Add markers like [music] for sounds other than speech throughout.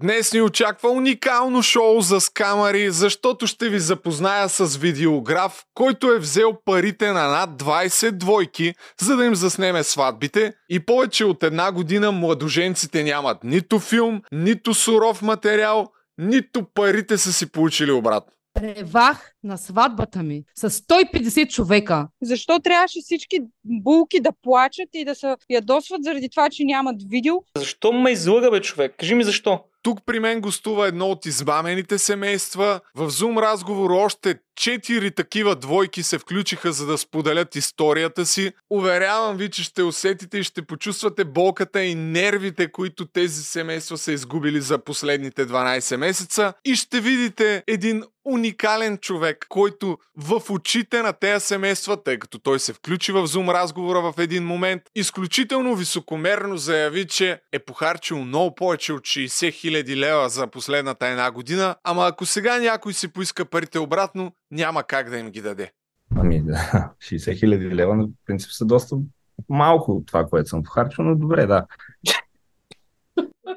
Днес ни очаква уникално шоу за скамари, защото ще ви запозная с видеограф, който е взел парите на над 20 двойки, за да им заснеме сватбите и повече от една година младоженците нямат нито филм, нито суров материал, нито парите са си получили обратно. Ревах на сватбата ми с 150 човека. Защо трябваше всички булки да плачат и да се ядосват заради това, че нямат видео? Защо ме излъга, бе, човек? Кажи ми защо. Тук при мен гостува едно от измамените семейства. В Zoom разговор още четири такива двойки се включиха за да споделят историята си. Уверявам ви, че ще усетите и ще почувствате болката и нервите, които тези семейства са изгубили за последните 12 месеца и ще видите един уникален човек, който в очите на тези семейства, тъй като той се включи в Zoom разговора в един момент, изключително високомерно заяви, че е похарчил много повече от 60 000 лева за последната една година, ама ако сега някой си поиска парите обратно, няма как да им ги даде. Ами да, [laughs] 60 хиляди лева на принцип са доста малко от това, което съм похарчил, но добре, да.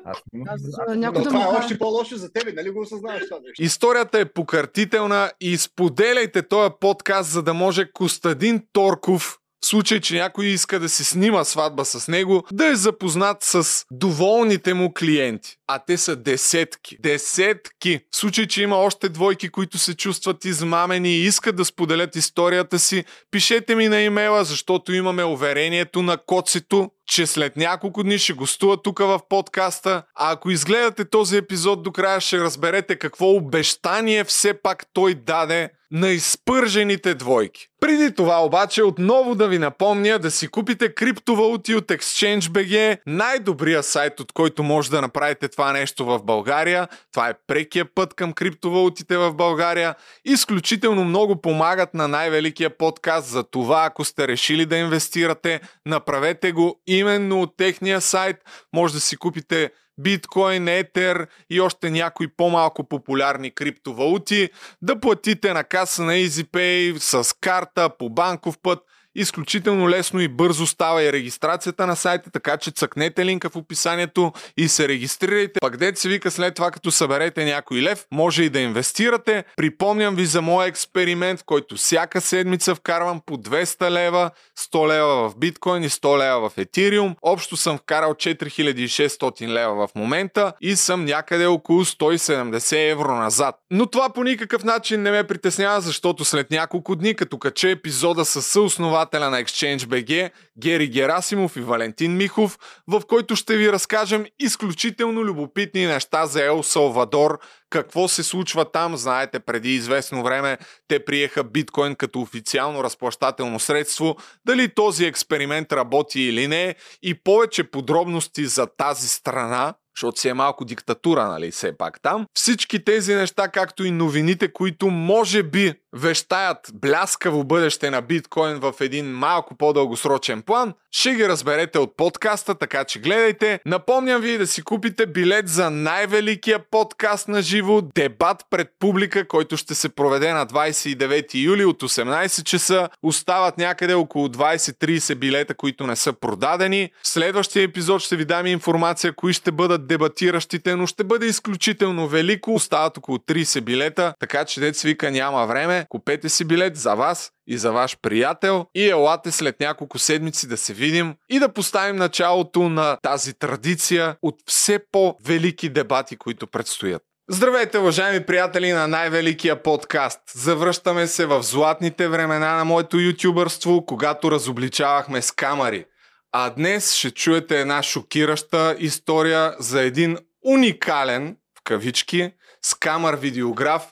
Аз, аз, аз, някой да това е още по-лошо за тебе, нали го осъзнаваш това нещо? Историята е покъртителна и споделяйте този подкаст, за да може Костадин Торков в случай, че някой иска да си снима сватба с него, да е запознат с доволните му клиенти. А те са десетки. Десетки! В случай, че има още двойки, които се чувстват измамени и искат да споделят историята си, пишете ми на имейла, защото имаме уверението на коцето, че след няколко дни ще гостува тук в подкаста, а ако изгледате този епизод до края, ще разберете какво обещание все пак той даде на изпържените двойки. Преди това обаче отново да ви напомня да си купите криптовалути от ExchangeBG, най-добрия сайт, от който може да направите това нещо в България. Това е прекия път към криптовалутите в България. Изключително много помагат на най-великия подкаст за това, ако сте решили да инвестирате, направете го именно от техния сайт. Може да си купите биткоин, етер и още някои по-малко популярни криптовалути, да платите на каса на EasyPay с карта по банков път Изключително лесно и бързо става и регистрацията на сайта, така че цъкнете линка в описанието и се регистрирайте. Пак дете се вика след това, като съберете някой лев, може и да инвестирате. Припомням ви за моя експеримент, в който всяка седмица вкарвам по 200 лева, 100 лева в биткоин и 100 лева в етириум. Общо съм вкарал 4600 лева в момента и съм някъде около 170 евро назад. Но това по никакъв начин не ме притеснява, защото след няколко дни, като кача епизода с съоснователя основателя на ExchangeBG, Гери Герасимов и Валентин Михов, в който ще ви разкажем изключително любопитни неща за Ел Салвадор, какво се случва там. Знаете, преди известно време те приеха биткоин като официално разплащателно средство. Дали този експеримент работи или не и повече подробности за тази страна, защото си е малко диктатура, нали, все пак там. Всички тези неща, както и новините, които може би вещаят бляскаво бъдеще на биткоин в един малко по-дългосрочен план, ще ги разберете от подкаста, така че гледайте. Напомням ви да си купите билет за най-великия подкаст на живо, дебат пред публика, който ще се проведе на 29 юли от 18 часа. Остават някъде около 20-30 билета, които не са продадени. В следващия епизод ще ви дам информация, кои ще бъдат дебатиращите, но ще бъде изключително велико. Остават около 30 билета, така че дец вика няма време. Купете си билет за вас и за ваш приятел и елате след няколко седмици да се видим и да поставим началото на тази традиция от все по-велики дебати, които предстоят. Здравейте, уважаеми приятели на най-великия подкаст! Завръщаме се в златните времена на моето ютубърство, когато разобличавахме скамари. А днес ще чуете една шокираща история за един уникален, в кавички, скамър видеограф,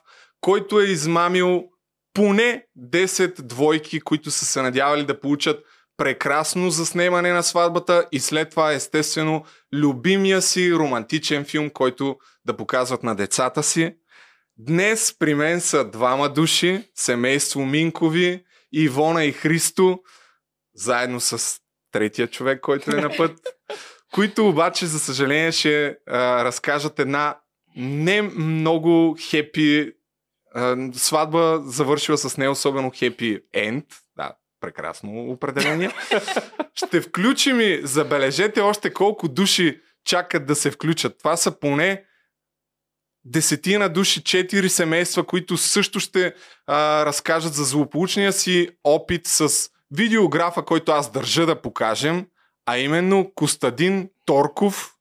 който е измамил поне 10 двойки, които са се надявали да получат прекрасно заснемане на сватбата и след това естествено любимия си романтичен филм, който да показват на децата си. Днес при мен са двама души, семейство Минкови, Ивона и Христо, заедно с третия човек, който е на път, [laughs] които обаче, за съжаление, ще а, разкажат една не много хепи сватба завършила с не особено хепи енд. Да, прекрасно определение. [laughs] Ще включим и забележете още колко души чакат да се включат. Това са поне десетина души, четири семейства, които също ще а, разкажат за злополучния си опит с видеографа, който аз държа да покажем, а именно Костадин Торков.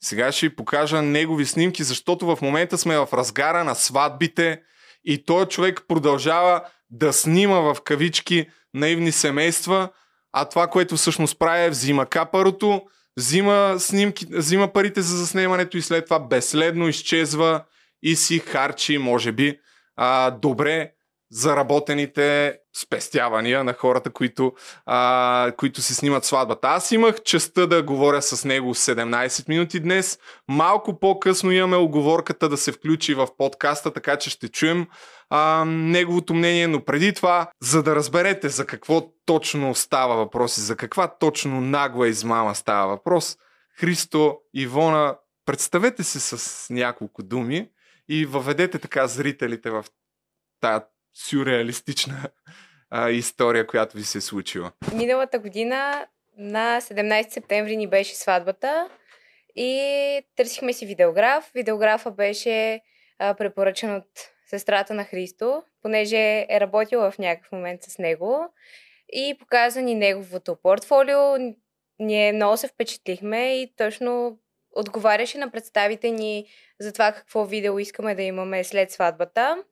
Сега ще ви покажа негови снимки, защото в момента сме в разгара на сватбите и той човек продължава да снима в кавички наивни семейства, а това, което всъщност прави е взима капарото, взима, снимки, взима парите за заснемането и след това безследно изчезва и си харчи, може би, а, добре заработените спестявания на хората, които, а, които си снимат сватбата. Аз имах честа да говоря с него 17 минути днес. Малко по-късно имаме оговорката да се включи в подкаста, така че ще чуем а, неговото мнение, но преди това, за да разберете за какво точно става въпрос и за каква точно нагла измама става въпрос, Христо, Ивона, представете се с няколко думи и въведете така зрителите в тази сюрреалистична а, история, която ви се е случила. Миналата година на 17 септември ни беше сватбата и търсихме си видеограф. Видеографа беше а, препоръчен от сестрата на Христо, понеже е работила в някакъв момент с него и показа ни неговото портфолио. Ние много се впечатлихме и точно отговаряше на представите ни за това какво видео искаме да имаме след сватбата.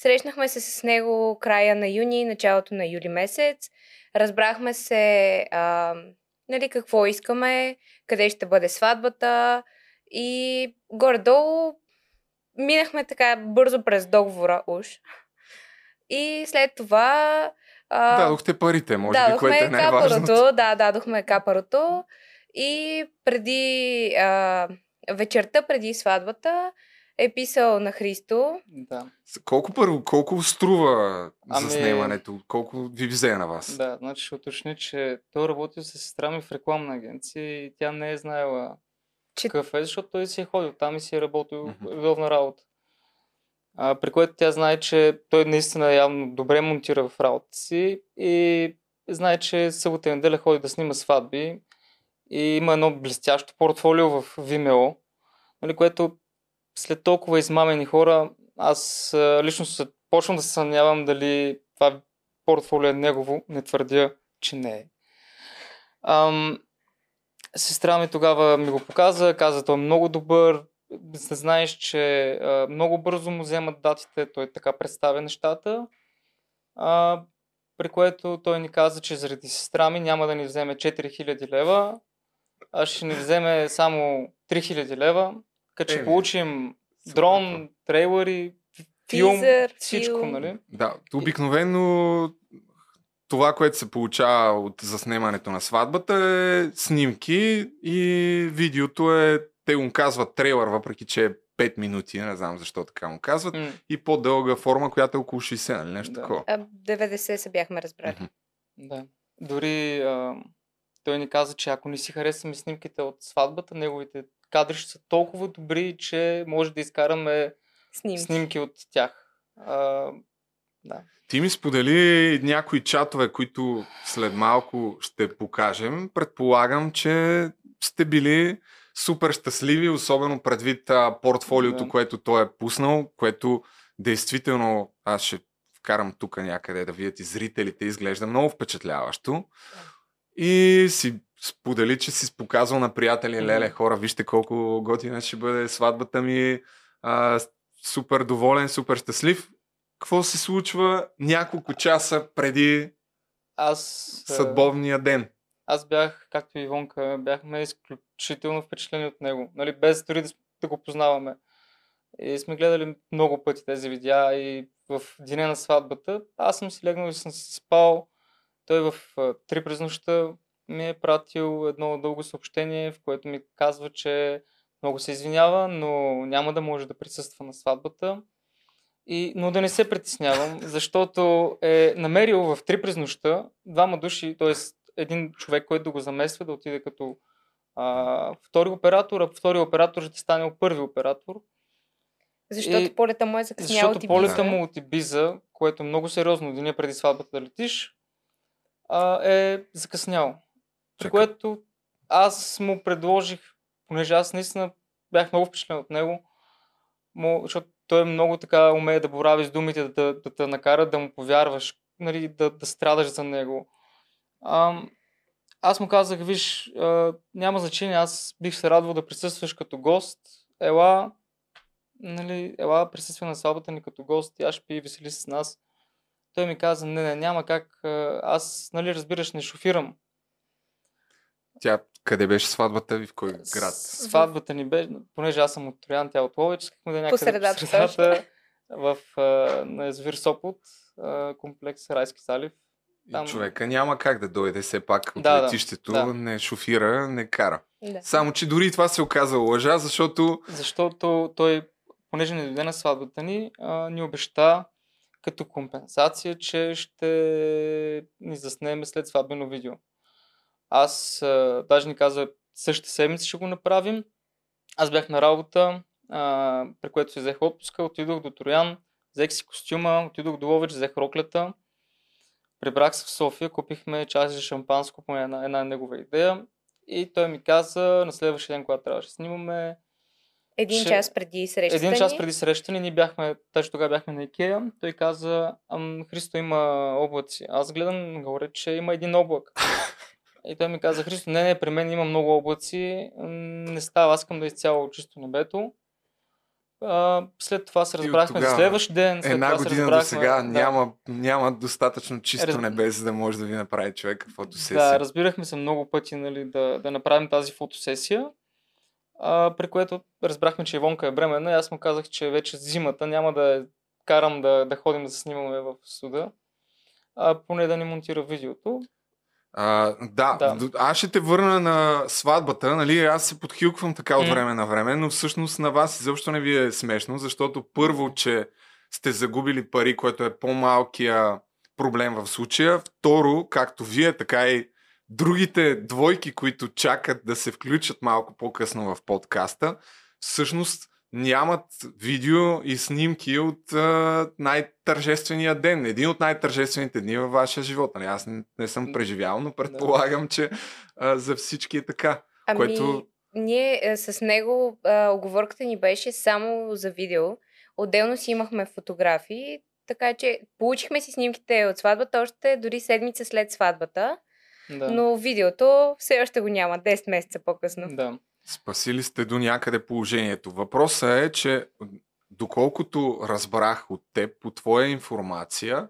Срещнахме се с него края на юни, началото на юли месец. Разбрахме се а, нали, какво искаме, къде ще бъде сватбата и горе-долу минахме така бързо през договора уж. И след това... А, дадохте парите, може би, което е най-важното. Да, дадохме капарото. И преди а, вечерта, преди сватбата, е писал на Христо. Да. Колко първо, колко струва ами... заснемането? Колко ви взе на вас? Да, значи ще уточни, че той работи с сестра ми в рекламна агенция и тя не е знаела че... какъв е, защото той си е ходил там и си е работил mm-hmm. редовна работа. А, при което тя знае, че той наистина явно добре монтира в работата си и знае, че събота и неделя ходи да снима сватби и има едно блестящо портфолио в Vimeo, нали, което след толкова измамени хора, аз лично се почвам да се съмнявам дали това портфолио е негово, не твърдя, че не е. Ам, сестра ми тогава ми го показа, каза, той е много добър, да знаеш, че а, много бързо му вземат датите, той така представя нещата, а, при което той ни каза, че заради сестра ми няма да ни вземе 4000 лева, а ще ни вземе само 3000 лева, като ще получим дрон, трейлери, филм, Тизър, всичко, филм. нали? Да, обикновено това, което се получава от заснемането на сватбата е снимки и видеото е, те го казват трейлър, въпреки че е 5 минути, не знам защо така му казват, mm. и по-дълга форма, която е около 60, нали нещо да. такова. А 90 се бяхме разбрали. Mm-hmm. Да. Дори а, той ни каза, че ако не си харесаме снимките от сватбата, неговите кадри ще са толкова добри, че може да изкараме снимки, снимки от тях. А, да. Ти ми сподели някои чатове, които след малко ще покажем. Предполагам, че сте били супер щастливи, особено предвид а, портфолиото, да. което той е пуснал, което действително аз ще вкарам тук някъде да видят и зрителите, изглежда много впечатляващо. И си сподели, че си показал на приятели, леле, хора, вижте колко готина ще бъде сватбата ми, а, супер доволен, супер щастлив. Какво се случва няколко часа преди аз, съдбовния ден? Аз бях, както и Ивонка, бяхме изключително впечатлени от него, нали, без дори да, да го познаваме. И сме гледали много пъти тези видеа и в деня на сватбата аз съм си легнал и съм си спал. Той в три през нощта ми е пратил едно дълго съобщение, в което ми казва, че много се извинява, но няма да може да присъства на сватбата. И, но да не се притеснявам, [laughs] защото е намерил в три през нощта двама души, т.е. един човек, който да го замества, да отиде като а, втори оператор, а втори оператор ще стане първи оператор. Защото и, полета му е закъснял от Ибиза. полета му от Ибиза, което е много сериозно, деня преди сватбата да летиш, а, е закъснял. При което аз му предложих, понеже аз наистина бях много впечатлен от него, му, защото той много така умее да борави с думите, да, да, да те накара да му повярваш, нали, да, да страдаш за него. А, аз му казах, виж, а, няма значение, аз бих се радвал да присъстваш като гост. Ела, нали, ела присъства на сватбата ни като гост, тя ще пи весели с нас. Той ми каза, не, не, няма как, аз, нали, разбираш, не шофирам. Тя къде беше сватбата ви? В кой град? Сватбата ни беше, понеже аз съм от Троян, тя от Ловеч, искахме да е някъде По средата, по средата в, а, на язовир Сопот, а, комплекс Райски залив. И човека няма как да дойде все пак от Да, летището, да. не шофира, не кара. Да. Само, че дори това се оказа лъжа, защото Защото той, понеже не дойде на сватбата ни, а, ни обеща като компенсация, че ще ни заснеме след сватбено видео. Аз а, даже ни каза, същата седмица ще го направим. Аз бях на работа, а, при което си взех отпуска, отидох до Троян, взех си костюма, отидох до Ловеч, взех роклята. Прибрах се в София, купихме чаша шампанско по една, една негова идея. И той ми каза на следващия ден, когато трябваше да снимаме, Един Ще- час преди срещата един час преди срещата ни, ние бяхме, точно тогава бяхме на Икея, той каза, ам, Христо има облаци. Аз гледам горе, че има един облак. [laughs] И той ми каза, Христо, не, не, при мен има много облаци, не става, аз искам да изцяло чисто небето. А, след това се разбрахме за следващ ден. След една това се година до разбрахме, сега да. няма, няма достатъчно чисто Раз- небе, за да може да ви направи човек фотосесия. Да, разбирахме се много пъти нали, да, да направим тази фотосесия, а, при което разбрахме, че Ивонка е бременна и аз му казах, че вече зимата няма да карам да, да ходим да се снимаме в суда, а поне да ни монтира видеото. А, да, Да. аз ще те върна на сватбата, нали, аз се подхилквам така от време на време, но всъщност на вас изобщо не ви е смешно, защото първо, че сте загубили пари, което е по-малкия проблем в случая, второ, както вие, така и другите двойки, които чакат да се включат малко по-късно в подкаста, всъщност нямат видео и снимки от а, най-тържествения ден. Един от най-тържествените дни във вашия живот. Нали? Аз не, не съм преживял, но предполагам, че а, за всички е така. Ами, което- ние е, с него, а, оговорката ни беше само за видео. Отделно си имахме фотографии, така че получихме си снимките от сватбата още дори седмица след сватбата, Да. но видеото все още го няма, 10 месеца по-късно. да. Спасили сте до някъде положението. Въпросът е, че доколкото разбрах от теб, по твоя информация,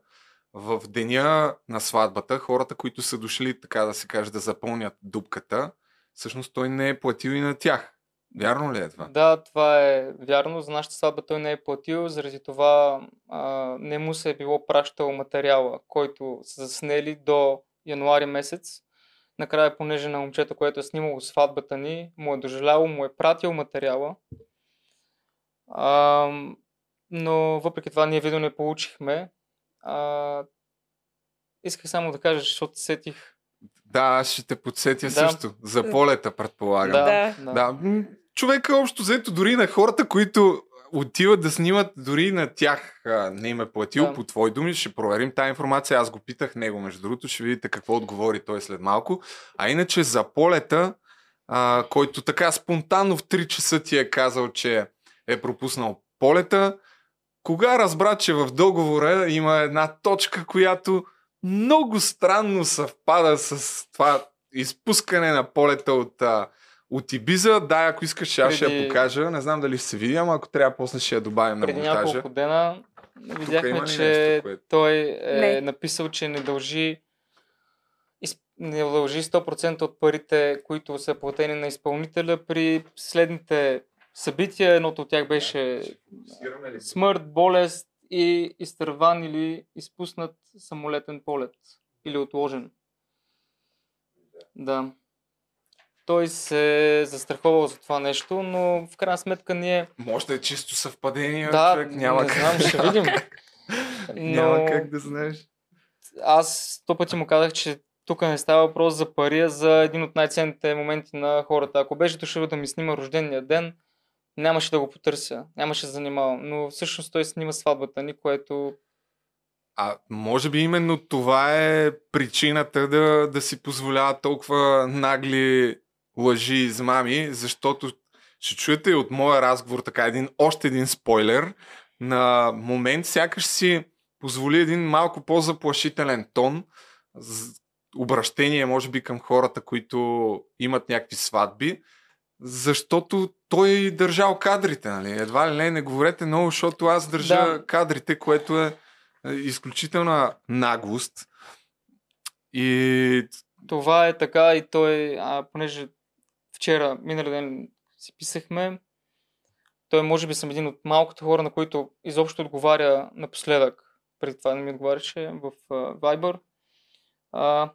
в деня на сватбата, хората, които са дошли, така да се каже, да запълнят дупката, всъщност той не е платил и на тях. Вярно ли е това? Да, това е вярно. За нашата сватба той не е платил, заради това а, не му се е било пращал материала, който са заснели до януари месец. Накрая, понеже на момчето, което е снимало сватбата ни, му е дожаляло, му е пратил материала. А, но въпреки това ние видео не получихме. А, исках само да кажа, защото сетих. Да, аз ще те подсетя Да. също. За полета, предполагам. Да, Да. Да, човека общо взето дори на хората, които отиват да снимат, дори на тях а, не им е платил, Да. по твои думи, ще проверим тази информация. Аз го питах него, между другото, ще видите какво отговори той след малко. А иначе за полета, а, който така спонтанно в 3 часа ти е казал, че е пропуснал полета, кога разбра, че в договора има една точка, която много странно съвпада с това изпускане на полета от, а, от Ибиза. Да, ако искаш, аз ще я Преди- покажа. Не знам дали ще се види, ама ако трябва, после ще я добавим преди на монтажа. няколко дена видяхме, че нещо, което- той е Не. написал, че не дължи не дължи 100% от парите, които са платени на изпълнителя при следните събития. Едното от тях беше смърт, болест и изтърван или изпуснат самолетен полет или отложен. Да. Той се е застраховал за това нещо, но в крайна сметка ние Може да е чисто съвпадение, да, човек. Няма не как. знам, ще видим. [laughs] Няма Но как да знаеш. аз сто пъти му казах, че тук не става въпрос за пари, а за един от най-ценните моменти на хората. Ако беше дошъл да ми снима рождения ден, нямаше да го потърся, нямаше да занимавам. Но всъщност той снима сватбата ни, което А може би именно това е причината да, да си позволява толкова нагли лъжи и измами, защото ще чуете от моя разговор така един, още един спойлер. На момент сякаш си позволи един малко по-заплашителен тон, обращение, може би, към хората, които имат някакви сватби, защото той държал кадрите, нали? Едва ли не, не говорете много, защото аз държа да. кадрите, което е, е изключителна наглост. И... Това е така и той, а, понеже вчера, минали ден си писахме, той може би съм един от малкото хора, на които изобщо отговаря напоследък. Преди това не ми отговаряше в uh, Viber. А,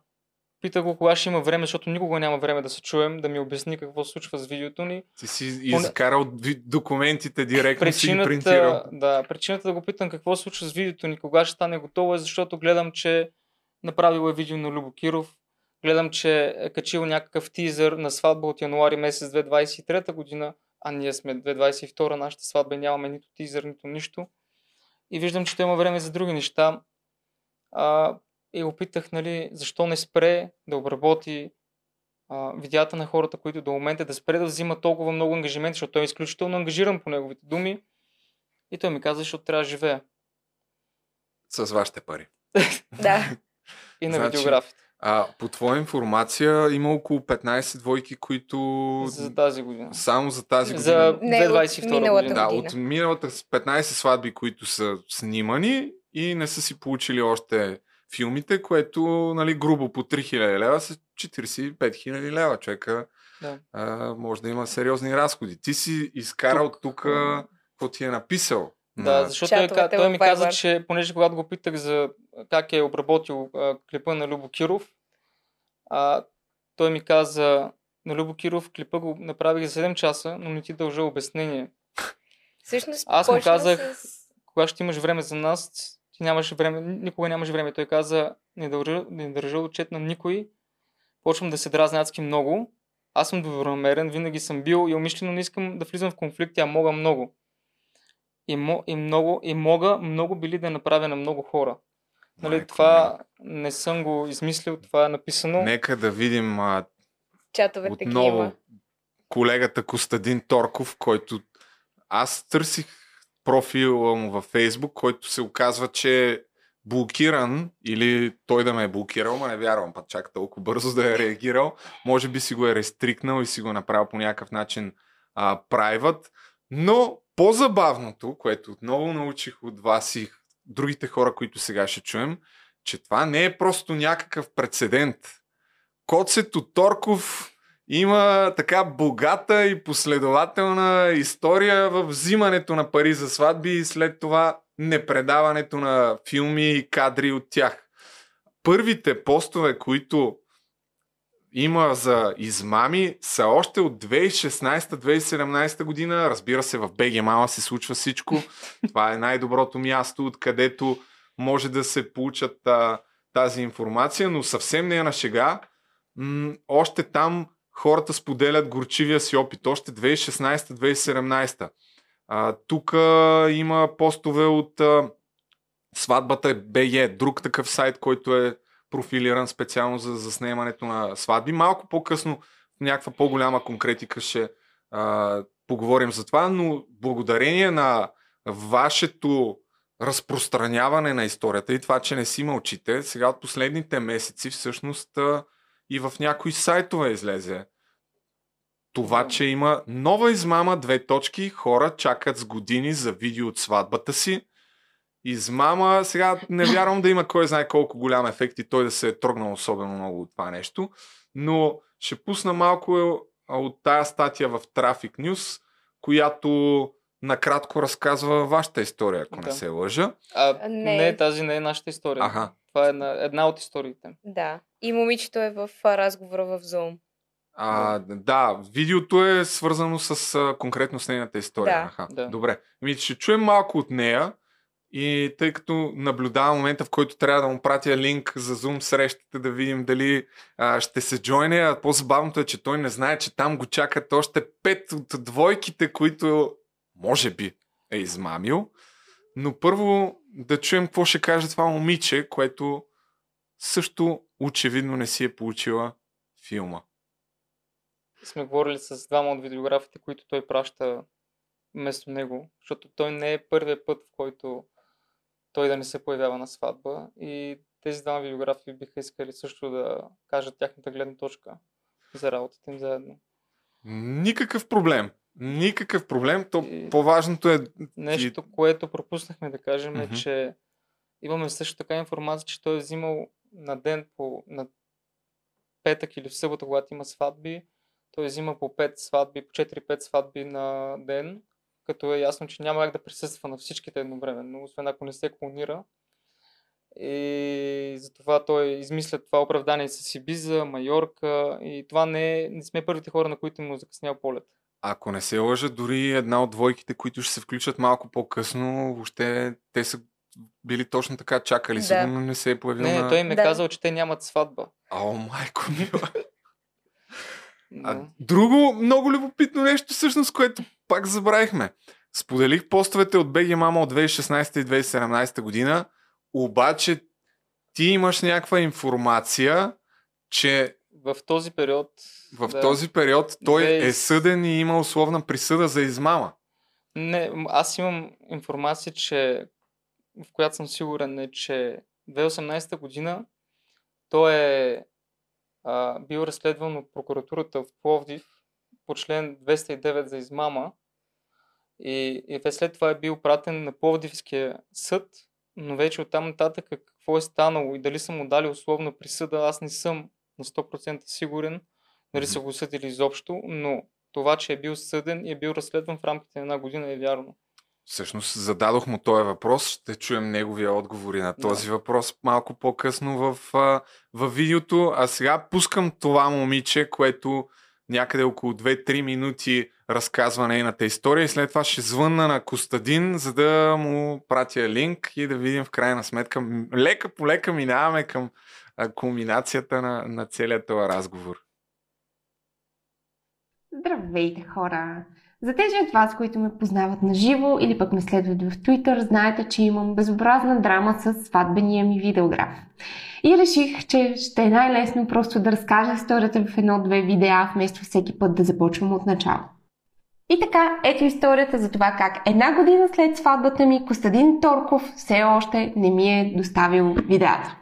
Питах го кога ще има време, защото никога няма време да се чуем, да ми обясни какво се случва с видеото ни. Ти си изкарал документите директно причината, си ги принтирал. Да, причината да го питам какво се случва с видеото ни, кога ще стане готово е, защото гледам, че направил е видео на Любо Киров, гледам, че е качил някакъв тизър на сватба от януари месец 2023 година, а ние сме 2022, нашата сватба нямаме нито тизър, нито нищо. И виждам, че той има време за други неща. А, и го питах, нали, защо не спре да обработи а, видеята на хората, които до момента да спре да взима толкова много ангажименти, защото той е изключително ангажиран по неговите думи. И той ми каза, защото трябва да живее. С вашите пари. да. [laughs] И на значи, видеографите. А, по твоя информация има около 15 двойки, които... За тази година. Само за тази година. За 2022 година. Да, от миналата 15 сватби, които са снимани и не са си получили още филмите, което нали, грубо по 3000 лева са 45 000 лева. Човека да. а, може да има сериозни разходи. Ти си изкарал тук, какво ти е написал. Да, на... защото той, той ми каза, че понеже когато го питах за как е обработил а, клипа на Любо Киров, а, той ми каза на Любо Киров клипа го направих за 7 часа, но не ти дължа обяснение. Всъщност, Аз му казах, с... кога ще имаш време за нас, ти нямаше време, никога нямаше време. Той каза, не държа, не държа отчет на никой, почвам да се дразня адски много. Аз съм добронамерен, винаги съм бил и умишлено не искам да влизам в конфликти, а мога много. И, мо, и, много, и мога много били да направя на много хора. Нали, Майко, това не. не съм го измислил, това е написано. Нека да видим а, Чатовете отново клима. колегата Костадин Торков, който аз търсих профила му във Фейсбук, който се оказва, че е блокиран или той да ме е блокирал, ма не вярвам път чак толкова бързо да е реагирал. Може би си го е рестрикнал и си го е направил по някакъв начин а, private. Но по-забавното, което отново научих от вас и другите хора, които сега ще чуем, че това не е просто някакъв прецедент. Коцето Торков има така богата и последователна история в взимането на пари за сватби и след това непредаването на филми и кадри от тях. Първите постове, които има за измами са още от 2016-2017 година. Разбира се, в БГ Мала се случва всичко. [laughs] Това е най-доброто място, откъдето може да се получат а, тази информация, но съвсем не е на шега. М- още там хората споделят горчивия си опит. Още 2016-2017. Тук има постове от а, сватбата БЕ, друг такъв сайт, който е профилиран специално за заснемането на сватби. Малко по-късно някаква по-голяма конкретика ще а, поговорим за това, но благодарение на вашето разпространяване на историята и това, че не си мълчите, сега от последните месеци всъщност а, и в някои сайтове излезе. Това, че има нова измама, две точки, хора чакат с години за видео от сватбата си. Измама, сега не вярвам да има кой знае колко голям ефект и той да се е трогнал особено много от това нещо, но ще пусна малко от тая статия в Traffic News, която накратко разказва вашата история, ако да. не се лъжа. А, не. не, тази не е нашата история. Ага. Това е една, една от историите. Да. И момичето е в разговора в Zoom. А, да, видеото е свързано с а, конкретно с нейната история. Да. Аха. Да. Добре. Ми ще чуем малко от нея и тъй като наблюдавам момента, в който трябва да му пратя линк за Zoom срещата, да видим дали а, ще се джойне, а по-забавното е, че той не знае, че там го чакат още пет от двойките, които може би е измамил. Но първо да чуем какво ще каже това момиче, което също очевидно не си е получила филма. сме говорили с двама от видеографите, които той праща вместо него, защото той не е първият път, в който той да не се появява на сватба и тези двама видеографи биха искали също да кажат тяхната гледна точка за работата им заедно. Никакъв проблем. Никакъв проблем. То И- по-важното е... Нещо, което пропуснахме да кажем е, Мгм. че имаме също така информация, че той е взимал на ден по на петък или в събота, когато има сватби, той взима по 5 сватби, по 4-5 сватби на ден, като е ясно, че няма как да присъства на всичките едновременно, освен ако не се клонира. И затова той измисля това оправдание с Ибиза, Майорка и това не, е, не сме първите хора, на които му закъснял полет. Ако не се лъжа, дори една от двойките, които ще се включат малко по-късно, въобще те са били точно така, чакали Да. сигурно не се е появил Не, на... той им е Да. казал, че те нямат сватба. О, майко мила. А, друго много любопитно нещо, всъщност, което пак забравихме. Споделих постовете от BG Mama от 2016 и 2017 година, обаче ти имаш някаква информация, че В този период. в да. този период той Две- е съден и има условна присъда за измама. Не, аз имам информация, че в която съм сигурен е, че 2018 година той е а, бил разследван от прокуратурата в Пловдив по член 209 за измама и, и след това е бил пратен на Пловдивския съд, но вече оттам нататък какво е станало и дали са му дали условна присъда, аз не съм на 100% сигурен дали са го съдили изобщо, но това, че е бил съден и е бил разследван в рамките на една година е вярно. Всъщност зададох му този въпрос, ще чуем неговия отговори на този въпрос малко по-късно в, в видеото. А сега пускам това момиче, което някъде около 2-3 минути разказва нейната история и след това ще звънна на Костадин, за да му пратя линк и да видим в крайна сметка. Лека по лека минаваме към кулминацията на, на целият този разговор. Здравейте, хора! За тези от вас, които ме познават на живо или пък ме следват в Twitter, знаете, че имам безобразна драма с сватбения ми видеограф. И реших, че ще е най-лесно просто да разкажа историята в едно-две видеа, вместо всеки път да започвам от начало. И така, ето историята за това как една година след сватбата ми Костадин Торков все още не ми е доставил видеата.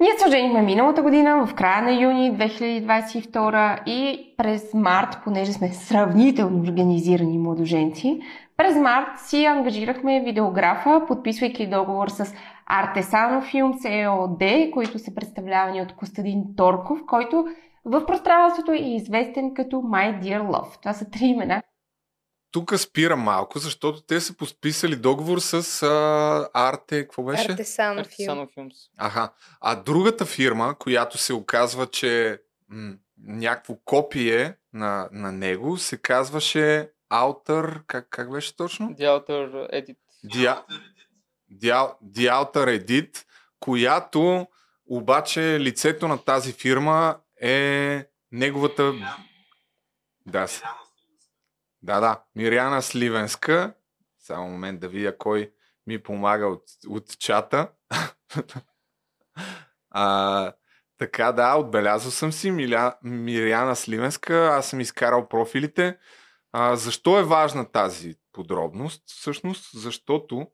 Ние се оженихме миналата година, в края на юни 2022 и през март, понеже сме сравнително организирани младоженци, през март си ангажирахме видеографа, подписвайки договор с Artesano Films EOD, които са представлявани от Костадин Торков, който в пространството е известен като My Dear Love. Това са три имена, Тук спира малко, защото те са подписали договор с а, Арте, какво беше? Артесано филм. Филмс. Аха. А другата фирма, която се оказва, че м- някакво копие на, на него, се казваше Outer... Как, как беше точно? The Outer Edit. Dia- The Outer Edit, която обаче лицето на тази фирма е неговата... Да, с- да, да. Миряна Сливенска. Само момент да видя кой ми помага от, от чата. [laughs] а, така, да, отбелязал съм си Миля, Миряна Сливенска. Аз съм изкарал профилите. А, защо е важна тази подробност? Всъщност, защото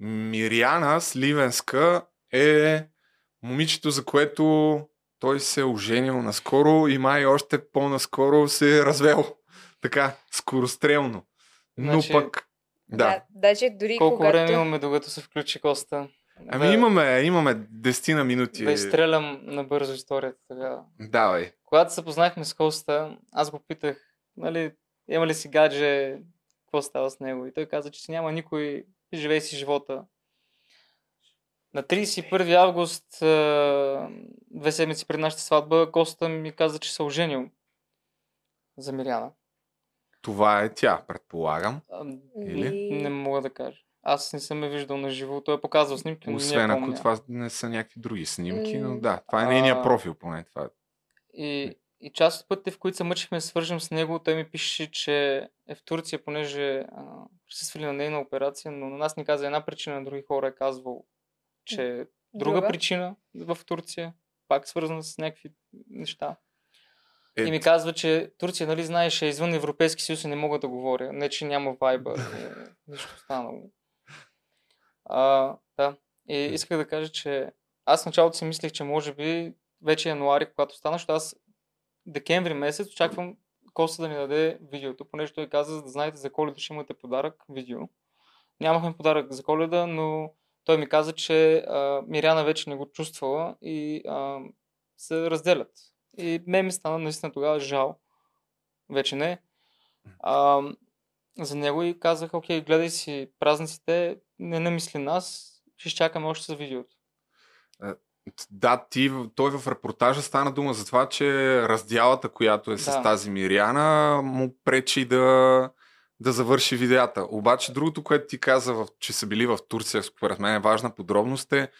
Миряна Сливенска е момичето, за което той се е оженил наскоро и май още по-наскоро се е развел. Така, скорострелно. Но Значи, пък... Да. Да, даже дори Колко когато... време имаме, докато се включи Коста? Ами да, имаме, имаме 10 на минути. Да изстрелям набързо историята тогава. Давай. Когато се запознахме с Коста, аз го питах, нали, има ли си гадже, какво става с него? И той каза, че си няма никой, живей си живота. На 31 август, две седмици пред нашата сватба, Коста ми каза, че се оженил за Миряна. Това е тя, предполагам. А, Или? Не мога да кажа. Аз не съм я виждал на живо. Той е показал снимки, но Освен не ако помня. това не са някакви други снимки, но да, това е А. нейния профил поне. Това. И, и част от пътите, в които се мъчихме да свържем с него, той ми пише, че е в Турция, понеже а, присъствали на нейна операция, но на нас ни каза една причина, на други хора е казвал, че е друга, Друга? причина в Турция, пак свързана с някакви неща. Е... И ми казва, че Турция, нали знаеш, е извън Европейски съюз и не мога да говоря. Не, че няма вайба. нищо останало. А, да. И исках да кажа, че аз началото си мислех, че може би вече януари, когато стана, защото аз декември месец очаквам Коста да ни даде видеото, понеже той каза, за да знаете за коледа ще имате подарък, видео. Нямахме подарък за коледа, но той ми каза, че а, Миряна вече не го чувствала и а, се разделят. И ме ми стана наистина тогава жал. Вече не. А, за него и казах, окей, гледай си празниците, не намисли нас, ще изчакаме още с видеото. Да, ти, той в репортажа стана дума за това, че раздялата, която е с да. тази Миряна, му пречи да, да завърши видеята. Обаче другото, което ти каза, че са били в Турция, според мен е важна подробност е,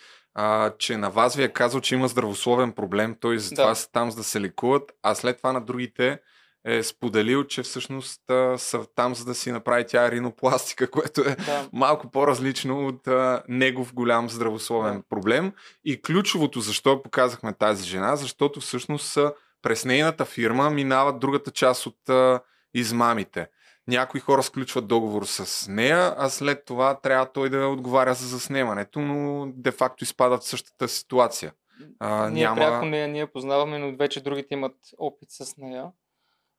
а, че на вас ви е казал, че има здравословен проблем, той затова да. са там за да се лекуват, а след това на другите е споделил, че всъщност а, са там за да си направи тя ринопластика, [laughs] което е да. малко по-различно от а, негов голям здравословен да. проблем. И ключовото защо показахме тази жена, защото всъщност през нейната фирма минават другата част от а, измамите. Някои хора сключват договор с нея, а след това трябва той да отговаря за заснемането, но де-факто изпадат в същата ситуация. А, ние няма... пряко нея ние познаваме, но вече другите имат опит с нея.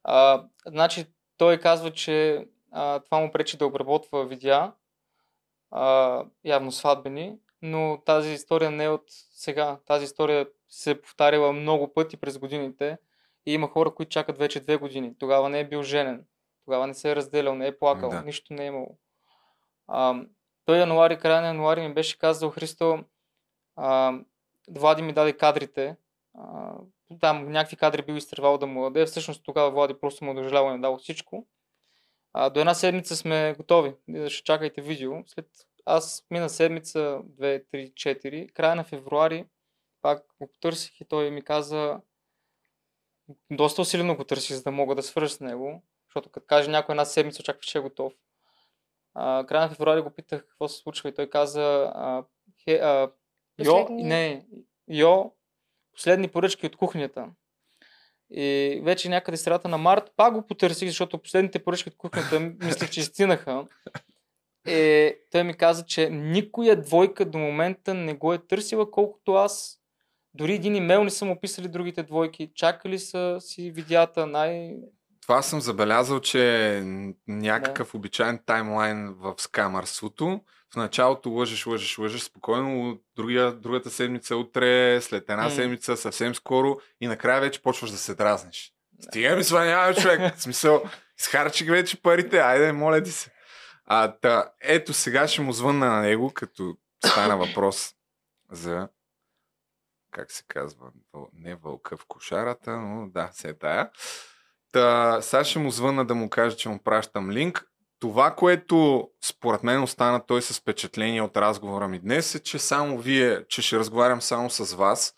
А, значи той казва, че а, това му пречи да обработва видеа, а, явно сватбени, но тази история не е от сега. Тази история се е повтаряла много пъти през годините и има хора, които чакат вече две години. Тогава не е бил женен. Тогава не се е разделял, не е плакал, да. нищо не е имало. А, той януари, края на януари ми беше казал Христо, а, Влади ми даде кадрите, а, там някакви кадри бил изтървал да му даде, всъщност тогава Влади просто му дожалява и не дал всичко. А, до една седмица сме готови, ще чакайте видео. След аз мина седмица, 2, 3, 4, края на февруари пак го потърсих и той ми каза, доста усилено го търсих, за да мога да свържа с него. Защото като каже някой една седмица, очаква, че е готов. А, края на февруари го питах какво се случва и той каза а, хе, а, Йо, не, Йо, последни поръчки от кухнята. И вече някъде средата на март пак го потърсих, защото последните поръчки от кухнята [laughs] мислех, че стинаха. Е, той ми каза, че никоя двойка до момента не го е търсила, колкото аз. Дори един имейл не съм описали другите двойки. Чакали са си видеята най... Това съм забелязал, че е някакъв да. обичайен таймлайн в скамърството. В началото лъжеш, лъжеш, лъжеш спокойно, другия, другата седмица утре, след една mm. седмица съвсем скоро и накрая вече почваш да се дразниш. Стига ми сванява човек. В смисъл, изхарчих вече парите, айде, моля ти се. А, та, ето сега ще му звънна на него, като стана въпрос за как се казва, не вълка в кошарата, но да, се е тая. Та, сега ще му звънна да му кажа, че му пращам линк. Това, което според мен остана той с впечатление от разговора ми днес е, че само вие, че ще разговарям само с вас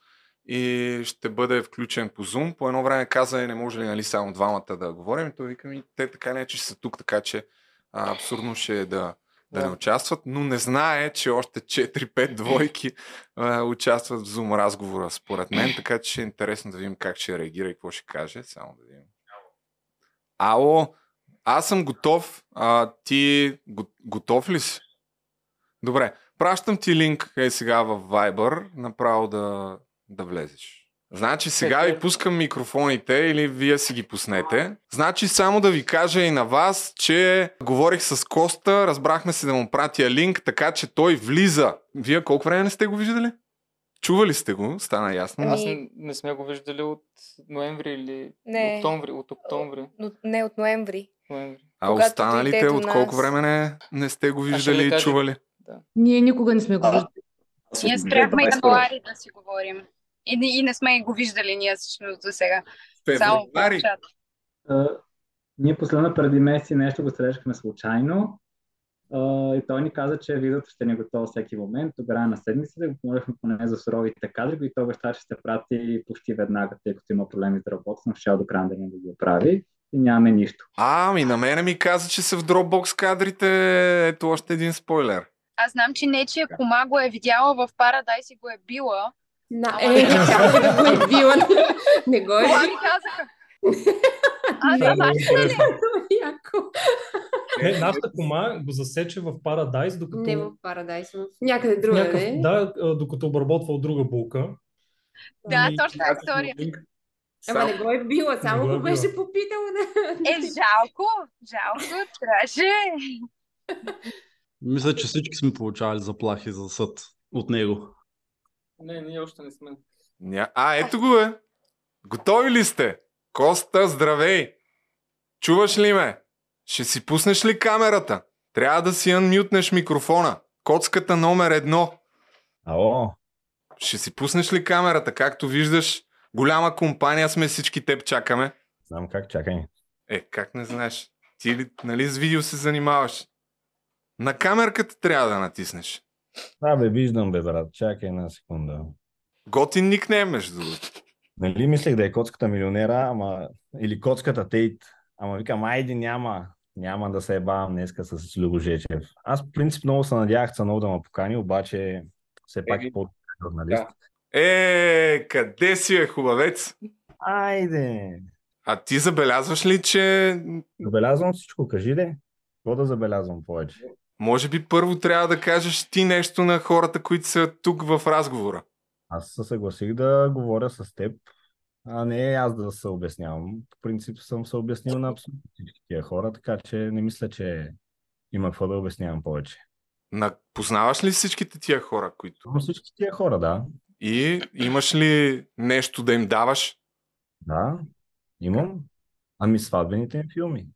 и ще бъде включен по Zoom. По едно време каза, не може ли нали, само двамата да говорим. И той вика ми, те така не, че са тук, така че а, абсурдно ще е да, да, да не участват, но не знае, че още 4-5 двойки а, участват в Zoom разговора, според мен, така че ще е интересно да видим как ще реагира и какво ще каже. Само да видим. Ало, аз съм готов. А, ти го, готов ли си? Добре, пращам ти линк е сега в Viber, направо да, да влезеш. Значи сега ви пускам микрофоните или вие си ги пуснете. Значи само да ви кажа и на вас, че говорих с Коста, разбрахме се да му пратя линк, така че той влиза. Вие колко време не сте го виждали? Чували сте го, стана ясно. Аз не, не сме го виждали от ноември или не. октомври. От октомври. Но, не, от ноември. ноември. А останалите от колко нас... време не, не сте го виждали и чували? Да. Ние никога не сме го виждали. Ние спряхме януари да си говорим. И, и не сме го виждали ние всъщност до сега. Само в чат. ние последно преди месеци нещо го срещахме случайно Uh, и той ни каза, че видеото ще ни е готово всеки момент. Тогава на седмицата го помолихме поне за суровите кадри, и той обеща, че ще прати почти веднага, тъй като има проблеми с Dropbox, но ще до края да ни да ги оправи и нямаме нищо. А, ми на мене ми каза, че са в Dropbox кадрите. Ето още един спойлер. Аз знам, че нечия кома го е видяла в Paradise и го е била. На, е, тя го е била. Не го е. Това ми казаха. [laughs] А, е да, много вашата ли? интересно. [laughs] Яко. Не, нашата кома го засече в Парадайс, докато... Не в Парадайс, в някъде друга, някакъв- не? Да, докато обработвал друга булка. Да, Ами, точно тази история. Ама не го е била, само го е го беше попитала. Да. Е, жалко, жалко, трябваше. Мисля, че всички сме получавали заплахи за съд от него. Не, ние още не сме. Ня... А, ето го е. Готови ли сте? Коста, здравей! Чуваш ли ме? Ще си пуснеш ли камерата? Трябва да си анмютнеш микрофона. Коцката номер едно. Ало, Ще си пуснеш ли камерата? Както виждаш, голяма компания сме, всички теб чакаме. знам как, чакай. Е, как не знаеш? Ти ли, нали с видео се занимаваш? На камерката трябва да натиснеш. Да, бе, виждам, бе, брат. Чакай една секунда. Готин никнем, между другото. Нали мислех да е коцката милионера, ама... или коцката Тейт. Ама викам, айде няма. Няма да се ебавам днеска с Любо Жечев. Аз, в принцип, много се надявах Цанов да ме покани, обаче все пак е по-журналист. Е, къде си е хубавец? Айде! А ти забелязваш ли, че Забелязвам всичко, кажи де. Какво да забелязвам повече? може би първо трябва да кажеш ти нещо на хората, които са тук в разговора? Аз се съгласих да говоря с теб, а не аз да се обяснявам. По принцип съм се обяснил на абсолютно всички тия хора, така че не мисля, че има какво да обяснявам повече. На... Познаваш ли всичките тия хора, които... Всички тия хора, да. И имаш ли нещо да им даваш? Да, имам. Ами сватбените им филми.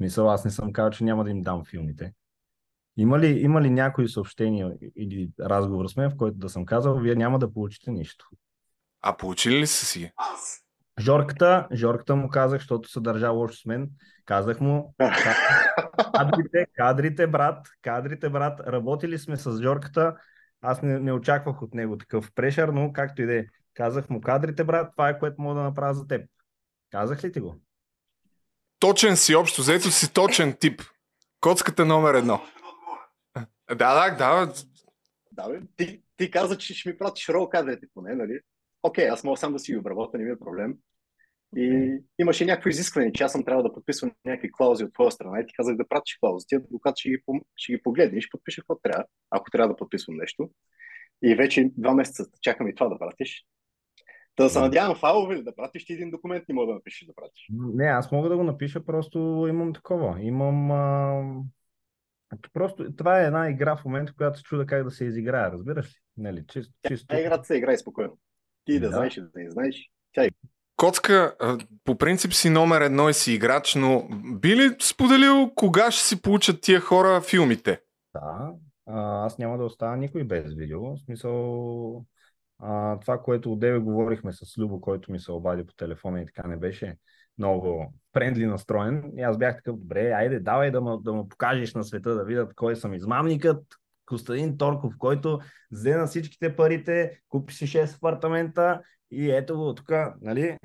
Мисъл, аз не съм казал, че няма да им дам филмите. Има ли, има ли някои съобщения или разговор с мен, в който да съм казал, вие няма да получите нищо? А получили ли са си? Жорката, Жорката му казах, защото се държа лошо с мен. Казах му, [laughs] кадрите, кадрите, брат, кадрите, брат, работили сме с Жорката. Аз не, не очаквах от него такъв прешър, но както и да е. Казах му, кадрите, брат, това е което мога да направя за теб. Казах ли ти го? Точен си, общо взето си точен тип. Коцката номер едно. Да, да, да. Да, бе. Ти, ти каза, че ще ми пратиш рол кадрите поне, нали? Окей, аз мога сам да си ги обработя, не ми е проблем. И имаше някакво изискване, че аз съм трябва да подписвам някакви клаузи от твоя страна и ти казах да пратиш клаузите, адвокат ще ги, ще ги погледне и ще подпише какво трябва, ако трябва да подписвам нещо. И вече два месеца чакам и това да пратиш. Та да се надявам файлове ли да пратиш ти един документ, не мога да напишеш да пратиш. Не, аз мога да го напиша, просто имам такова. Имам. А... Просто това е една игра в момента, която се чуда как да се изиграе, разбираш ли? Нали, чисто. чисто. А играта се играе спокойно. Ти да, Да. знаеш и да не знаеш. Тя е. Коцка, по принцип си номер едно и си играч, но би ли споделил кога ще си получат тия хора филмите? Да, аз няма да оставя никой без видео. В смисъл, а, това, което отдеве говорихме с Любо, който ми се обади по телефона и така не беше много френдли настроен. И аз бях такъв, добре, айде, давай да ме, да ме покажеш на света, да видят кой съм измамникът, Костадин Торков, който взе на всичките парите, купи си 6 апартамента и ето го тук, нали?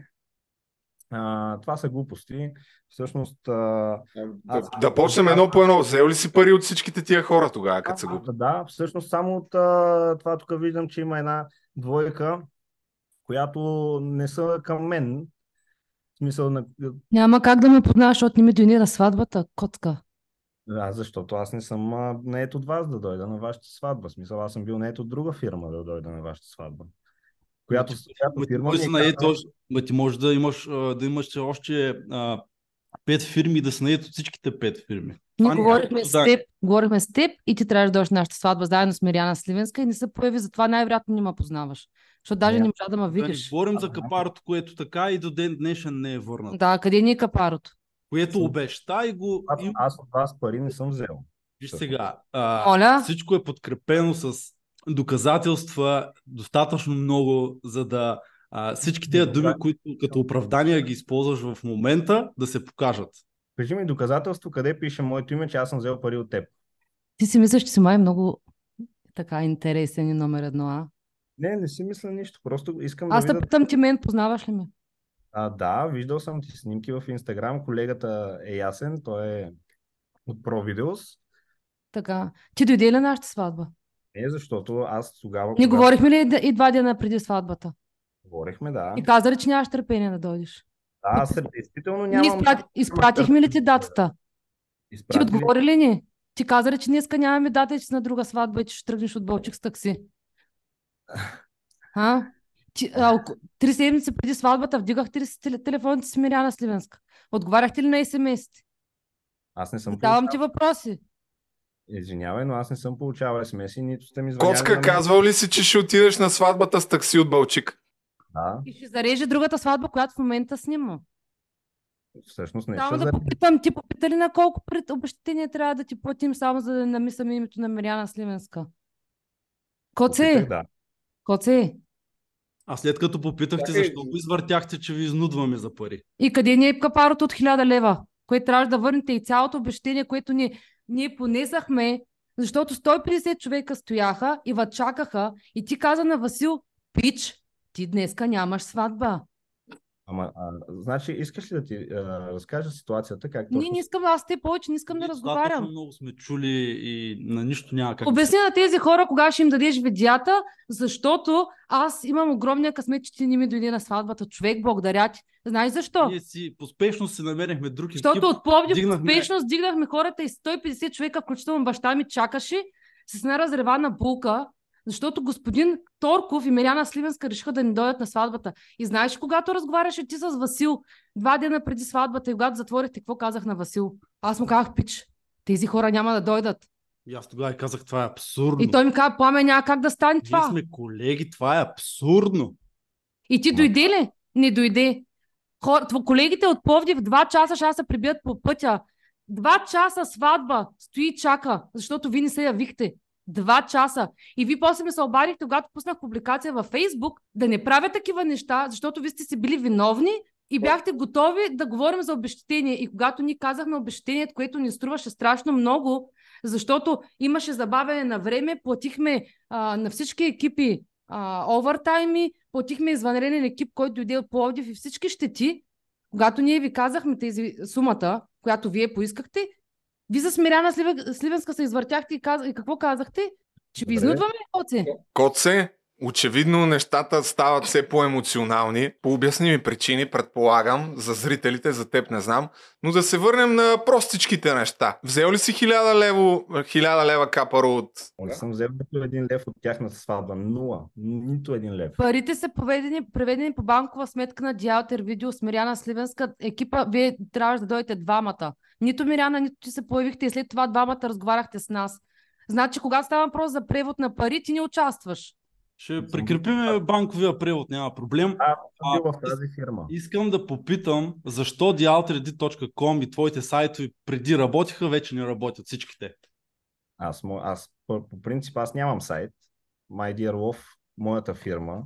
А, това са глупости. Всъщност, а, аз- Да почнем едно по едно. Взел ли си пари от всичките тия хора тогава, като са го... да, да, всъщност само от а, това тук виждам, че има една двойка, която не са към мен. Смисъл на... Няма как да ме познаваш, защото не ми дойде на сватбата, котка. Да, защото аз не съм а, нает от вас да дойда на вашата сватба. Смисъл, аз съм бил нает от друга фирма да дойда на вашата сватба. Която, която Ма ти фирма може ми е ма ти може да имаш, да имаш още а, пет фирми да се наед от всичките пет фирми. Ние Това говорихме с да. теб, говорихме с теб и ти трябваше да дойдеш на нашата сватба заедно с Мириана Сливенска и не се появи, затова най-вероятно не ме познаваш. Защото даже не можа да ме Да не видиш. говорим за капарото, което така и до ден днешен не е върнат. Да, къде ни е капарото? Което обеща и го... Аз, аз от вас пари не съм взел. Виж сега, а, Моля? всичко е подкрепено с доказателства достатъчно много, за да а, всички тези думи, които като оправдания ги използваш в момента, да се покажат. Кажи ми доказателство, къде пише моето име, че аз съм взел пари от теб. Ти си мислиш, че си май много така интересен и номер едно, а? Не, не си мисля нищо. Просто искам Аз да те видя... питам ти мен, познаваш ли ме? А, да, виждал съм ти снимки в Инстаграм. Колегата е ясен. Той е от ProVideos. Така. Ти дойде ли на нашата сватба? Не, защото аз тогава... Ние когато- говорихме ли и два дена преди сватбата? Говорихме, да. И каза ли, че нямаш търпение да дойдеш? Аз действително нямам... изпрати, изпратихме ли ти датата? Ти Изпрати ли? отговори ли ни? Ти каза ли, че днеска нямаме дата и че си на друга сватба и че ще тръгнеш от Бълчик с такси? А? Ти, а, три седмици преди сватбата вдигахте ли си теле- телефоните си Миряна Сливенска? Отговаряхте ли на смс-ите? Аз не съм Давам ти въпроси. Извинявай, но аз не съм получавал смс и нито сте ми звъняли. Коцка, на казвал ли си, че ще отидеш на сватбата с такси от Бълчик? Да, И ще зареже другата сватба, която в момента снима. всъщност не Само ще да попитам, ти попита ли на колко пред обещетение трябва да ти платим, само за да намислям името на Миряна Сливенска? Коце, да. коце. А след като попитахте, защо го извъртяхте, че ви изнудваме за пари? И къде ни е капарото от 1000 лева, което трябва да върнете и цялото обещение, което ни, ние понесахме, защото 150 човека стояха и ва чакаха и ти каза на Васил, пич, ти днеска нямаш сватба. Ама, а, значи, искаш ли да ти а, разкажа ситуацията? Как Не, точно не искам, аз те повече не искам да разговарям. много сме чули и на нищо няма как Обясни на тези хора кога ще им дадеш видеята, защото аз имам огромния късмет, че ти не ми дойде на сватбата. Човек, благодаря ти. Знаеш защо? Ние си поспешно си намерихме друг Защото от Пловдив дигнахме- успешно сдигнахме хората и 150 човека, включително баща ми, чакаше с една разревана булка, защото господин Торков и Миряна Сливенска решиха да ни дойдат на сватбата. И знаеш, когато разговаряше ти с Васил, два дена преди сватбата и когато затворихте, какво казах на Васил? Аз му казах, пич, тези хора няма да дойдат. И аз тогава казах, това е абсурдно. И той ми каза, пламен няма как да стане Ние това. сме колеги, това е абсурдно. И ти Ма- дойде ли? Не дойде. Хор... Колегите от Пловдив два часа ще се прибият по пътя. Два часа сватба стои и чака, защото ви не се явихте. Два часа. И ви после ми се обадихте, когато пуснах публикация във Фейсбук, да не правя такива неща, защото ви сте си били виновни и бяхте готови да говорим за обещетение. И когато ни казахме обещетението, което ни струваше страшно много, защото имаше забавяне на време, платихме а, на всички екипи а, овертайми, платихме извънреден екип, който дойде от Пловдив и всички щети, когато ние ви казахме тези сумата, която вие поискахте, ви за Смиряна Сливен, Сливенска се извъртяхте и, каз... и какво казахте? Че ви изнудваме ли, Коце? Коце, очевидно нещата стават все по-емоционални. По обясними причини, предполагам, за зрителите, за теб не знам. Но да се върнем на простичките неща. Взел ли си хиляда лево, хиляда лева капаро от... Не съм взел нито един лев от тяхната сватба. Нула. Нито един лев. Парите са поведени, преведени по банкова сметка на Диалтер Видео с Миряна Сливенска. Екипа, вие трябваше да дойдете двамата. Нито Миряна, нито ти се появихте и след това двамата разговаряхте с нас. Значи, когато става въпрос за превод на пари, ти не участваш. Ще прикрепим банковия превод, няма проблем. А, А, в тази фирма. Искам да попитам, защо dialtready.com и твоите сайтове преди работиха, вече не работят всичките. Аз, аз по, принцип аз нямам сайт. My Dear Love, моята фирма,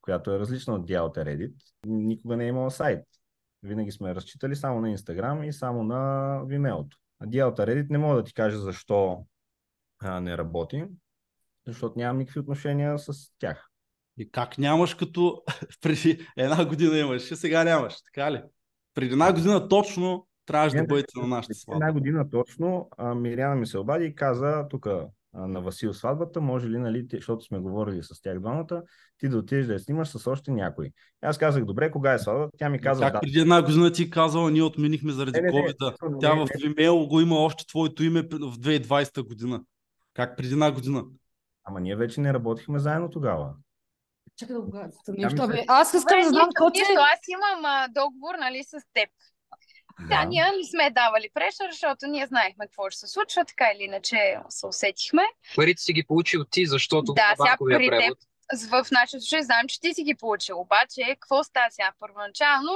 която е различна от Dialter никога не е имала сайт. Винаги сме разчитали само на Instagram и само на Vimeo. А Dialter Reddit не мога да ти кажа защо а, не работи, защото нямам никакви отношения с тях. И как нямаш, като [laughs] преди една година имаш, сега нямаш, така ли? Преди една година точно трябваше да бъдете на нашата Преди сватба. Една година точно а, Миряна ми се обади и каза тук на Васил сватбата, може ли, нали, ти- защото сме говорили с тях двамата, ти да отидеш да я снимаш с още някой. Аз казах, добре, кога е сватбата? Тя ми каза, Как да. преди една година ти казала, ние отменихме заради Не, COVID. не, Тя не, в Vimeo го има още твоето име в 2020 година. Как преди една година? Ама ние вече не работихме заедно тогава. Чакай да го Нещо, бе. Аз искам да знам какво ти нищо, аз имам а, договор, нали, с теб. Да, ние не сме давали прешър, защото ние знаехме какво ще се случва, така или иначе се усетихме. Парите си ги получил ти, защото Да, сега при теб превод. В нашия случай знам, че ти си ги получил. Обаче, какво става сега първоначално?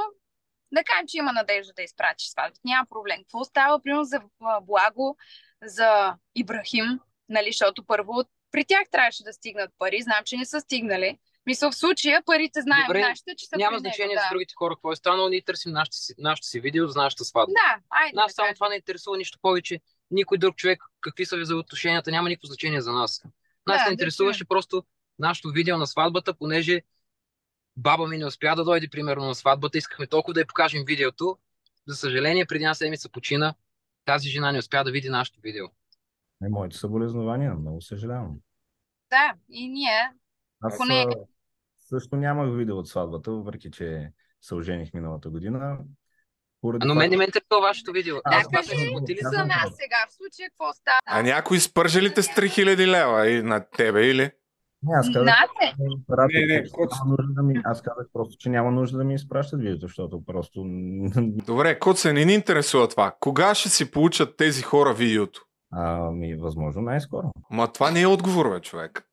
Да кажем, че има надежда да изпратиш сватбата. Няма проблем. Какво става, примерно, за Благо, за Ибрахим, нали, защото първо при тях трябваше да стигнат пари. Знам, че не са стигнали. Мисля, в случая парите знаем Добре, нашите, че са Няма при него, значение да. за другите хора какво е станало, ние търсим нашото си, нашото си видео за нашата сватба. Да, айде. Нас да само това не интересува нищо повече. Никой друг човек, какви са ви за отношенията, няма никакво значение за нас. Нас Да, не да интересуваше просто нашето видео на сватбата, понеже баба ми не успя да дойде примерно на сватбата, искахме толкова да й покажем видеото. За съжаление, преди една седмица почина. Тази жена не успя да види нашето видео. Не, моите съболезнования, много съжалявам. Да, и ние. Аз Поне- също нямах видео от сватбата, въпреки че се ожених миналата година. Поради А, но това, мен не ме интересува вашето видео. А, Да, кажи за нас сега, в случая какво става? А някой спържа ли те с 3000 лева и на тебе или? Не, аз казах, Нате, Не, не, да ми... Аз казах просто, че няма нужда да ми изпращат видеото, защото просто... Добре, Коце, не ни интересува това. Кога ще си получат тези хора видеото? Ами, възможно най-скоро. Ма това не е отговор, бе, човек.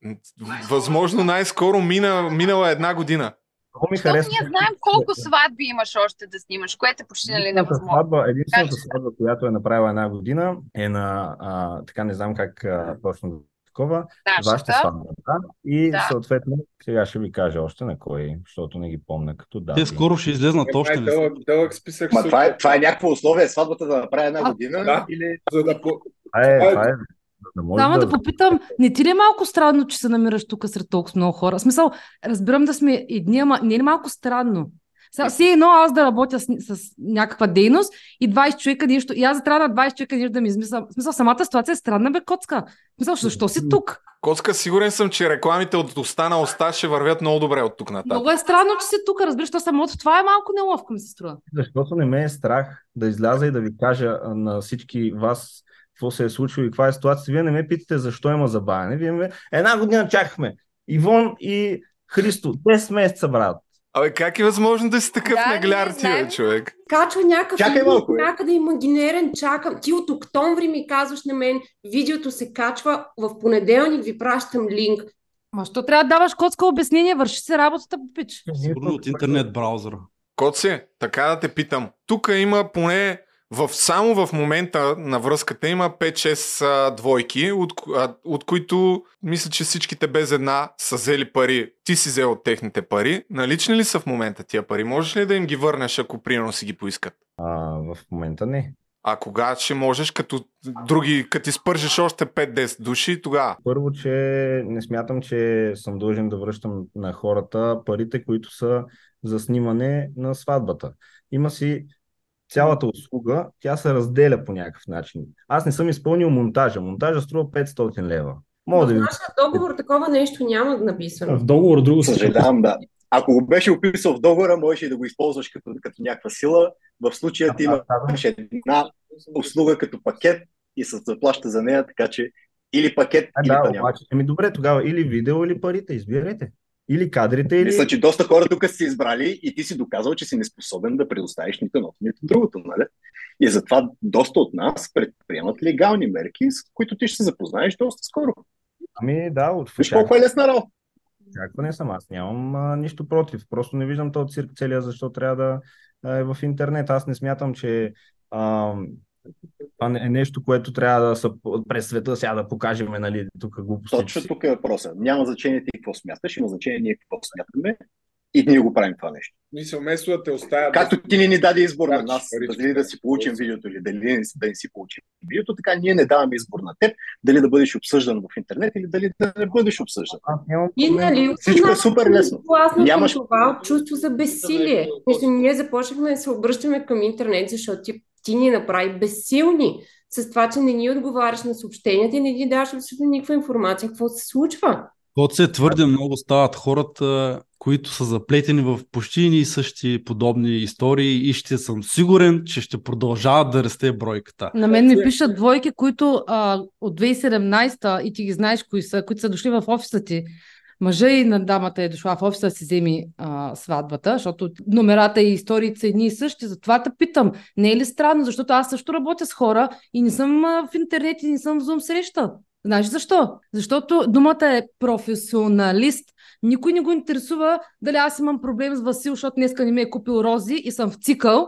Възможно най-скоро мина, минала една година. Много ми харесва. ние знаем колко сватби имаш още да снимаш, което е почти нали Единствената невъзможно. сватба, единствената сватба, която е направила една година, е на, а, така не знам как а, точно такова, вашата сватба. Да? И Да. съответно, сега ще ви кажа още на кой, защото не ги помня като дати. Те скоро ще излезнат е още. Са. дълъг, дълъг списък. Ма това е, това е някакво условие сватбата да направи една А, година да. или За да. Това е, това е- това е, да може Само да... да попитам, не ти ли е малко странно, че се намираш тук сред толкова много хора? В смисъл, разбирам да сме едни, ама не е ли малко странно? Все едно аз да работя с, с някаква дейност и 20 човека нещо, и аз да трябва на 20 човека нещо да ми измисля. В смисъл, самата ситуация е странна, бе, коцка. В смисъл, защо си тук? Коцка, сигурен съм, че рекламите от уста на уста ще вървят много добре от тук нататък. Много е странно, че си тук, разбираш, то самото това е малко неловко, ми се струва. Защото не ме е страх да изляза и да ви кажа на всички вас какво се е случило и каква е ситуацията. Вие не ме питате защо има забавяне. Вие ме... Една година чакахме. Ивон и Христо. 10 месеца, брат. Абе, как е възможно да си такъв Да, нагляр ти, бе, човек? Качва някакъв Чакай малко, бе. някъде имагинерен, чакам. Ти от октомври ми казваш на мен, видеото се качва, в понеделник ви пращам линк. Ма, що трябва да даваш коцка обяснение? Върши се работата, пич. Сигурно от интернет браузъра. Коци, така да те питам. Тук има поне в, само в момента на връзката има 5-6 а, двойки, от, ко- а, от които мисля, че всичките без една са взели пари. Ти си взел от техните пари. Налични ли са в момента тия пари? Можеш ли да им ги върнеш, ако примерно си ги поискат? А, в момента не. А кога ще можеш, като други, като ти спържеш още 5-10 души, тогава? Първо, че не смятам, че съм дължен да връщам на хората парите, които са за снимане на сватбата. Има си цялата услуга, тя се разделя по някакъв начин. Аз не съм изпълнил монтажа. Монтажа струва 500 лева. Мога В да нашия договор такова нещо няма написано. В договор друго се съжалявам, да. Ако го беше описал в договора, можеш и да го използваш като, като някаква сила. В случая ти имаш една услуга като пакет и се заплаща за нея, така че или пакет, А, или да, обаче, ами добре, тогава или видео, или парите, избирайте. Или кадрите, или... Мисля, че доста хора тук си избрали и ти си доказал, че си неспособен да предоставиш нито едното, нито другото, нали? И затова доста от нас предприемат легални мерки, с които ти ще се запознаеш доста скоро. Ами да, от Виж колко е лесна работа. Очакване съм. Аз нямам а, нищо против. Просто не виждам този цирк целия, защо трябва да а, е в интернет. Аз не смятам, че а, това не- е нещо, което трябва да се през света сега да покажем, нали, тук глупости. Точно тук е въпроса. Няма значение ти какво смяташ, има значение ние какво смятаме и ние го правим това нещо. Мисля, вместо да те оставят... Както ти не ни даде избор на Значи, нас, дали да си получим видеото или дали да не си получим видеото, така ние не даваме избор на теб, дали да бъдеш обсъждан в интернет или дали да не бъдеш обсъждан. И нали, Всичко е супер лесно. Нямаш- това от чувство за безсилие. Ние започнахме да се обръщаме към интернет, защото ти, ти ни направи безсилни с това, че не ни отговаряш на съобщенията и не ни даваш абсолютно никаква информация какво се случва. Кот се твърде много стават хората, които са заплетени в почти и същи подобни истории и ще съм сигурен, че ще продължават да расте бройката. На мен ми пишат двойки, които а, от 2017 и ти ги знаеш кои са, които са дошли в офиса ти. Мъжа и на дамата е дошла в офиса да си вземи а, сватбата, защото номерата и историите са едни и същи. Затова те питам, не е ли странно, защото аз също работя с хора и не съм в интернет и не съм в Zoom среща. Знаеш защо? Защото думата е професионалист. Никой не го интересува дали аз имам проблем с Васил, защото днеска не ми е купил рози и съм в цикъл,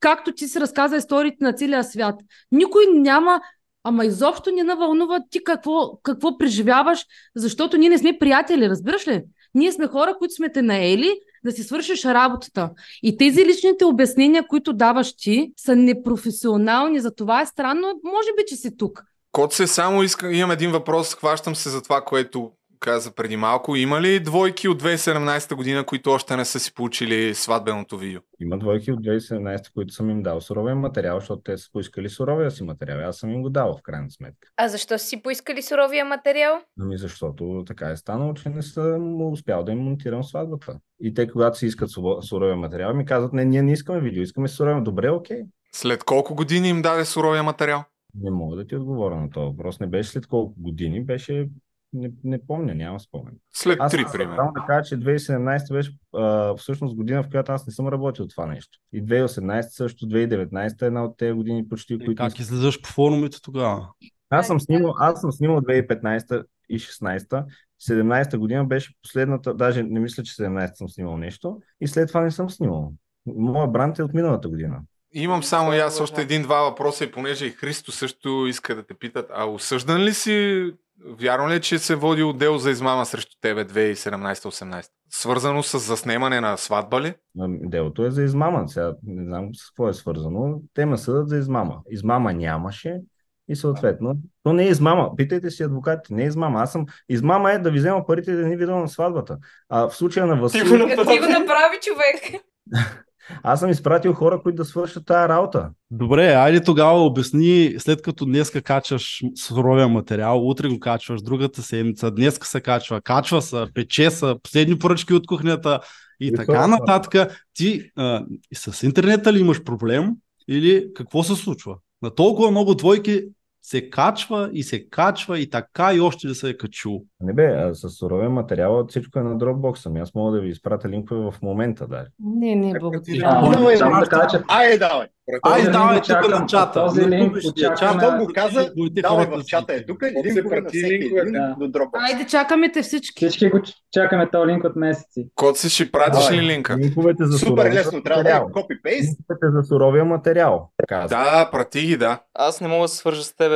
както ти си разказа историите на целия свят. Никой няма, ама изобщо не навълнува ти какво, какво преживяваш, защото ние не сме приятели, разбираш ли? Ние сме хора, които сме те наели да си свършиш работата. И тези личните обяснения, които даваш ти, са непрофесионални. За това е странно, може би, че си тук. Кот се само иска, имам един въпрос, хващам се за това, което каза преди малко. Има ли двойки от 2017 година, които още не са си получили сватбеното видео? Има двойки от 2017, които съм им дал суровия материал, защото те са поискали суровия си материал. Аз съм им го дал в крайна сметка. А защо си поискали суровия материал? Ами защото така е станало, че не съм успял да им монтирам сватбата. И те, когато си искат суровия материал, ми казват, не, ние не искаме видео, искаме суровия. Добре, окей. След колко години им даде суровия материал? Не мога да ти отговоря на този въпрос. Не беше след колко години, беше не, не помня, няма спомен. След аз, три, примерно. Само да кажа, че 2017 беше а, всъщност година, в която аз не съм работил това нещо. И 2018 също, 2019 е една от тези години почти, И които... как излизаш по форумите тогава? Аз съм снимал, аз съм снимал 2015 и 16 17 година беше последната, даже не мисля, че 17 съм снимал нещо и след това не съм снимал. Моя бранд е от миналата година. Имам само и аз още един-два въпроса и понеже и Христо също иска да те питат, а осъждан ли си, вярно ли е, че се води отдел за измама срещу тебе 2017-18? Свързано с заснемане на сватба ли? Делото е за измама. Сега не знам с какво е свързано. Те ме съдат за измама. Измама нямаше и съответно. То не е измама. Питайте си адвокатите. Не е измама. Аз съм. Измама е да ви взема парите да ни видя на сватбата. А в случая на Васил. Ти го направи, човек. [laughs] Аз съм изпратил хора, които да свършат тая работа. Добре, айде тогава обясни, след като днеска качваш суровия материал, утре го качваш, другата седмица, днеска се качва, качва се, пече се, последни поръчки от кухнята и, И така това- нататък. Ти а, с интернета ли имаш проблем или какво се случва? На толкова много двойки се качва и се качва и така и още ли се е качило. Не бе, а с суровия материал всичко е на Dropbox. Ами аз мога да ви изпратя линкове в момента даже. Не, не, благодаря. А, давай, Само да кажа, че Айде, давай. Ай, Този давай тук на чата. Този линк очаквам. го каза, давай в чата е тук и Се прати линкове, един да. до Dropbox. Айде, чакаме те всички. Всички го чакаме този линк от месеци. Код си ще пратиш ли линка? Линковете за Супер лесно, трябва да е копи-пейст. Линковете за суровия материал. Да, прати ги, да. Аз не мога да се свържа с тебе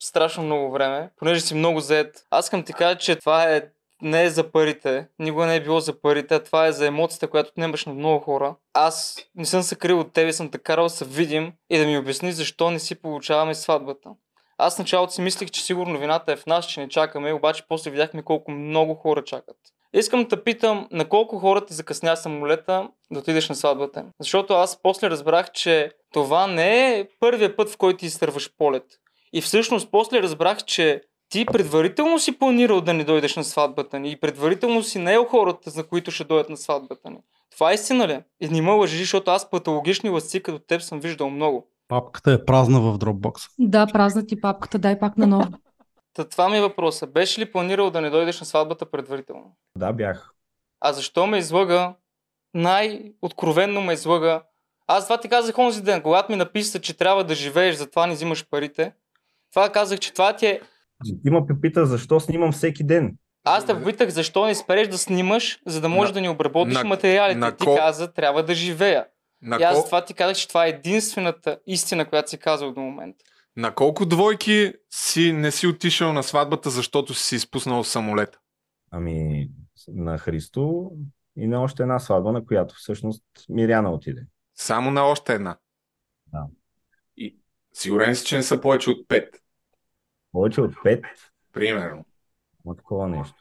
страшно много време, понеже си много зает. Аз искам ти кажа, че това е не е за парите, никога не е било за парите, а това е за емоцията, която отнемаш на много хора. Аз не съм се крил от тебе, съм те карал да се видим и да ми обясни защо не си получаваме сватбата. Аз началото си мислих, че сигурно вината е в нас, че не чакаме, обаче после видяхме колко много хора чакат. Искам да питам на колко хора ти закъсня самолета да отидеш на сватбата. Защото аз после разбрах, че това не е първият път, в който ти изтърваш полет. И всъщност после разбрах, че ти предварително си планирал да не дойдеш на сватбата ни и предварително си наел хората, за които ще дойдат на сватбата ни. Това е истина ли? И не ме лъжи, защото аз патологични лъсци като теб съм виждал много. Папката е празна в Dropbox. Да, празна ти папката, дай пак на ново. [laughs] Та това ми е въпроса. Беше ли планирал да не дойдеш на сватбата предварително? Да, бях. А защо ме излъга? Най-откровенно ме излъга. Аз това ти казах онзи ден, когато ми написа, че трябва да живееш, затова не взимаш парите. Това казах, че това ти е... Ти ме попита защо снимам всеки ден. Аз те попитах защо не спреш да снимаш, за да можеш На- да ни обработиш на- материалите. на ти ко- каза, трябва да живея. На, И аз кол... това ти казах, че това е единствената истина, която си казал до момента. на колко двойки си не си отишъл на сватбата, защото си си изпуснал самолета? Ами на Христо и на още една сватба, на която всъщност Миряна отиде. Само на още една. Да. И сигурен си, че не са повече от пет. Повече от пет, Примерно. има такова нещо.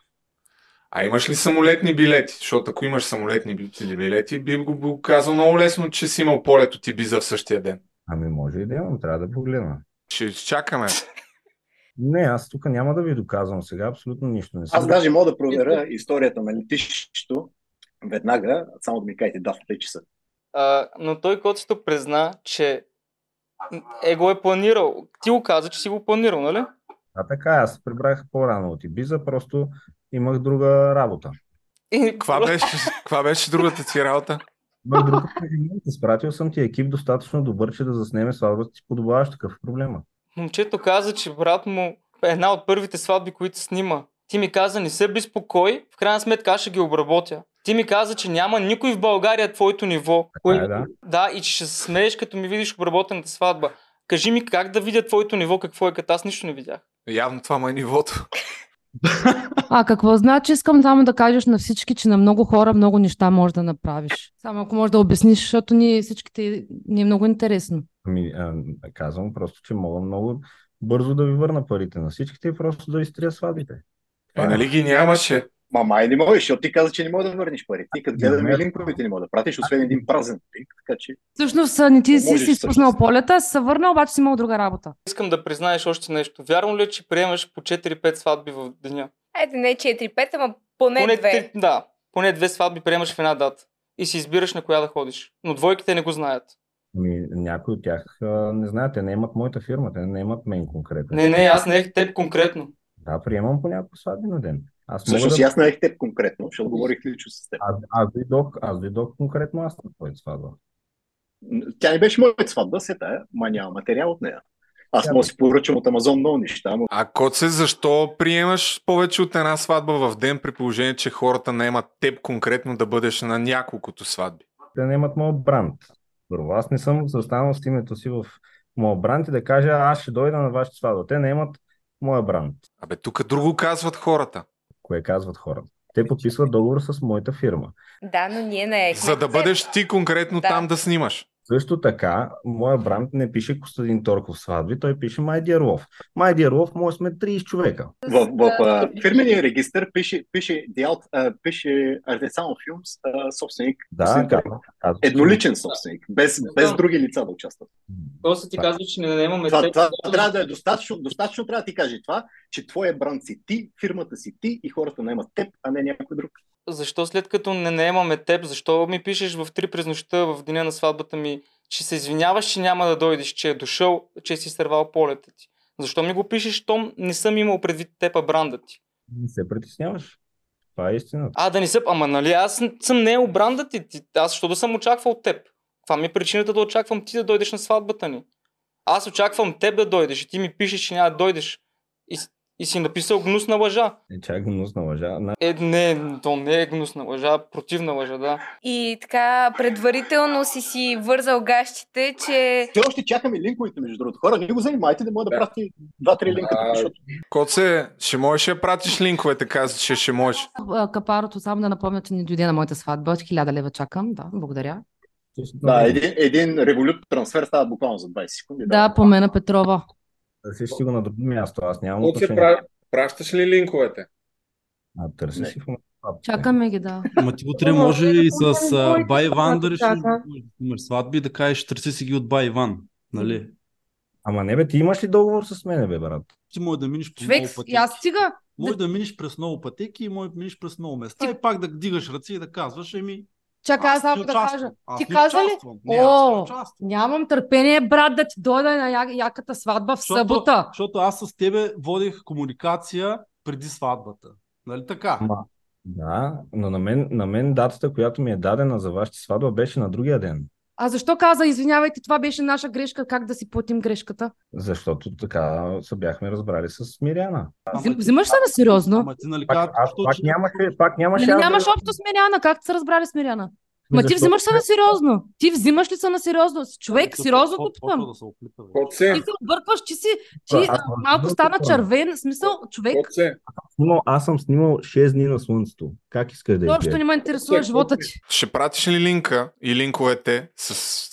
А имаш ли самолетни билети? Защото ако имаш самолетни би- билети, би го, казал много лесно, че си имал полет от Ибиза в същия ден. Ами може и да имам, трябва да погледна. Ще изчакаме. [laughs] Не, аз тук няма да ви доказвам сега, абсолютно нищо не съм. Аз даже мога да проверя историята на летището веднага, само да ми кажете датата и часа. А, но той Коцето призна, че е го е планирал. Ти го каза, че си го планирал, нали? А така, аз прибрах по-рано от Ибиза, просто имах друга работа. И Каква беше, каква беше другата ти работа? Имах друг ангажимент. Изпратил съм ти екип достатъчно добър, че да заснеме сватбата ти подобаваш такъв е проблема. Момчето каза, че брат му е една от първите сватби, които снима. Ти ми каза, не се безпокой, в крайна сметка аз ще ги обработя. Ти ми каза, че няма никой в България твоето ниво. Така е, да. да, и че ще се смееш, като ми видиш обработената сватба. Кажи ми как да видя твоето ниво, какво е, като аз нищо не видях. Явно това му е нивото. А какво значи? Искам само да кажеш на всички, че на много хора много неща можеш да направиш. Само ако можеш да обясниш, защото ни всичките ни е много интересно. Ами, а, казвам просто, че мога много бързо да ви върна парите на всичките и просто да изтрия сватбите. Е, нали ги нямаше? Ма май не можеш, защото ти каза, че не можеш да върнеш пари. Ти като гледаме Не. линковете не можеш да пратиш, освен един празен линк, така че... Всъщност не ти си си изпуснал всъщност. полета, се върна, обаче си имал друга работа. Искам да признаеш още нещо. Вярно ли е, че приемаш по 4-5 сватби в деня? Айде, не 4-5, ама поне, поне две. три- да, поне две сватби приемаш в една дата. И си избираш на коя да ходиш. Но двойките не го знаят. Ами, някои от тях а, не знаят, те не имат моята фирма, те не имат мен конкретно. Не, не, аз не ех теб конкретно. Да, приемам по няколко сватби на ден. Аз мога Всъщност да... аз наех теб конкретно, защото говорих лично с теб. Аз, аз, дойдох, аз дойдох конкретно аз на твоята сватба. Тя не беше моята сватба, се тая, ма няма материал от нея. Аз мога да си поръчам от Амазон много неща, но А Коце, защо приемаш повече от една сватба в ден при положение, че хората наемат теб конкретно да бъдеш на няколкото сватби? Те не имат моят бранд. Първо, аз не съм застанал с името си в моят бранд и да кажа, аз ще дойда на вашата сватба. Те не имат моя бранд. Абе, тук друго казват хората. Кое казват хората? Те подписват договор с моята фирма. Да, но ние не За да бъдеш ти конкретно Да. там да снимаш. Също така, моя бранд не пише Костадин Торков сватби, той пише Love. My Dear Love, може сме 30 човека. в, в, а, фирмения регистр пише, пише, Диалт, пише Artisanal Films а, собственик, Да, казвам. едноличен собственик, без, без други лица да участват. После ти казва, че не наемаме Това, това, това трябва да е достатъчно, достатъчно трябва да ти каже това, че твоя бранд си ти, фирмата си ти и хората наемат теб, а не някой друг. Защо след като не наемаме теб, защо ми пишеш в 3 през нощта в деня на сватбата ми, че се извиняваш, че няма да дойдеш, че е дошъл, че си сървал полета ти? Защо ми го пишеш, щом не съм имал предвид теб, а бранда ти? Не се притесняваш. Това е истината. А, да не съм, ама нали аз съм не е бранда ти. Аз защо да съм очаквал теб? Това ми е причината да очаквам ти да дойдеш на сватбата ни. Аз очаквам теб да дойдеш и ти ми пишеш, че няма да дойдеш. И, и си написал гнусна лъжа. Не чак гнусна лъжа. На... Е, не, то не е гнусна лъжа, а противна лъжа, да. И така, предварително си си вързал гащите, че... Все още чакаме линковете, между другото. Хора, не го занимайте, да мога да прати два-три линка, тук, защото Коце, ще можеш да пратиш линковете, каза, че ще можеш. А, Капарото, само да напомня, че не дойде на моята сватба. От 1000 лева чакам. Да, благодаря. да, един, един револют трансфер става буквално за 20 секунди. Да, помена Петрова. Търсиш си го на друго място. Аз нямам Коце, отношение. пра... пращаш ли линковете? А, търси си в момента. Чакаме ги, да. Ама ти утре може и с а, Бай Иван да решиш да имаш сватби да кажеш, търси си ги от Бай Иван. Нали? Ама не бе, ти имаш ли договор с мене, бе, брат? Ти може да минеш по Човек, много пъти. и аз стига. Може да минеш през много пътеки и може да минеш през много места и пак да дигаш ръце и да казваш, еми, Чакай, аз само да кажа. Аз Ти каза ли? Не, О, нямам търпение, брат, да ти дойда на я- яката сватба в Защото, събота. защото аз с тебе водих комуникация преди сватбата. Нали така? Ама, да, но на мен, на мен датата, която ми е дадена за вашата сватба, беше на другия ден. А защо каза, извинявайте, това беше наша грешка, как да си платим грешката? Защото така се бяхме разбрали с Миряна. Взим, взимаш се на сериозно? Ама ти нали Пак, аз пак нямаше, пак нямаше Нали нямаш общо с Миряна? Как се разбрали с Миряна? Ма ти взимаш се на сериозно. Ти взимаш ли се на сериозно? Човек, Почва- сериозно почва питам. да се Ти се объркваш, че си, ти а, съм малко стана червен. Смисъл, човек, Но аз съм снимал 6 дни на слънцето. Как искаш да изобщо изглежда? не ме интересува живота ти. ще пратиш ли линка и линковете с...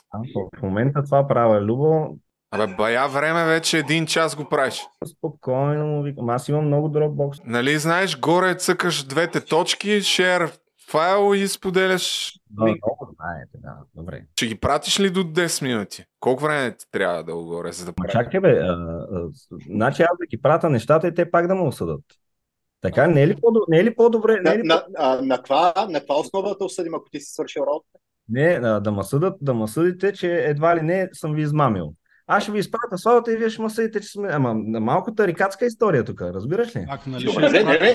В момента това правя. Любо, Абе, бая време вече един час го правиш. спокойно му викам. Аз имам много Dropbox. Нали знаеш, горе цъкаш двете точки, share файл и споделяш. Да, много знаете, да. Добре. Ще ги пратиш ли до 10 минути? Колко време ти трябва да го горе, за да правиш? чакай бе, а, а, значи аз да ги пратя нещата и те пак да ме осъдат. Така, не е ли, по- не е ли по-добре? Не, е На, ли на, а, на, каква, на каква основа да осъдим, ако ти си свършил работа? Не, а, да ме съдат, да ме съдите, че едва ли не съм ви измамил. Аз ще ви изпратя славата и вие ще ме съдите, че сме... Ама на малко тарикатска история тук, разбираш ли? Как, нали.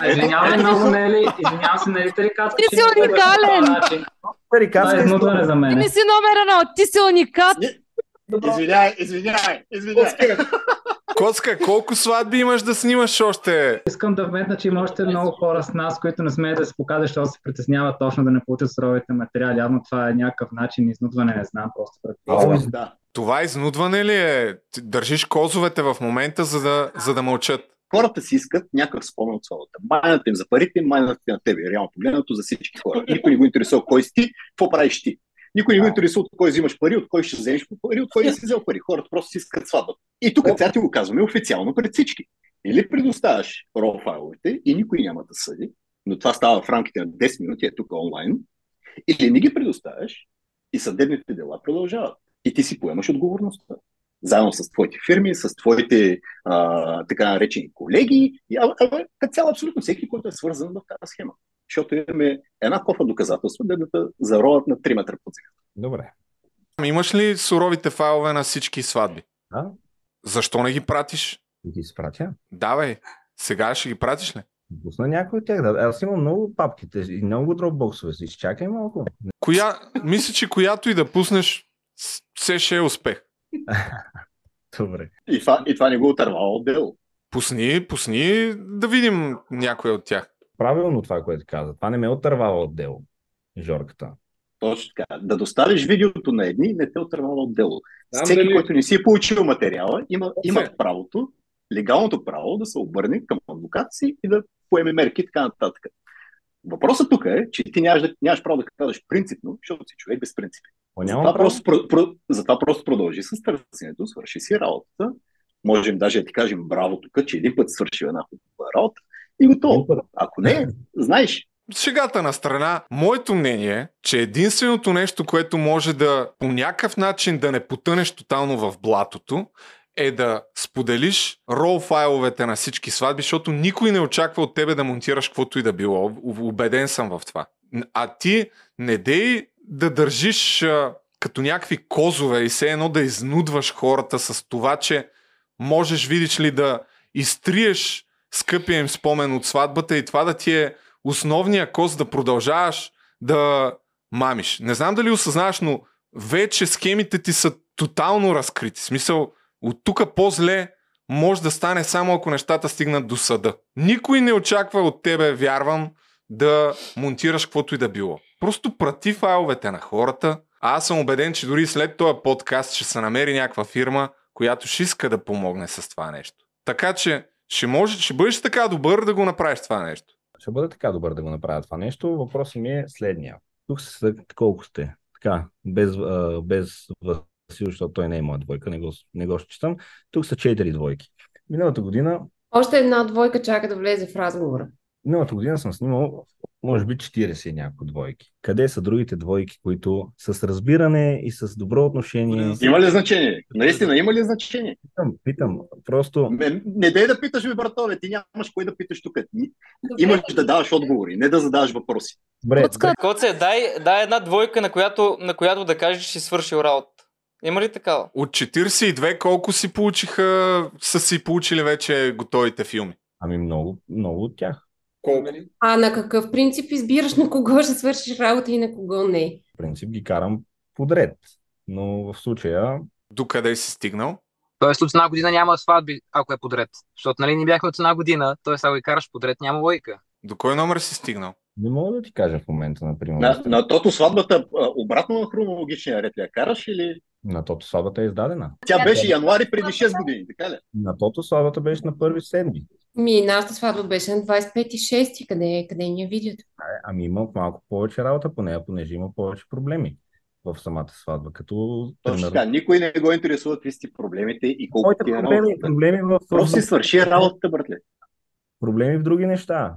Извинявай много, не е ли? Извинявам се, не е ли тарикатска? Ти си уникален! Тарикатска е история. за Ти мен. не си номер едно, ти си уникат. Извинявай, извинявай, извинявай. Коцка, колко сватби имаш да снимаш още? Искам да вметна, че има още много хора с нас, които не смеят да се покажат, защото се притесняват точно да не получат суровите материали. Явно това е някакъв начин изнудване, не знам, просто предполагам. Да. Това изнудване ли е? Ти държиш козовете в момента, за да, за да мълчат. Хората си искат някакъв спомен от свободата. Майната им за парите, майната им на тебе. Реално погледнато за всички хора. Никой не го интересува кой си ти, какво правиш ти. Никой не го интересува от кой взимаш пари, от кой ще вземеш пари, от кой не си взел пари. Хората просто си искат сватба. И тук сега ти го казваме официално пред всички. Или предоставяш RAW файловете и никой няма да съди, но това става в рамките на 10 минути, е тук онлайн, или не ги предоставяш и съдебните дела продължават. И ти си поемаш отговорността. Заедно с твоите фирми, с твоите а, така наречени колеги, и, а, а, като цяло абсолютно всеки, който е свързан в тази схема. Защото имаме една кофа доказателства, да да зароват на 3 метра под земята. Добре. Имаш ли суровите файлове на всички сватби? Да. Защо не ги пратиш? И ти спратя. Давай, сега ще ги пратиш ли? Пусна някой от тях. Да. Аз имам много папките и много дропбоксове. Си изчакай малко. Коя, мисля, че която и да пуснеш, все ще е успех. [laughs] Добре. И това, и това не го отървава от дело. Пусни, пусни да видим някоя от тях. Правилно това, което каза. Това не ме отървава от дело. Жорката. Точно така. Да доставиш видеото на едни, не те отървава от дело. Знам Всеки, дали- който не си е получил материала, има, има правото, легалното право да се обърне към адвоката си и да поеме мерки и така нататък. Въпросът тук е, че ти нямаш, нямаш право да кажеш принципно, защото си човек без принципи. Затова просто, про, про, затова просто продължи с търсенето, свърши си работата. Можем даже да ти кажем браво тук, че един път свърши една хубава работа и готово. Ако не, знаеш, Шегата на страна, моето мнение е, че единственото нещо, което може да по някакъв начин да не потънеш тотално в блатото, е да споделиш рол файловете на всички сватби, защото никой не очаква от тебе да монтираш каквото и да било. Убеден съм в това. А ти не дей да държиш а, като някакви козове и все едно да изнудваш хората с това, че можеш, видиш ли, да изтриеш скъпия им спомен от сватбата и това да ти е основния коз да продължаваш да мамиш. Не знам дали осъзнаваш, но вече схемите ти са тотално разкрити. В Смисъл, от тук по-зле може да стане само ако нещата стигнат до съда. Никой не очаква от тебе, вярвам, да монтираш каквото и да било. Просто прати файловете на хората. А аз съм убеден, че дори след този подкаст ще се намери някаква фирма, която ще иска да помогне с това нещо. Така че ще, може, ще бъдеш така добър да го направиш това нещо. Ще бъде така добър да го направя това нещо. Въпросът ми е следния. Тук са колко сте? Така, без, а, без Васил, защото той не е моя двойка, не го, не го считам. Тук са четири двойки. Миналата година, Още една двойка чака да влезе в разговора. миналата година съм снимал, може би 40 и няколко двойки. Къде са другите двойки, които с разбиране и с добро отношение... има ли значение? Наистина, има ли значение? Питам, питам. Просто... Не, не дай да питаш, ми, братове, ти нямаш кой да питаш тук. Имаш да даваш отговори, не да задаваш въпроси. Добре, Коце, дай, дай една двойка, на която, на която да кажеш, че си свършил работа. Има ли такава? От 42 колко си получиха, са си получили вече готовите филми? Ами много, много от тях. Колко? А на какъв принцип избираш на кого ще свършиш работа и на кого не? В принцип ги карам подред. Но в случая Докъде си стигнал? Тоест от една година няма сватби, ако е подред. Защото нали не бяхме от една година, т.е. ако ги караш подред, няма лойка. До кой номер си стигнал? не мога да ти кажа в момента, например. На, на тото сватбата обратно на хронологичния ред ли я караш или... На тото сватбата е издадена. Тя беше януари преди 6 години, така ли? На тото сватбата беше на първи седми. Ми, нашата сватба беше на 25-6, къде, къде ни е видеото? А- Ами има малко повече работа по нея, понеже има повече проблеми в самата сватба. Като, Точно така. Никой не го интересува какви сте проблемите и колко Моите ти е проблеми, работата. проблеми в... Просто си свърши работата, братле. Проблеми в други неща.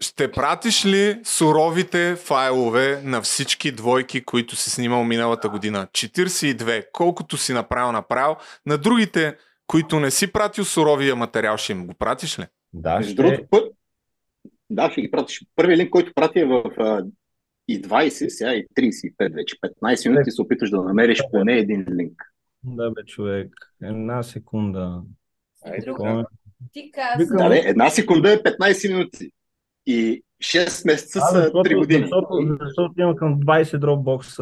Ще пратиш ли суровите файлове на всички двойки, които си снимал миналата година? 42, колкото си направил, направил. На другите, които не си пратил суровия материал, ще им го пратиш ли? Да, Между другото, път... Да, ще ги пратиш. Първият линк, който прати е в а, и 20, сега и 35 вече. 15 минути се опиташ да намериш поне един линк. Да, бе, човек. Една секунда. Е. Ти Да, бе, една секунда е 15 минути. И 6 месеца А, са защото, 3 години. Защото, защото имам към 20 Dropbox.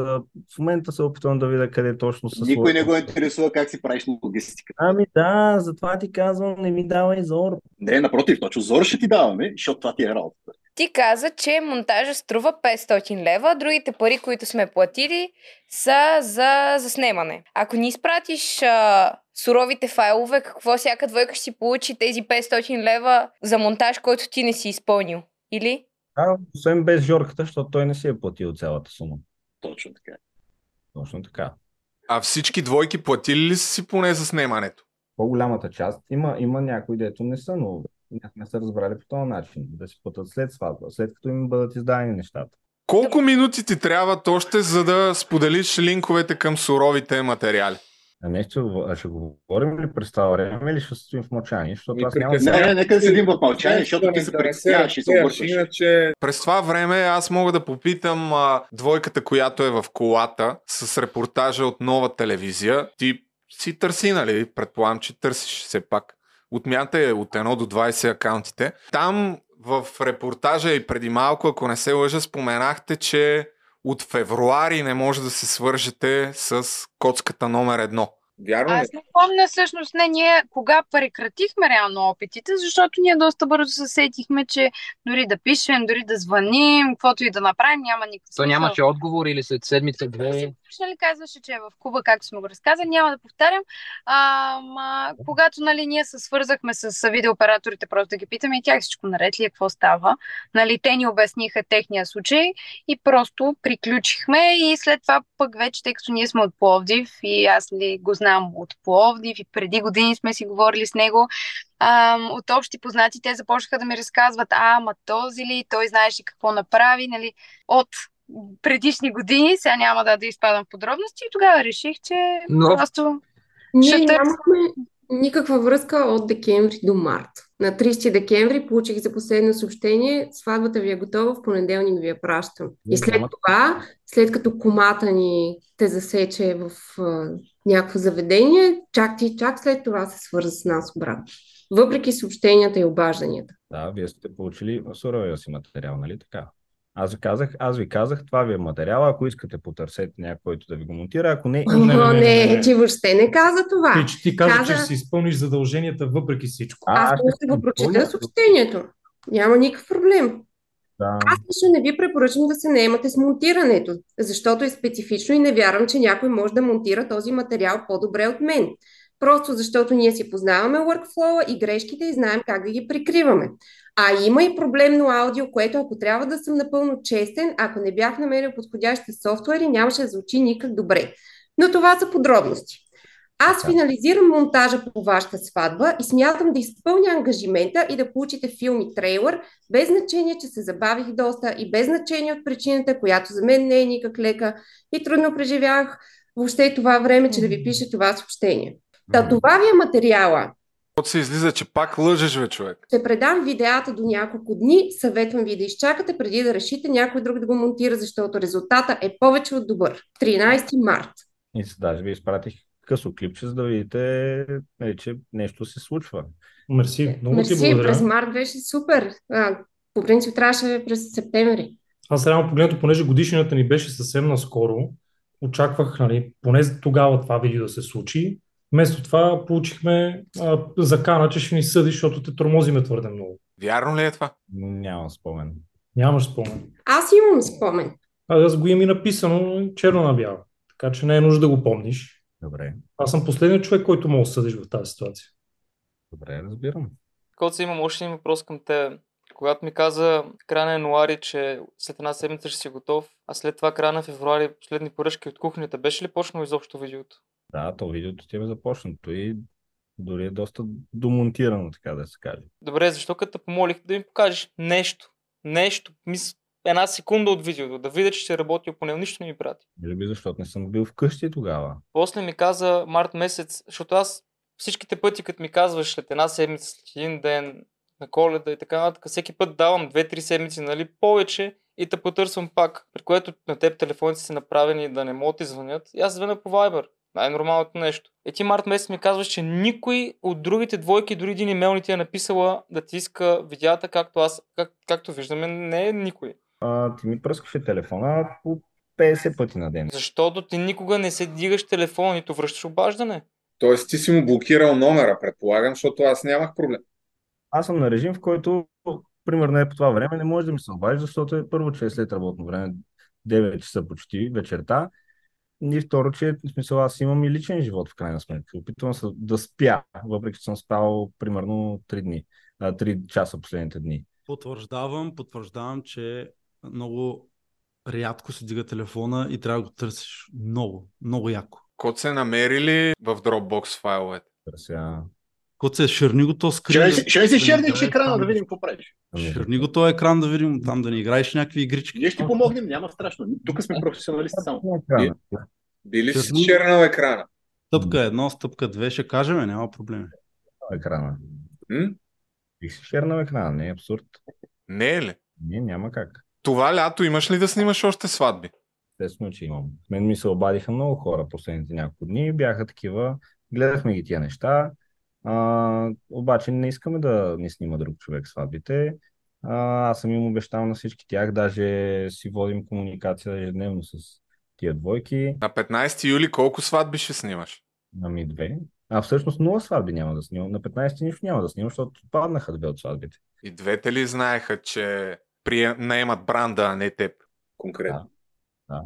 В момента се опитвам да видя къде точно са Никой не го интересува как си правиш логистика. Ами да, затова ти казвам, не ми давай зор. Не, напротив, точно зор ще ти даваме, защото това ти е работа. Ти каза, че монтажа струва 500 лева, другите пари, които сме платили, са за заснемане. Ако ни изпратиш а, суровите файлове, какво всяка двойка ще си получи тези 500 лева за монтаж, който ти не си изпълнил? Или? А, освен без Жорката, защото той не си е платил цялата сума. Точно така. Точно така. А всички двойки платили ли са си поне за снимането? по-голямата част. Има, има някои, дето не са, но не сме се разбрали по този начин. Да се пътат след сватба, след като им бъдат издадени нещата. Колко минути ти трябват още, за да споделиш линковете към суровите материали? А нещо, а ще говорим ли през това време или ще стоим в мълчание? Защото аз няма... Не, не, нека да седим в мълчание, защото ти се притесняваш и се объркваш. Иначе... През това време аз мога да попитам а, двойката, която е в колата, с репортажа от нова телевизия. Ти си търси, нали? Предполагам, че търсиш все пак. Отмятай от 1 до 20 акаунтите. Там в репортажа и преди малко, ако не се лъжа, споменахте, че от февруари не може да се свържете с коцката номер едно. Вярно? Аз не помня всъщност не ние кога прекратихме реално опитите, защото ние доста бързо се сетихме, че дори да пишем, дори да звъним, каквото и да направим, няма никакъв То нямаше отговор или след седмица, две. Нали казваше, че е в Куба, както сме го разказали, няма да повтарям. А, ма, когато нали, ние се свързахме с видеооператорите, просто да ги питаме и тях всичко наред ли е, какво става. Нали, те ни обясниха техния случай и просто приключихме и след това пък вече, тъй като ние сме от Пловдив и аз ли го знам от Пловдив и преди години сме си говорили с него, а, от общи познати те започнаха да ми разказват, а, ма този ли, той знаеше какво направи, нали, от предишни години, сега няма да, да изпадам в подробности. И тогава реших, че Но... просто Ние ще нямахме никаква връзка от декември до март. На 30 декември получих за последно съобщение, сватбата ви е готова, в понеделник ви я пращам. И след това, след като комата ни те засече в а, някакво заведение, чак ти, чак след това се свърза с нас обратно. Въпреки съобщенията и обажданията. Да, вие сте получили суровия си материал, нали така? Аз ви казах, аз ви казах, това ви е материал, ако искате потърсете някой, който да ви го монтира, ако не... О, не, не, не, не, ти въобще не каза това. Ти, че ти каза, каза, че ще си изпълниш задълженията въпреки всичко. Аз мога да го прочета съобщението. Няма никакъв проблем. Да. Аз лично не ви препоръчвам да се наемате с монтирането, защото е специфично и не вярвам, че някой може да монтира този материал по-добре от мен. Просто защото ние си познаваме workflow и грешките и знаем как да ги прикриваме. А има и проблемно аудио, което ако трябва да съм напълно честен, ако не бях намерил подходящи софтуери, нямаше да звучи никак добре. Но това са подробности. Аз финализирам монтажа по вашата сватба и смятам да изпълня ангажимента и да получите филм и трейлър, без значение, че се забавих доста и без значение от причината, която за мен не е никак лека и трудно преживях въобще това време, че да ви пиша това съобщение. Та това ви е материала. От се излиза, че пак лъжеш, бе, човек. Ще предам видеята до няколко дни. Съветвам ви да изчакате преди да решите някой друг да го монтира, защото резултата е повече от добър. 13 март. И се даже ви изпратих късо клипче, за да видите, нали, че нещо се случва. Мерси, много Мерси, ти благодаря. през март беше супер. А, по принцип трябваше през септември. Аз реално погледнато, понеже годишнината ни беше съвсем наскоро, очаквах, нали, поне тогава това видео да се случи. Вместо това получихме а, закана, че ще ни съди, защото те тормозиме твърде много. Вярно ли е това? Нямам спомен. Нямаш спомен. Аз имам спомен. А аз го имам и написано черно на бяло. Така че не е нужда да го помниш. Добре. Аз съм последният човек, който мога да съдиш в тази ситуация. Добре, разбирам. Коца, имам още един въпрос към те. Когато ми каза края на януари, че след една седмица ще си готов, а след това края на февруари последни поръчки от кухнята, беше ли почнало изобщо видеото? Да, то видеото ти е започнато и дори е доста домонтирано, така да се каже. Добре, защо като помолих да ми покажеш нещо? Нещо, мис... една секунда от видеото, да видя, че ще работи, по него нищо не ми прати. Може би защото не съм бил вкъщи тогава. После ми каза март месец, защото аз всичките пъти, като ми казваш след една седмица, след един ден, на коледа и така нататък, всеки път давам 2-3 седмици, нали, повече и те потърсвам пак, при което на теб телефоните са направени да не могат да звънят. И аз звъня по Viber. Най-нормалното нещо. Е ти март месец ми казваш, че никой от другите двойки, дори един имейл не ти е написала да ти иска видеята, както аз, как, както виждаме, не е никой. А, ти ми пръскаше телефона по 50 пъти на ден. Защото ти никога не се дигаш телефона, нито връщаш обаждане. Тоест ти си му блокирал номера, предполагам, защото аз нямах проблем. Аз съм на режим, в който, примерно е по това време, не може да ми се обажда, защото е първо, че е след работно време, 9 часа почти вечерта. И второ, че в смисъл аз имам и личен живот в крайна сметка. Опитвам се да спя, въпреки че съм спал примерно 3 дни, 3 часа последните дни. Потвърждавам, потвърждавам, че много рядко се дига телефона и трябва да го търсиш много, много яко. Код се намери ли в Dropbox файловете? Сега... Коце, шерни го то скрин. Ще, да- ще, си да играеш екрана да видим какво правиш. Шерни го този екран да видим там да ни играеш някакви игрички. Ние ще ти помогнем, няма страшно. Тук сме професионалисти само. Били си Шерни- чернал екрана? Стъпка едно, стъпка две, ще кажем, няма проблеми. Екрана. М? Бих си шернал екрана, не е абсурд. Не е ли? Не, няма как. Това лято имаш ли да снимаш още сватби? Естествено, че имам. Мен ми се обадиха много хора последните няколко дни. Бяха такива. Гледахме ги тия неща. А, обаче не искаме да ни снима друг човек сватбите. А, аз съм им обещал на всички тях. Даже си водим комуникация ежедневно с тия двойки. На 15 юли колко сватби ще снимаш? Ами две. А всъщност нула сватби няма да снимам. На 15 нищо няма да снимам, защото паднаха две от сватбите. И двете ли знаеха, че прием... наемат бранда, а не теб? Конкретно. Да.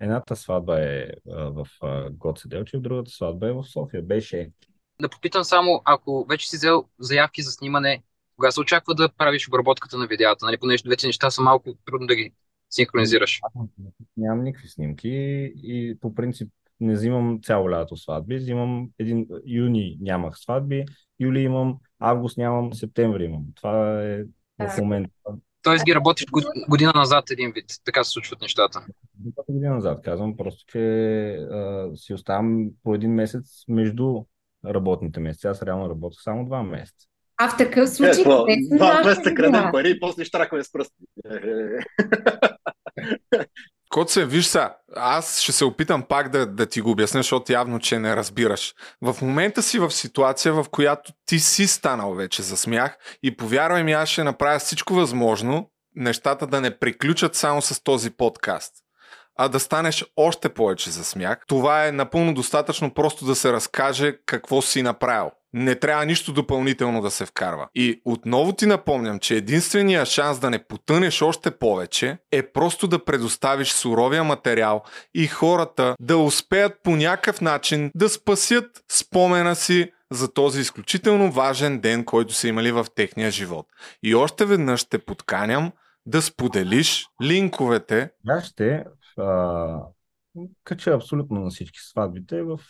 Едната сватба е а, в а, Гоце Делчев, другата сватба е в София. Беше. Да попитам само, ако вече си взел заявки за снимане, кога се очаква да правиш обработката на видеята, нали? Понеже двете неща са малко трудно да ги синхронизираш. Нямам никакви снимки и по принцип не взимам цяло лято сватби. Взимам един юни нямах сватби, юли имам, август нямам, септември имам. Това е в момента. Тоест ги работиш год- година назад един вид. Така се случват нещата. Година назад казвам просто, че а, си оставам по един месец между работните месеци. Аз реално работя само два месеца. А в такъв Е, случай, това, къде са два месеца крадем пари и после штракваме с пръсти. Е, е, е. Коце, виж са, аз ще се опитам пак да, да ти го обясня, защото явно, че не разбираш. В момента си в ситуация, в която ти си станал вече за смях и повярвай ми, аз ще направя всичко възможно нещата да не приключат само с този подкаст а да станеш още повече за смях. Това е напълно достатъчно просто да се разкаже какво си направил. Не трябва нищо допълнително да се вкарва. И отново ти напомням, че единственият шанс да не потънеш още повече е просто да предоставиш суровия материал и хората да успеят по някакъв начин да спасят спомена си за този изключително важен ден, който са имали в техния живот. И още веднъж те подканям да споделиш линковете ще а, кача абсолютно на всички сватбите в,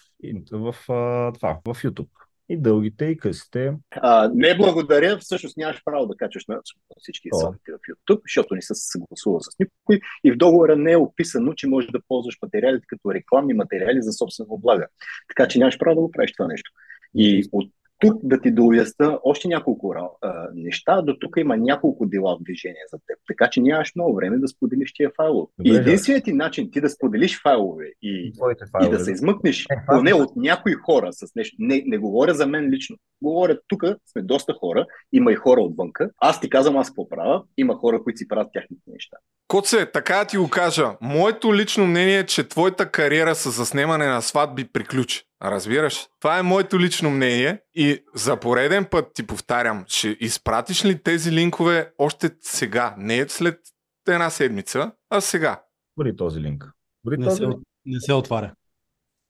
в, а, това, в YouTube. И дългите, и късите. А, не благодаря, всъщност нямаш право да качваш на всички съвети в YouTube, защото не се съгласува с никой и в договора не е описано, че можеш да ползваш материалите като рекламни материали за собствено блага. Така че нямаш право да го правиш това нещо. И от тук да ти доясна още няколко а, неща, до тук има няколко дела в движение за теб, така че нямаш много време да споделиш тия файлове. И единственият ти начин ти да споделиш файлове и, Твоите и файлове. да се измъкнеш Е, поне от някои хора с нещо. Не, не говоря за мен лично. Говоря тук, сме доста хора, има и хора отвънка. Аз ти казвам аз какво правя, има хора, които си правят тяхните неща. Коце, така ти го кажа. Моето лично мнение е, че твоята кариера с заснемане на сватби приключи. Разбираш? Това е моето лично мнение и за пореден път ти повтарям, ще изпратиш ли тези линкове още сега, не след една седмица, а сега. Дори този линк. Дори Не този се, не се отваря.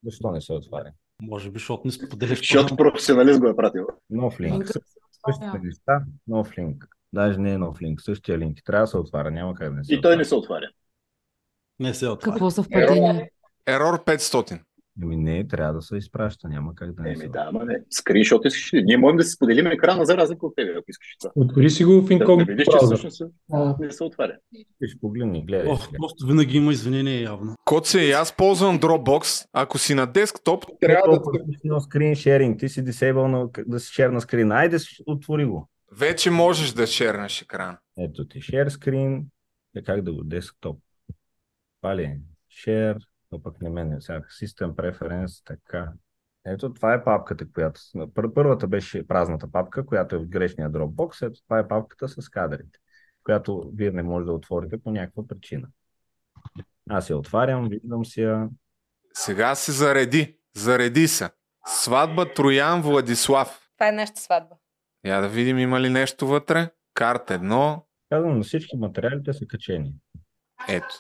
Защо не се отваря? Може би, защото не споделяш. Защото професионалист го е пратил. Нов линк. Същите отваря. неща, нов линк. Даже не е нов линк, същия линк. Трябва да се отваря, няма как да не се И той не се отваря. Не се отваря. Какво съвпадение? Ерор 500. Ами не, трябва да се изпраща, няма как да не се Еми да, ама не. Скриншот искаш ли? Ние можем да си споделим екрана за разлика от тебе, ако искаш това. Отвори си го в Да, да инкогнито видиш, че всъщност не се отваря. Виж, погледни, гледай. Ох, просто винаги има извинение явно. Коце, и аз ползвам Dropbox. Ако си на десктоп, трябва да... да... скрин шеринг, ти си дисейбъл на, да си шер на скрин. Айде, отвори го. Вече можеш да шернеш екран. Ето ти, share screen. Е как да го, десктоп. Това ли е? Share, но пък не мене. Сега, System Preference, така. Ето, това е папката, която... пър- Първата беше празната папка, която е в грешния Dropbox. Ето, това е папката с кадрите, която вие не може да отворите по някаква причина. Аз я отварям, виждам си я. Сега се зареди. Зареди се. Сватба Троян Владислав. Това е нашата сватба. Я да видим има ли нещо вътре. Карта едно. Казвам, на всички материалите са качени. Ето.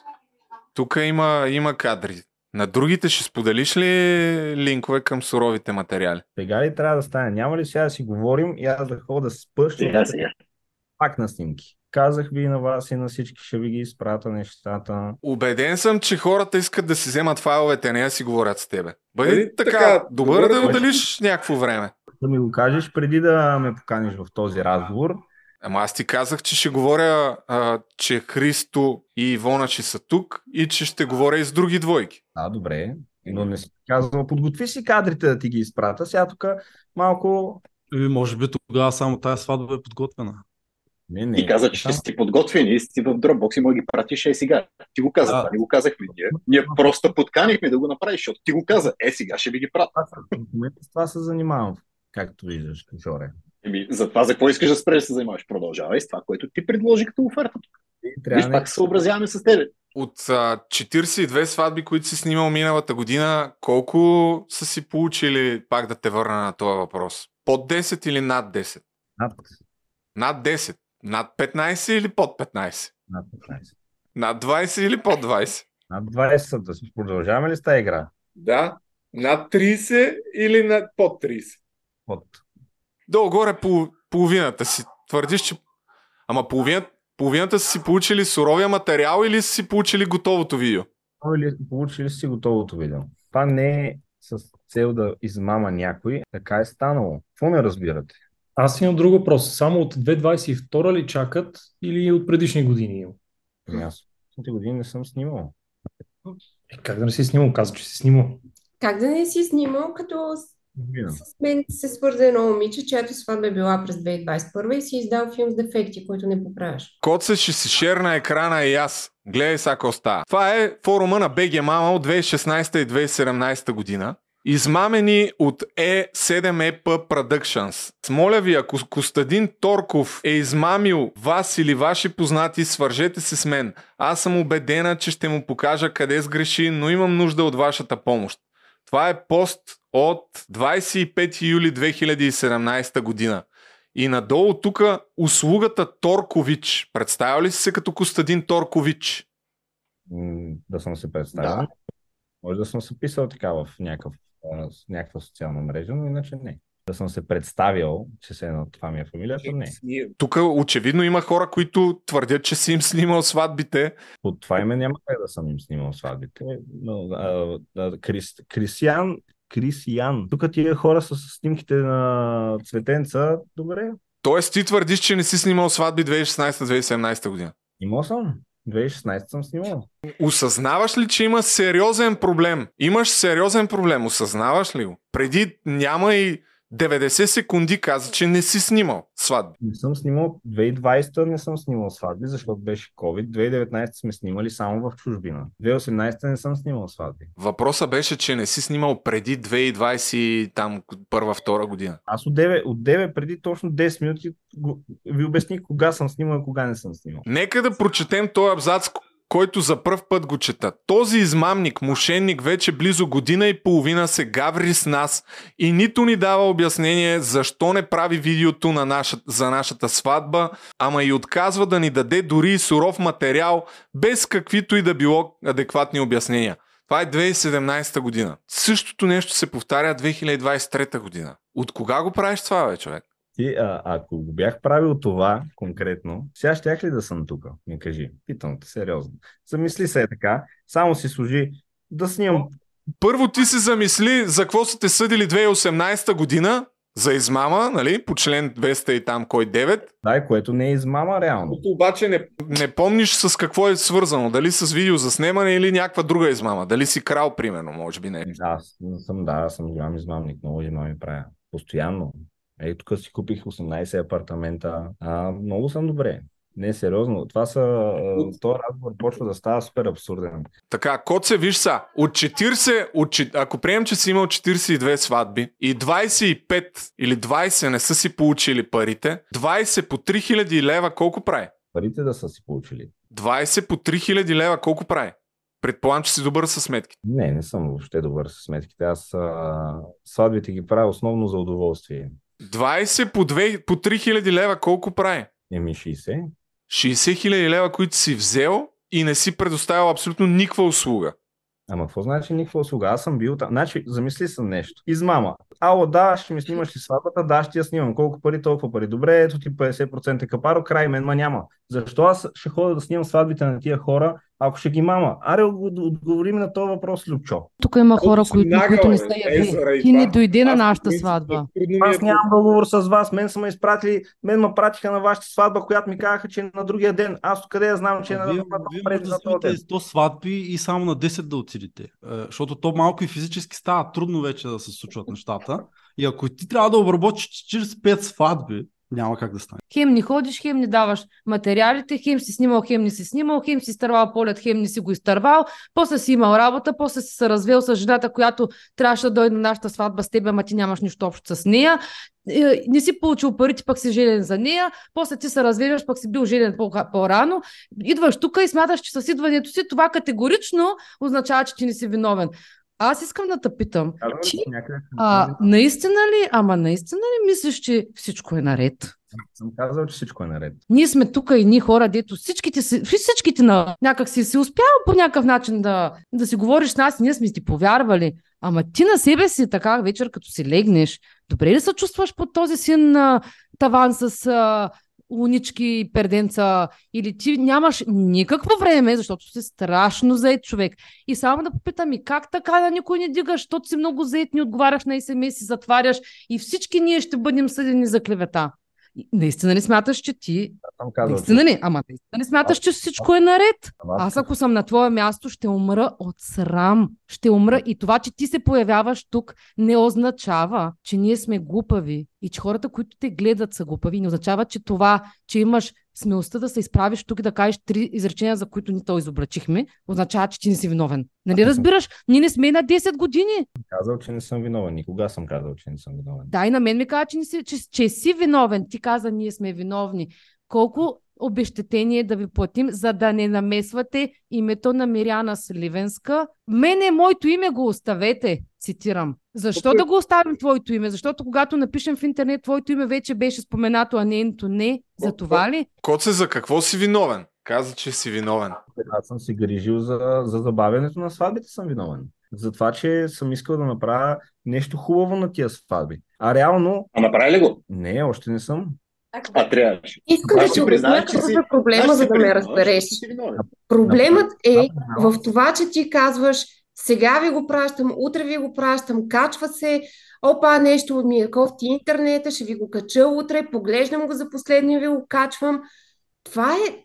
Тук има, има кадри. На другите ще споделиш ли линкове към суровите материали? Сега ли трябва да стане? Няма ли сега да си говорим и аз да ходя да спъщам Сега, сега. пак на снимки? казах ви на вас и на всички, ще ви ги изпрата нещата. Убеден съм, че хората искат да си вземат файловете, а не да си говорят с тебе. Бъди Нали, така, така, добър да отделиш някакво време. Да ми го кажеш преди да ме поканиш в този разговор. Ама аз ти казах, че ще говоря, а, че Христо и Ивона ще са тук и че ще говоря и с други двойки. Да, добре. Но не си казал, подготви си кадрите да ти ги изпрата. Сега тук малко... И може би тогава само тази сватба е подготвена. Не, не. Ти каза, че ще си подготвени си в Dropbox и мога ги пратиш е сега. Ти го каза, Да. не го казахме ние. Ние просто подканихме да го направиш, защото ти го каза. Е, сега ще ви ги пратя. В момента с това се занимавам, както виждаш, Жоре. Еми, за това за какво искаш да спреш да се занимаваш? Продължавай с това, което ти предложи като оферта. Виж, пак се съобразяваме с тебе. От а, 42 сватби, които си снимал миналата година, колко са си получили, пак да те върна на този въпрос? Под 10 или над 10? Над, Над 10. Над 15 или под 15? над 15. Над 20 или под 20? Над 20 са. Да продължаваме ли с тази игра? Да. Над 30 или над под 30? Под. Долу-горе по, половината си. Твърдиш, че... Ама половината, половината са си получили суровия материал или са си получили готовото видео? Или получили си готовото видео. Това не е с цел да измама някой. Така е станало. Какво не разбирате? Аз имам друг въпрос. Само от 2022 ли чакат или от предишни години имам? Ами Аз тези години не съм снимал. Е, как да не си снимал? Каза, че си снимал. Как да не си снимал, като с, мен се свърза едно момиче, чиято сватба е била през 2021 и си издал филм с дефекти, който не поправяш. Коце ще си шерна екрана и аз. Гледай сега какво става. Това е форума на BG Mama от 2016 и 2017 година. Измамени от E E7EP Productions. Моля ви, ако Костадин Торков е измамил вас или ваши познати, свържете се с мен. Аз съм убедена, че ще му покажа къде сгреши, но имам нужда от вашата помощ. Това е пост от 25 юли 2017 година. И надолу тук услугата Торкович. Представя ли си се като Костадин Торкович? Да съм се представил. Да. Може да съм се писал така в някакъв, някаква социална мрежа, но иначе не. Да съм се представил, че се едно това ми е фамилията, не. Тук очевидно има хора, които твърдят, че си им снимал сватбите. Под това име няма как да съм им снимал сватбите. Но, а, а, Крис, Крисиан, Крисиян. Тук тия хора са с снимките на Цветенца. Добре, Тоест ти твърдиш, че не си снимал сватби 2016-2017 година. имал съм. 2016 съм снимал. Осъзнаваш ли, че има сериозен проблем? Имаш сериозен проблем, осъзнаваш ли го? Преди няма и 90 секунди каза, че не си снимал сватби. Не съм снимал 2020 не съм снимал сватби, защото беше COVID. 2019 сме снимали само в чужбина. 2018 не съм снимал сватби. Въпросът беше, че не си снимал преди 2020 там първа, втора година. Аз от 9, от 9 преди точно 10 минути ви обясних кога съм снимал и кога не съм снимал. Нека да прочетем този абзац, който за първ път го чета. Този измамник, мошенник, вече близо година и половина се гаври с нас и нито ни дава обяснение защо не прави видеото на наша, за нашата сватба, ама и отказва да ни даде дори суров материал, без каквито и да било адекватни обяснения. Това е 2017 година. Същото нещо се повтаря 2023 година. От кога го правиш това, бе, човек? Ти, а, ако го бях правил това конкретно, сега щях ли да съм тук? Ми кажи. Питам те, сериозно. Замисли се е така, само си служи да снимам. Първо ти се замисли за какво са те съдили 2018 година, за измама, нали, по член 200 и там кой 9. Да, което не е измама реално. Обаче не, не помниш с какво е свързано. Дали с видео за снимане или някаква друга измама. Дали си крал, примерно, може би не. Да, съм, да, съм голям измамник, много измами правя. Постоянно. Ей, тук си купих 18 апартамента. А, много съм добре. Не, сериозно. Това са... този разговор почва да става супер абсурден. Така, код се виж са. От 40, от, ако приемем, че си имал 42 сватби и 25 или 20 не са си получили парите, 20 по 3000 лева колко прави? Парите да са си получили. 20 по 3000 лева колко прави? Предполагам, че си добър със сметки. Не, не съм въобще добър с сметките. Аз а, сватбите ги правя основно за удоволствие. 20 по, 2, по 3000 лева колко прави? Еми 60. 60 000 лева, които си взел и не си предоставил абсолютно никаква услуга. Ама какво значи никаква услуга? Аз съм бил там. Значи, замисли съм нещо. Измама. Ало, да, ще ми снимаш ли сватбата? Да, ще я снимам. Колко пари, толкова пари. Добре, ето ти 50% капаро, край мен, ма няма. Защо аз ще ходя да снимам сватбите на тия хора, ако ще ги мама? Аре, отговори ми на този въпрос, Любчо. Тук има хора, които, които не са яви. Ти не дойде на нашата сватба. Аз нямам договор с вас. Мен са ме изпратили, мен ме пратиха на вашата сватба, която ми казаха, че е на другия ден. Аз къде я знам, че е на Вие, вие може да снимате 100 сватби и само на 10 да отидете. Е, Защото то малко и физически става трудно вече да се случват нещата. И ако ти трябва да обработиш 45 сватби, няма как да стане. Хем не ходиш, хем не даваш материалите, хем си снимал, хем не си снимал, хем си изтървал полет, хем не си го изтървал, после си имал работа, после си се развел с жената, която трябваше да дойде на нашата сватба с теб, ама ти нямаш нищо общо с нея. Е, Не си получил парите, пък си женен за нея, после ти се развеждаш, пък си бил женен по- по-рано. Идваш тук и смяташ, че с идването си това категорично означава, че ти не си виновен. Аз искам да те питам, Казвам ти а, наистина ли, ама наистина ли мислиш, че всичко е наред? съм казал, че всичко е наред. Ние сме тук и ние хора, дето всичките, си, всичките на някак си си успял по някакъв начин да, да си говориш с нас и ние сме ти повярвали. Ама ти на себе си така вечер, като си легнеш, добре ли се чувстваш под този син на таван с а, лунички и перденца или ти нямаш никакво време, защото си страшно заед човек. И само да попитам и как така да никой не дигаш, защото си много заед, не отговаряш на СМС и затваряш и всички ние ще бъдем съдени за клевета. Наистина ли смяташ, че ти... съм казал, наистина ли? Ама наистина ли смяташ, че всичко е наред? Аз ако съм на твое място, ще умра от срам. Ще умра и това, че ти се появяваш тук, не означава, че ние сме глупави и че хората, които те гледат, са глупави. Не означава, че това, че имаш смелостта да се изправиш тук и да кажеш три изречения, за които ни то изобрачихме, означава, че ти не си виновен. Нали разбираш? Ние не сме на 10 години. казал, че не съм виновен. Никога съм казал, че не съм виновен. Да, и на мен ми каза, че, не си, че, че си виновен. Ти каза, ние сме виновни. Колко обещетение да ви платим, за да не намесвате името на Миряна Сливенска? Мене, моето име го оставете, цитирам. Защо да го оставим твоето име? Защото когато напишем в интернет, твоето име вече беше споменато, а нейното не. За това ли? Коце, за какво си виновен? Каза, че си виновен. Аз съм си грижил за, за забавянето на сватбите, съм виновен. За това, че съм искал да направя нещо хубаво на тия сватби. А реално... А направи ли го? Не, още не съм. А трябваше. Искам да Аз ти си обясня че какъв си- е проблема, аз за да ме разбереш. че. Проблемът е в това, че ти казваш, сега ви го пращам, утре ви го пращам, качва се, опа, нещо ми е кофти интернета, ще ви го кача утре, поглеждам го за последния, ви го качвам. Това е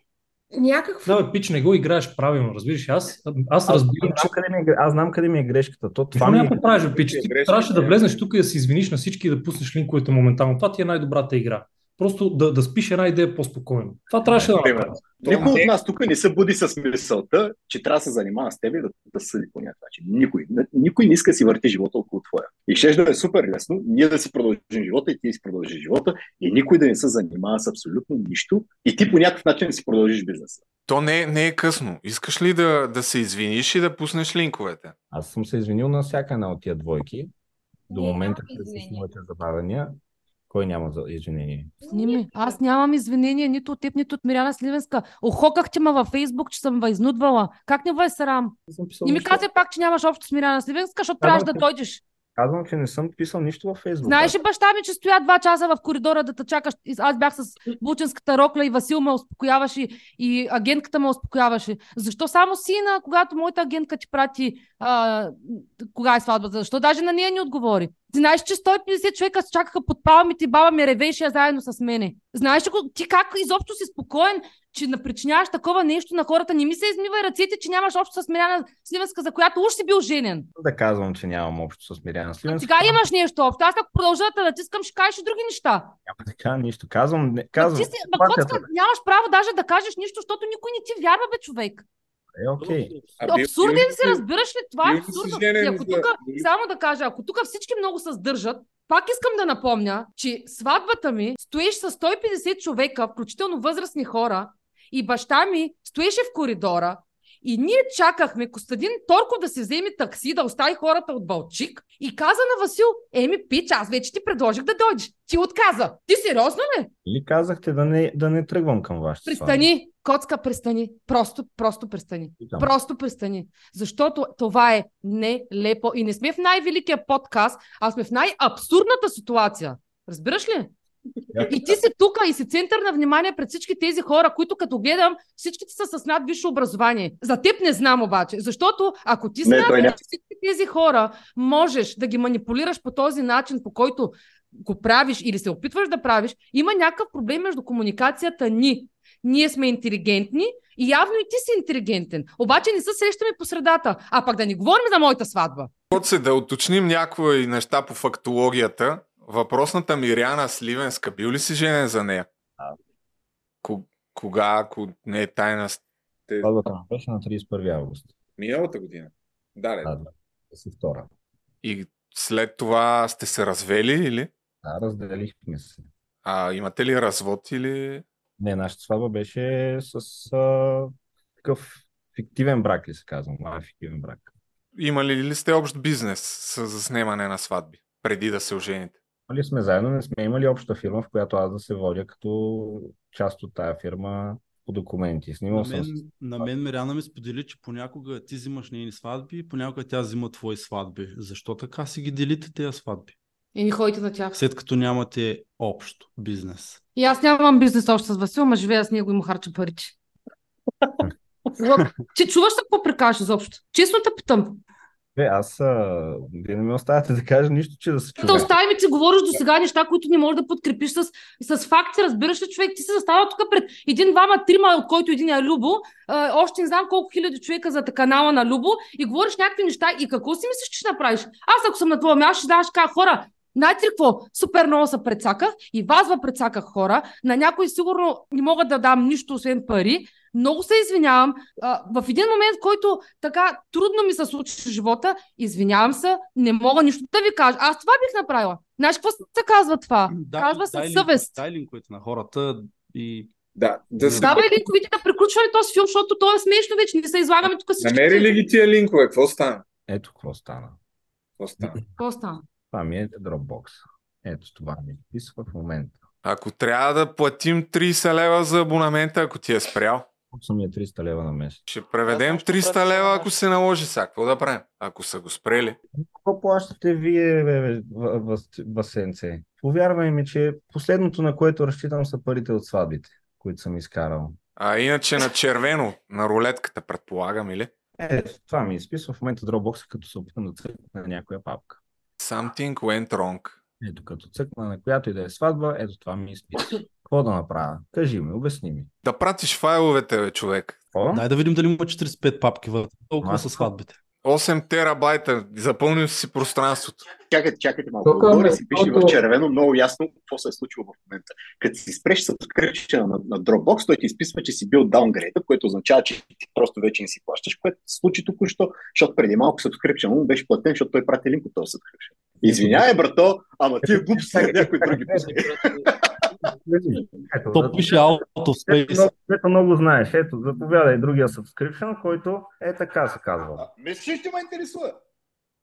някакво... Да, бе, пич, не го играеш правилно, разбираш. Аз, аз разбирам, аз, знам къде ми е, аз знам къде ми е грешката. То, това ми е... да правиш, пич. Ти трябваше да да. влезнеш тук и да се извиниш на всички и да пуснеш линковете моментално. Това ти е най-добрата игра. Просто да, да спиш една идея по-спокойно. Това трябваше да Примерно. направиш. Никой от нас тук не се буди с мисълта, че трябва да се занимава с теб и да, да съди по някакъв начин. Никой. Никой не иска да си върти живота около твоя. И ще да е супер лесно, ние да си продължим живота и ти да си продължиш живота и никой да не се занимава с абсолютно нищо и ти по някакъв начин да си продължиш бизнеса. То не, не е късно. Искаш ли да, да се извиниш и да пуснеш линковете? Аз съм се извинил на всяка една от тия двойки. До момента с моите забавяния. Кой няма за извинение? Сними. Аз нямам извинения нито от теб, нито от Миряна Сливенска. Охокахте ме във Фейсбук, че съм ва изнудвала. Как не ви е срам? Не ми казвай пак, че нямаш общо с Миряна Сливенска, защото трябваше да дойдеш. Казвам, че не съм писал нищо във Фейсбук. Знаеш ли баща ми, че стоя два часа в коридора да те чакаш? Аз бях с бученската рокля и Васил ме успокояваше и агентката ме успокояваше. Защо само сина, когато моята агентка ти прати а, кога е сватбата? Защо даже на нея не отговори? Ти знаеш, че 150 човека се чакаха под палмите и баба ми ревеше заедно с мене. Знаеш ли ти как изобщо си спокоен, че не причиняваш такова нещо на хората? Не ми се измивай ръцете, че нямаш общо с Миряна Сливенска, за която уж си бил женен. Да казвам, че нямам общо с Миряна Сливенска. Сега имаш нещо общо. Аз ако продължа да натискам, ще кажеш и други неща. Няма да кажа нищо. Казвам, не, казвам. ти си, ма, нямаш право даже да кажеш нищо, защото никой не ти вярва, бе, човек. Е, окей. Абсурден си, разбираш ли? Това е абсурдно. И ако тук, само да кажа, ако тук всички много се сдържат, пак искам да напомня, че сватбата ми стоиш с 150 човека, включително възрастни хора, и баща ми стоеше в коридора И ние чакахме Костадин Торко да се вземе такси, да остави хората от Балчик и каза на Васил, еми пич, аз вече ти предложих да дойдеш. Ти отказа. Ти сериозно ли? Или казахте да не, да не тръгвам към вашата Престани, коцка, престани. Просто, просто престани. Просто престани. Защото това е нелепо. И не сме в най-великия подкаст, а сме в най-абсурдната ситуация. Разбираш ли? И ти си тук и си център на внимание пред всички тези хора, които като гледам, всичките са с над висше образование. За теб не знам обаче, защото ако ти знаеш, че всички тези хора можеш да ги манипулираш по този начин, по който го правиш или се опитваш да правиш, има някакъв проблем между комуникацията ни. Ние сме интелигентни и явно и ти си интелигентен. Обаче не се срещаме по средата. А пък да ни говорим за моята сватба. се да уточним някои неща по фактологията. Въпросната Миряна Сливенска, бил ли си женен за нея? Кога, ако не е тайна? Сте... Сватбата беше на 31 август. Миналата година? Да, да. Да, си втора. И след това сте се развели или? Да, разделихме се. А имате ли развод или? Не, нашата сватба беше с а, такъв фиктивен брак ли се казва? А, фиктивен брак. Имали ли сте общ бизнес с заснемане на сватби, преди да се ожените? Имали сме заедно, не сме имали обща фирма, в която аз да се водя като част от тая фирма по документи. Снимал на, мен, съм... на мен Миряна ми сподели, че понякога ти взимаш нейни сватби, понякога тя взима твои сватби. Защо така си ги делите тези сватби? И ни ходите на тях. След като нямате общо бизнес. И аз нямам бизнес още с Васил, ма живея с него и му харча парите. [laughs] Че чуваш ли какво прекаш изобщо? Честно те питам. Е, аз, а, вие не ме оставяте да кажа нищо, че да се чува. Да оставим ти говориш до сега неща, които не можеш да подкрепиш с, с факти, разбираш ли, човек, ти се застава тук пред един, двама, трима, от който един е Любо, а, още не знам колко хиляди човека за канала на Любо и говориш някакви неща и какво си мислиш, че ще направиш? Аз ако съм на твоя място, ще даш така хора, Знаете ли какво? Супер много се предсаках и вас ва предсаках хора. На някой сигурно не мога да дам нищо, освен пари. Много се извинявам. А, в един момент, който така трудно ми се случи в живота, извинявам се, не мога нищо да ви кажа. Аз това бих направила. Знаеш какво се казва това? Да, казва се съвест. Дай линковете на хората и да, да се... Давай линковите да приключваме този филм, защото то е смешно вече. Не се излагаме тук всички. Намери ли ги тия линкове? Какво стана? Ето какво стана. Какво стана? Какво стана? Това ми е Dropbox. Ето това ми изписва в момента. Ако трябва да платим 30 лева за абонамента, ако ти е спрял. Съм е 300 лева на месец. Ще преведем 300 лева, ако се наложи сега. Какво да правим? Ако са го спрели. Какво плащате вие, бе, басенце? Повярвай ми, че последното, на което разчитам, са парите от сватбите, които съм изкарал. А иначе на червено, на рулетката, предполагам, или? Е, това ми изписва в момента Dropbox, като се опитам да цъкна на някоя папка. Something went wrong. Ето, като цъкна на която и да е сватба, ето това ми изписва. Какво да направя? Кажи ми, обясни ми. Да пратиш файловете, бе, човек. О? Дай да видим дали има 45 папки в толкова са сватбите. 8 терабайта, запълнил си пространството. Чакайте, чакайте малко. Отгоре си пише в червено много ясно какво се е случило в момента. Като си спреш subscription на, на Dropbox, той ти изписва, че си бил даунгрейдът, което означава, че ти просто вече не си плащаш, което се случи току-що, защото преди малко subscription му беше платен, защото той прати линк от този subscription. Извинявай, брато, ама тия глупости някой други пусне. То пише Autospace. Ето много знаеш. Ето, заповядай другия subscription, който е така се казва. Мислиш, ще ме интересува.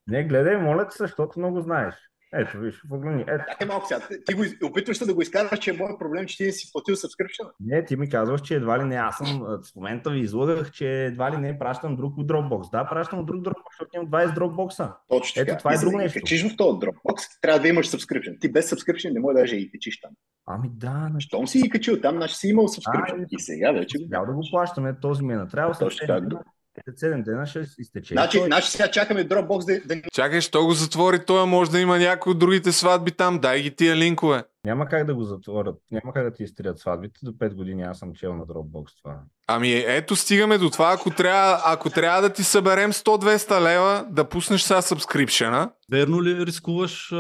Не, гледай, моля се, защото много знаеш. Ето, виж, погледни. Ето. Чакай малко сега. Ти го, опитваш се да го изкараш, че е моят проблем, че ти не си платил subscription. Не, ти ми казваш, че едва ли не. Аз съм в момента ви излагах, че едва ли не пращам друг от Dropbox. Да, пращам друг Dropbox, защото имам 20 Dropbox. Точно Ето, това е друго нещо. Качиш в този Dropbox, трябва да имаш subscription. Ти без subscription не можеш даже и качиш там. Ами да. Щом си ги качил там, значи си имал subscription. А, и сега вече. Трябва да го плащаме този ми е трябва. Точно така. 7 дена ще изтече. Значи, той... значи сега чакаме Dropbox да, да... Чакай, що го затвори той, може да има някои от другите сватби там, дай ги тия линкове. Няма как да го затворят, няма как да ти изтрият сватбите, до 5 години аз съм чел на Dropbox това. Ами ето стигаме до това, ако трябва, ако трябва да ти съберем 100-200 лева, да пуснеш сега сабскрипшена. Верно ли рискуваш а,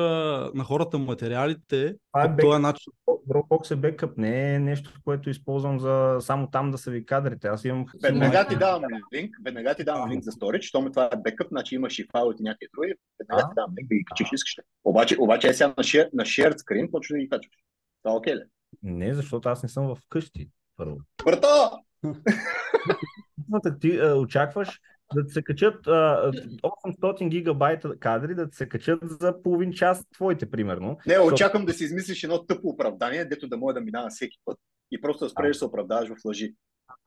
на хората материалите това е по този начин? Dropbox е бекъп, не е нещо, което използвам за само там да са ви кадрите. Аз имам... Веднага ти давам линк, веднага ти давам линк за storage, щом това е бекъп, значи имаш и файл от някакви други, веднага ти давам линк да ги качиш искаш. Обаче, обаче е сега на, share, на shared screen, да ги качваш. Това окей ли? Не, защото аз не съм в къщи. Първо. Брато! ти а, очакваш да се качат а, 800 гигабайта кадри, да се качат за половин час твоите, примерно. Не, очаквам да си измислиш едно тъпо оправдание, дето да може да минава всеки път и просто да спреш да се оправдаваш в лъжи.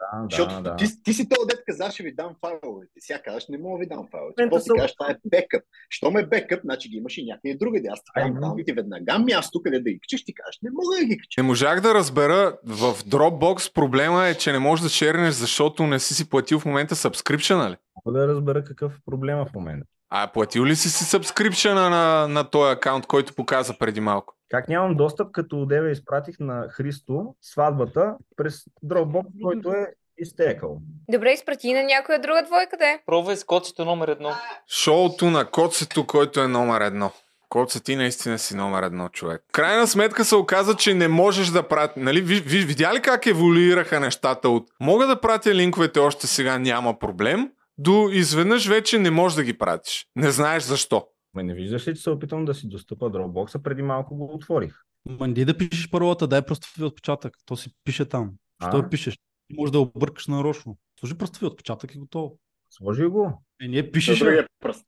Да, Защото да, ти, ти си този дет каза, ще ви дам файловете. Сега казваш, не мога да ви дам файловете. После са- кажеш, това е бекъп. Що ме бекъп, значи ги имаш и някъде другаде. Аз ти дам ти веднага място, къде да ги качиш, ти кажеш, не мога да ги качиш. Не можах да разбера в Dropbox проблема е, че не можеш да шернеш, защото не си си платил в момента subscription, нали? Мога да разбера какъв е проблема в момента. А платил ли си си subscription на, на този акаунт, който показа преди малко? Как нямам достъп, като одеве изпратих на Христо сватбата през Dropbox, който е изтекал. Добре, изпрати на някоя друга двойка, да е. Пробвай с коцето номер едно. Шоуто на Коцето, който е номер едно. Коце, ти наистина си номер едно човек. Крайна сметка се оказа, че не можеш да прати. Нали, ви, ви, видя ли как еволюираха нещата от мога да пратя линковете още сега, няма проблем, до изведнъж вече не можеш да ги пратиш. Не знаеш защо. Ме не виждаш ли, че се опитвам да си достъпа Dropbox, преди малко го отворих. Ма не да пишеш паролата, дай пръстови отпечатък. То си пише там. Що я пишеш? Ти може да объркаш нарочно. Сложи пръстови отпечатък и готово. Сложи го. Е, ние пишеш. другия пръст.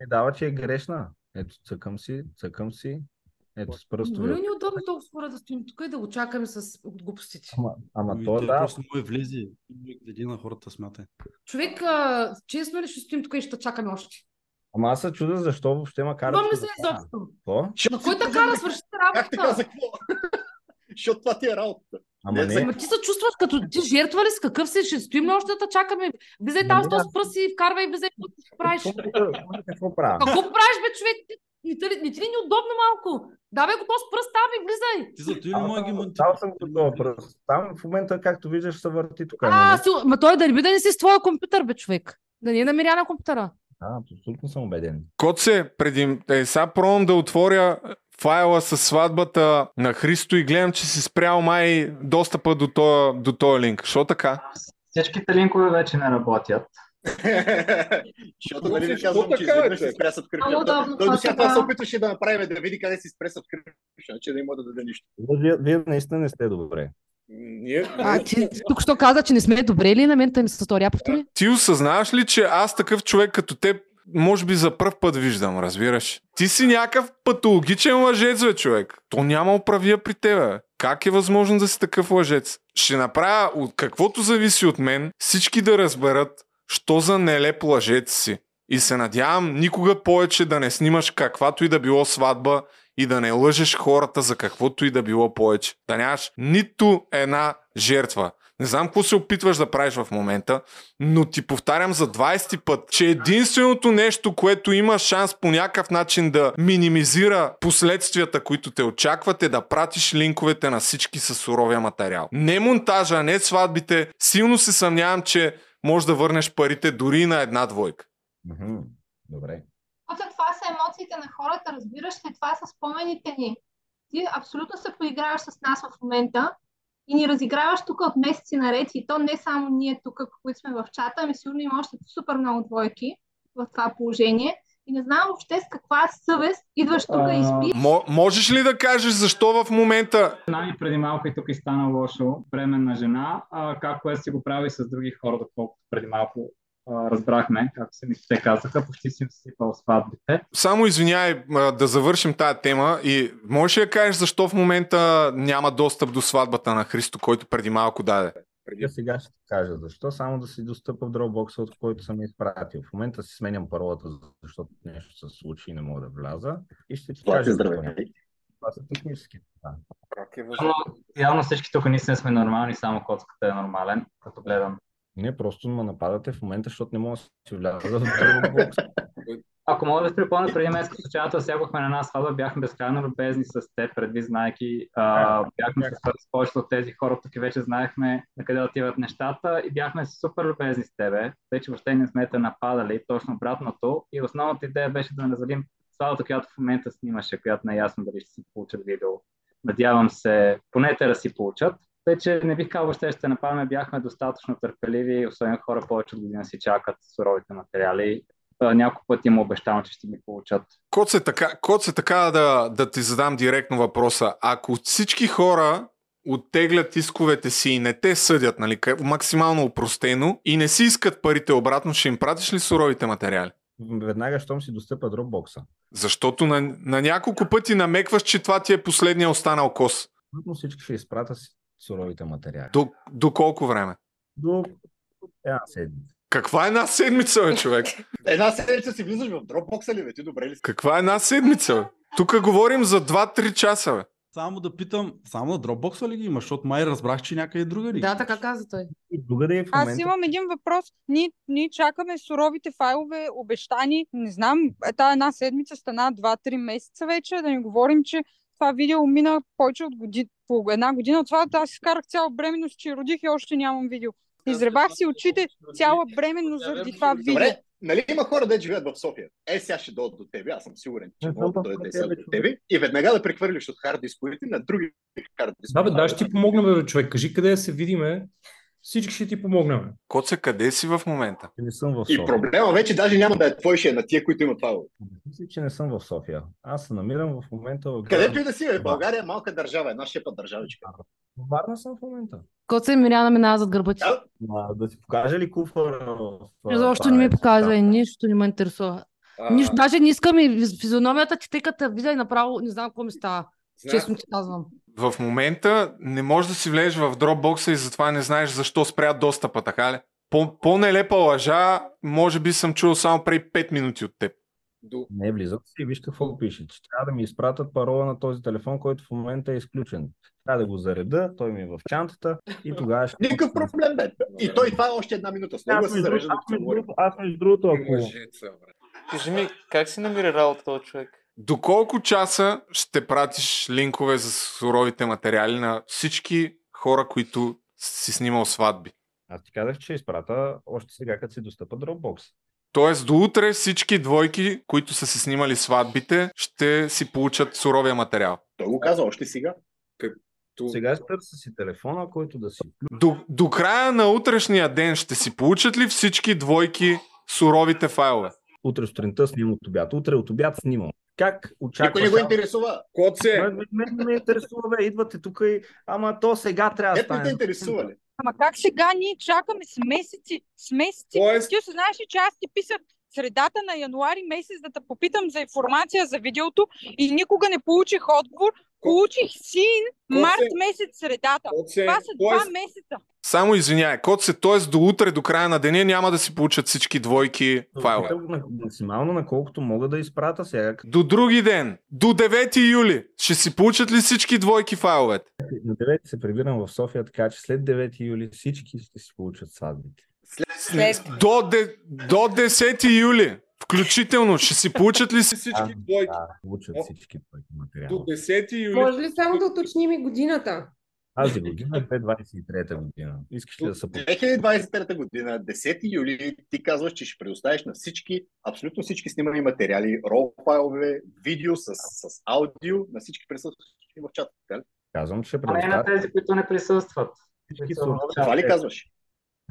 Ми дава, че е грешна. Ето, цъкам си, цъкам си. Ето с пръстови. ли ни е удобно толкова скоро да стоим тук и да го чакаме с глупостите? Ама, ама Ами, то да. Просто му е влезе. и Гледи на хората, смятай. Човек, а, честно ли ще стоим тук и ще чакаме още? Ама аз се чудя защо въобще ма карат. Това не се изобщо. Какво? На кой да свършите Как така за работа? какво? [laughs] Защото това ти е работата. Ама Не, не, за- Ама ти се чувстваш като ти жертва ли с какъв си? Ще стоим още да чакаме? Влизай там с този пръст и вкарвай, влизай, какво ти правиш? Какво правя? Какво правиш, бе, човек? Ти- Не ти, ли- не ти ли неудобно малко? Давай го този пръст там и влизай. Ти за не може да ги. Дал съм го този пръст. Там в момента, както виждаш, се върти тук. А, нали? си, ма той да не да не си с твоя компютър, бе, човек. Да не е намеря на компютъра. Да, абсолютно съм убеден. Коце, преди... Е, сега пробвам да отворя файла с сватбата на Христо и гледам, че си спрял май достъпа до този, до линк. Що така? Всичките линкове вече не работят. Защото нали ви казвам, че изведнъж си спря subscription. Много Той- до това сега това се опитваше да направим, да види къде си спре subscription, че да има да даде нищо. Вие, вие наистина не сте добре. Ние... А, ти тук що каза, че не сме добре ли на мен? Тъй ми се стори, я повтори. Ти осъзнаваш ли, че аз такъв човек като теб може би за първ път виждам, разбираш? Ти си някакъв патологичен лъжец, бе, човек. То няма оправия при тебе. бе. Как е възможно да си такъв лъжец? Ще направя от каквото зависи от мен, всички да разберат, що за нелеп лъжец си. И се надявам никога повече да не снимаш каквато и да било сватба и да не лъжеш хората за каквото и да било повече. Да нямаш нито една жертва. Не знам какво се опитваш да правиш в момента, но ти повтарям за 20 път, че единственото нещо, което има шанс по някакъв начин да минимизира последствията, които те очакват е да пратиш линковете на всички с суровия материал. Не монтажа, не сватбите. Силно се съмнявам, че можеш да върнеш парите дори на една двойка. Добре. Оце това са емоциите на хората, разбираш ли? Това са спомените ни. Ти абсолютно се поиграваш с нас в момента и ни разиграваш тук от месеци наред и то не само ние тук, които сме в чата, ами сигурно има още супер много двойки в това положение. И не знам въобще с каква съвест идваш тук и спиш. Мо, можеш ли да кажеш защо в момента Нани преди малко и тук и стана лошо, бременна жена, а, както е си го прави с други хора, доколкото преди малко разбрахме, както се ми те казаха, почти си им сипал сватбите. Само извиняй да завършим тая тема и можеш ли да кажеш защо в момента няма достъп до сватбата на Христо, който преди малко даде? Я сега ще ти кажа защо. Само да си достъпа в Dropbox, от който съм изпратил. В момента си сменям паролата, защото нещо се случи и не мога да вляза. И ще ти кажа. здравей. Това са технически. Да. Но явно всички тук наистина сме нормални, само коцката е нормален, като гледам. Не, просто ме нападате в момента, защото не мога да си вляза в [laughs] Dropbox. Ако мога да се припомня, преди месец случаята сягахме на една сватба, бяхме безкрайно любезни с теб, предвид знайки. А, бяхме с с повечето от тези хора, тук вече знаехме на къде отиват нещата и бяхме супер любезни с тебе. Тъй, че въобще не сме те нападали, точно обратното. И основната идея беше да назадим сватбата, която в момента снимаше, която не е ясно дали ще си получат видео. Надявам се, поне те да си получат. Тъй, че не бих казал, че ще нападаме, бяхме достатъчно търпеливи, особено хора повече от година си чакат суровите материали. Няколко пъти им обещавам, че ще ги получат. Коце така, Коце така да, да ти задам директно въпроса. Ако всички хора оттеглят исковете си и не те съдят, нали, максимално упростено и не си искат парите обратно, ще им пратиш ли суровите материали? Веднага, щом си достъпа Dropbox. Защото на, на няколко пъти намекваш, че това ти е последния останал кос. Но всички ще изпрата суровите материали. До, до колко време? До една седмица. Каква е една седмица, бе, човек? една седмица си влизаш в Dropbox ли, бе? Ти добре ли си? Каква е една седмица, бе? Тук говорим за 2-3 часа, бе. Само да питам, само на Dropbox ли ги има, защото май разбрах, че някъде друга ли? Да, така каза той. Друга е в Аз имам един въпрос. Ние, ние чакаме суровите файлове, обещани. Не знам, тази една седмица стана 2-3 месеца вече, да не говорим, че това видео мина повече от година, по една година. От това аз си скарах цяла бременност, че родих и още нямам видео. Изребах си очите цяла бременност заради това видео. Добре, нали има хора, да живеят в София? Е, сега ще дойдат до тебе, аз съм сигурен, че могат да дойдат да до тебе и веднага да прехвърлиш от хард дисковете на други хард дискове. Да, бе, да, ще ти помогнем, бе, човек. Кажи къде да се видиме. Всички ще ти помогнем. Коце, къде си в момента? Не съм в София. И проблема вече даже няма да е твой, ще е на тия, които имат това. Мисля, че не съм в София. Аз се намирам в момента в... Където и да си, бе, България е малка държава, една шепа държавичка. Варна съм в момента. Коце Миряна минава зад гърба ти. Да, да ти покажа ли куфър? Защо не ми показва и нищо не ме интересува. А... Нищо, даже не искам и физиономията ти, тъй като видя и направо не знам какво ми става. Честно ти казвам. В момента не можеш да си влезеш в Dropbox и затова не знаеш защо спря достъпа, така ли? По-нелепа лъжа, може би съм чул само преди 5 минути от теб. До... Не, влизат си и виж какво пише, че трябва да ми изпратят парола на този телефон, който в момента е изключен. Трябва да го зареда, той ми е в чантата и тогава ще... Никакъв проблем, бе. И той това е още една минута. Се зарежда да Аз между другото, ако... Кажи ми, как си намира работа този човек? До колко часа ще пратиш линкове за суровите материали на всички хора, които си снимал сватби? Аз ти казах, че изпрата още сега, като си достъпа Dropbox. Тоест до утре всички двойки, които са си снимали сватбите, ще си получат суровия материал. Той го каза още сега. Като... Сега търся си телефона, който да си... До, до края на утрешния ден ще си получат ли всички двойки суровите файлове? Утре сутринта снимам от обяд. Утре от обяд снимам. Как очакваш? Никой не го интересува. Коце! Мен не ме интересува, бе. Идвате тук и... Ама то сега трябва да стане. Не те интересува ли? Ама как сега ние чакаме с месеци, с месеци? Тоест... Ти знаеш ли, че аз ти писах средата на януари месец да те попитам за информация за видеото и никога не получих отговор. Получих син март месец средата. Това са два месеца. Само извиняй, код се, т.е. до утре, до края на деня няма да си получат всички двойки файлове. Максимално на колкото мога да изпрата сега. До други ден, до 9 юли, ще си получат ли всички двойки файловете? На 9 се прибирам в София, така че след 9 юли всички ще си получат сватбите. След... До, де, до 10 юли. Включително, ще си получат ли си всички двойки? Да, получат всички двойки материали. До 10 юли. Може ли само да уточним и годината? Тази година е 2023 година. Искаш ли да се 2023 година, 10 юли, ти казваш, че ще предоставиш на всички, абсолютно всички снимани материали, рол файлове, видео с, с аудио, на всички присъстващи в чата. Казвам, че ще предоставя. А не на тези, които не присъстват. Това ли казваш?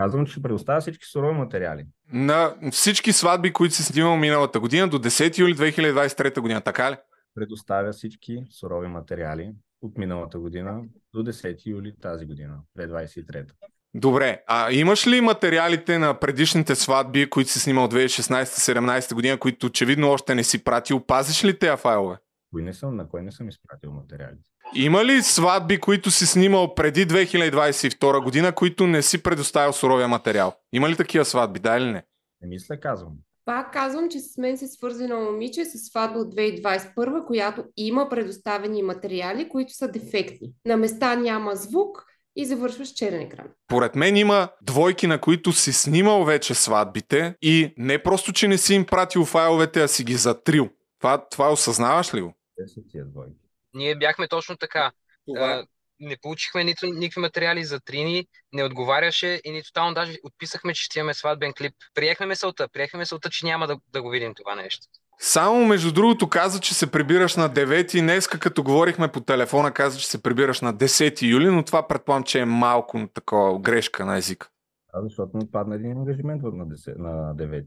Казвам, че ще предоставя всички сурови материали. На всички сватби, които си снимал миналата година до 10 юли 2023 година, така ли? Предоставя всички сурови материали от миналата година до 10 юли тази година, 2023. Добре, а имаш ли материалите на предишните сватби, които си снимал 2016-17 година, които очевидно още не си пратил? Пазиш ли тези файлове? Кой не съм, на кой не съм изпратил материалите? Има ли сватби, които си снимал преди 2022 година, които не си предоставил суровия материал? Има ли такива сватби, да или не? Не мисля, казвам. Пак казвам, че с мен се свързано момиче с сватба от 2021, която има предоставени материали, които са дефектни. На места няма звук и завършва с черен екран. Поред мен има двойки, на които си снимал вече сватбите и не просто, че не си им пратил файловете, а си ги затрил. Това, това осъзнаваш ли го? Те са тия двойки. Ние бяхме точно така. Това не получихме нито никакви материали за трини, не отговаряше и нито там даже отписахме, че ще имаме сватбен клип. Приехме мисълта, приехме мисълта, че няма да, да го видим това нещо. Само между другото каза, че се прибираш на 9 и днеска като говорихме по телефона каза, че се прибираш на 10 юли, но това предполагам, че е малко такова грешка на езика. А, защото ми падна един ангажимент на, 10, на 9.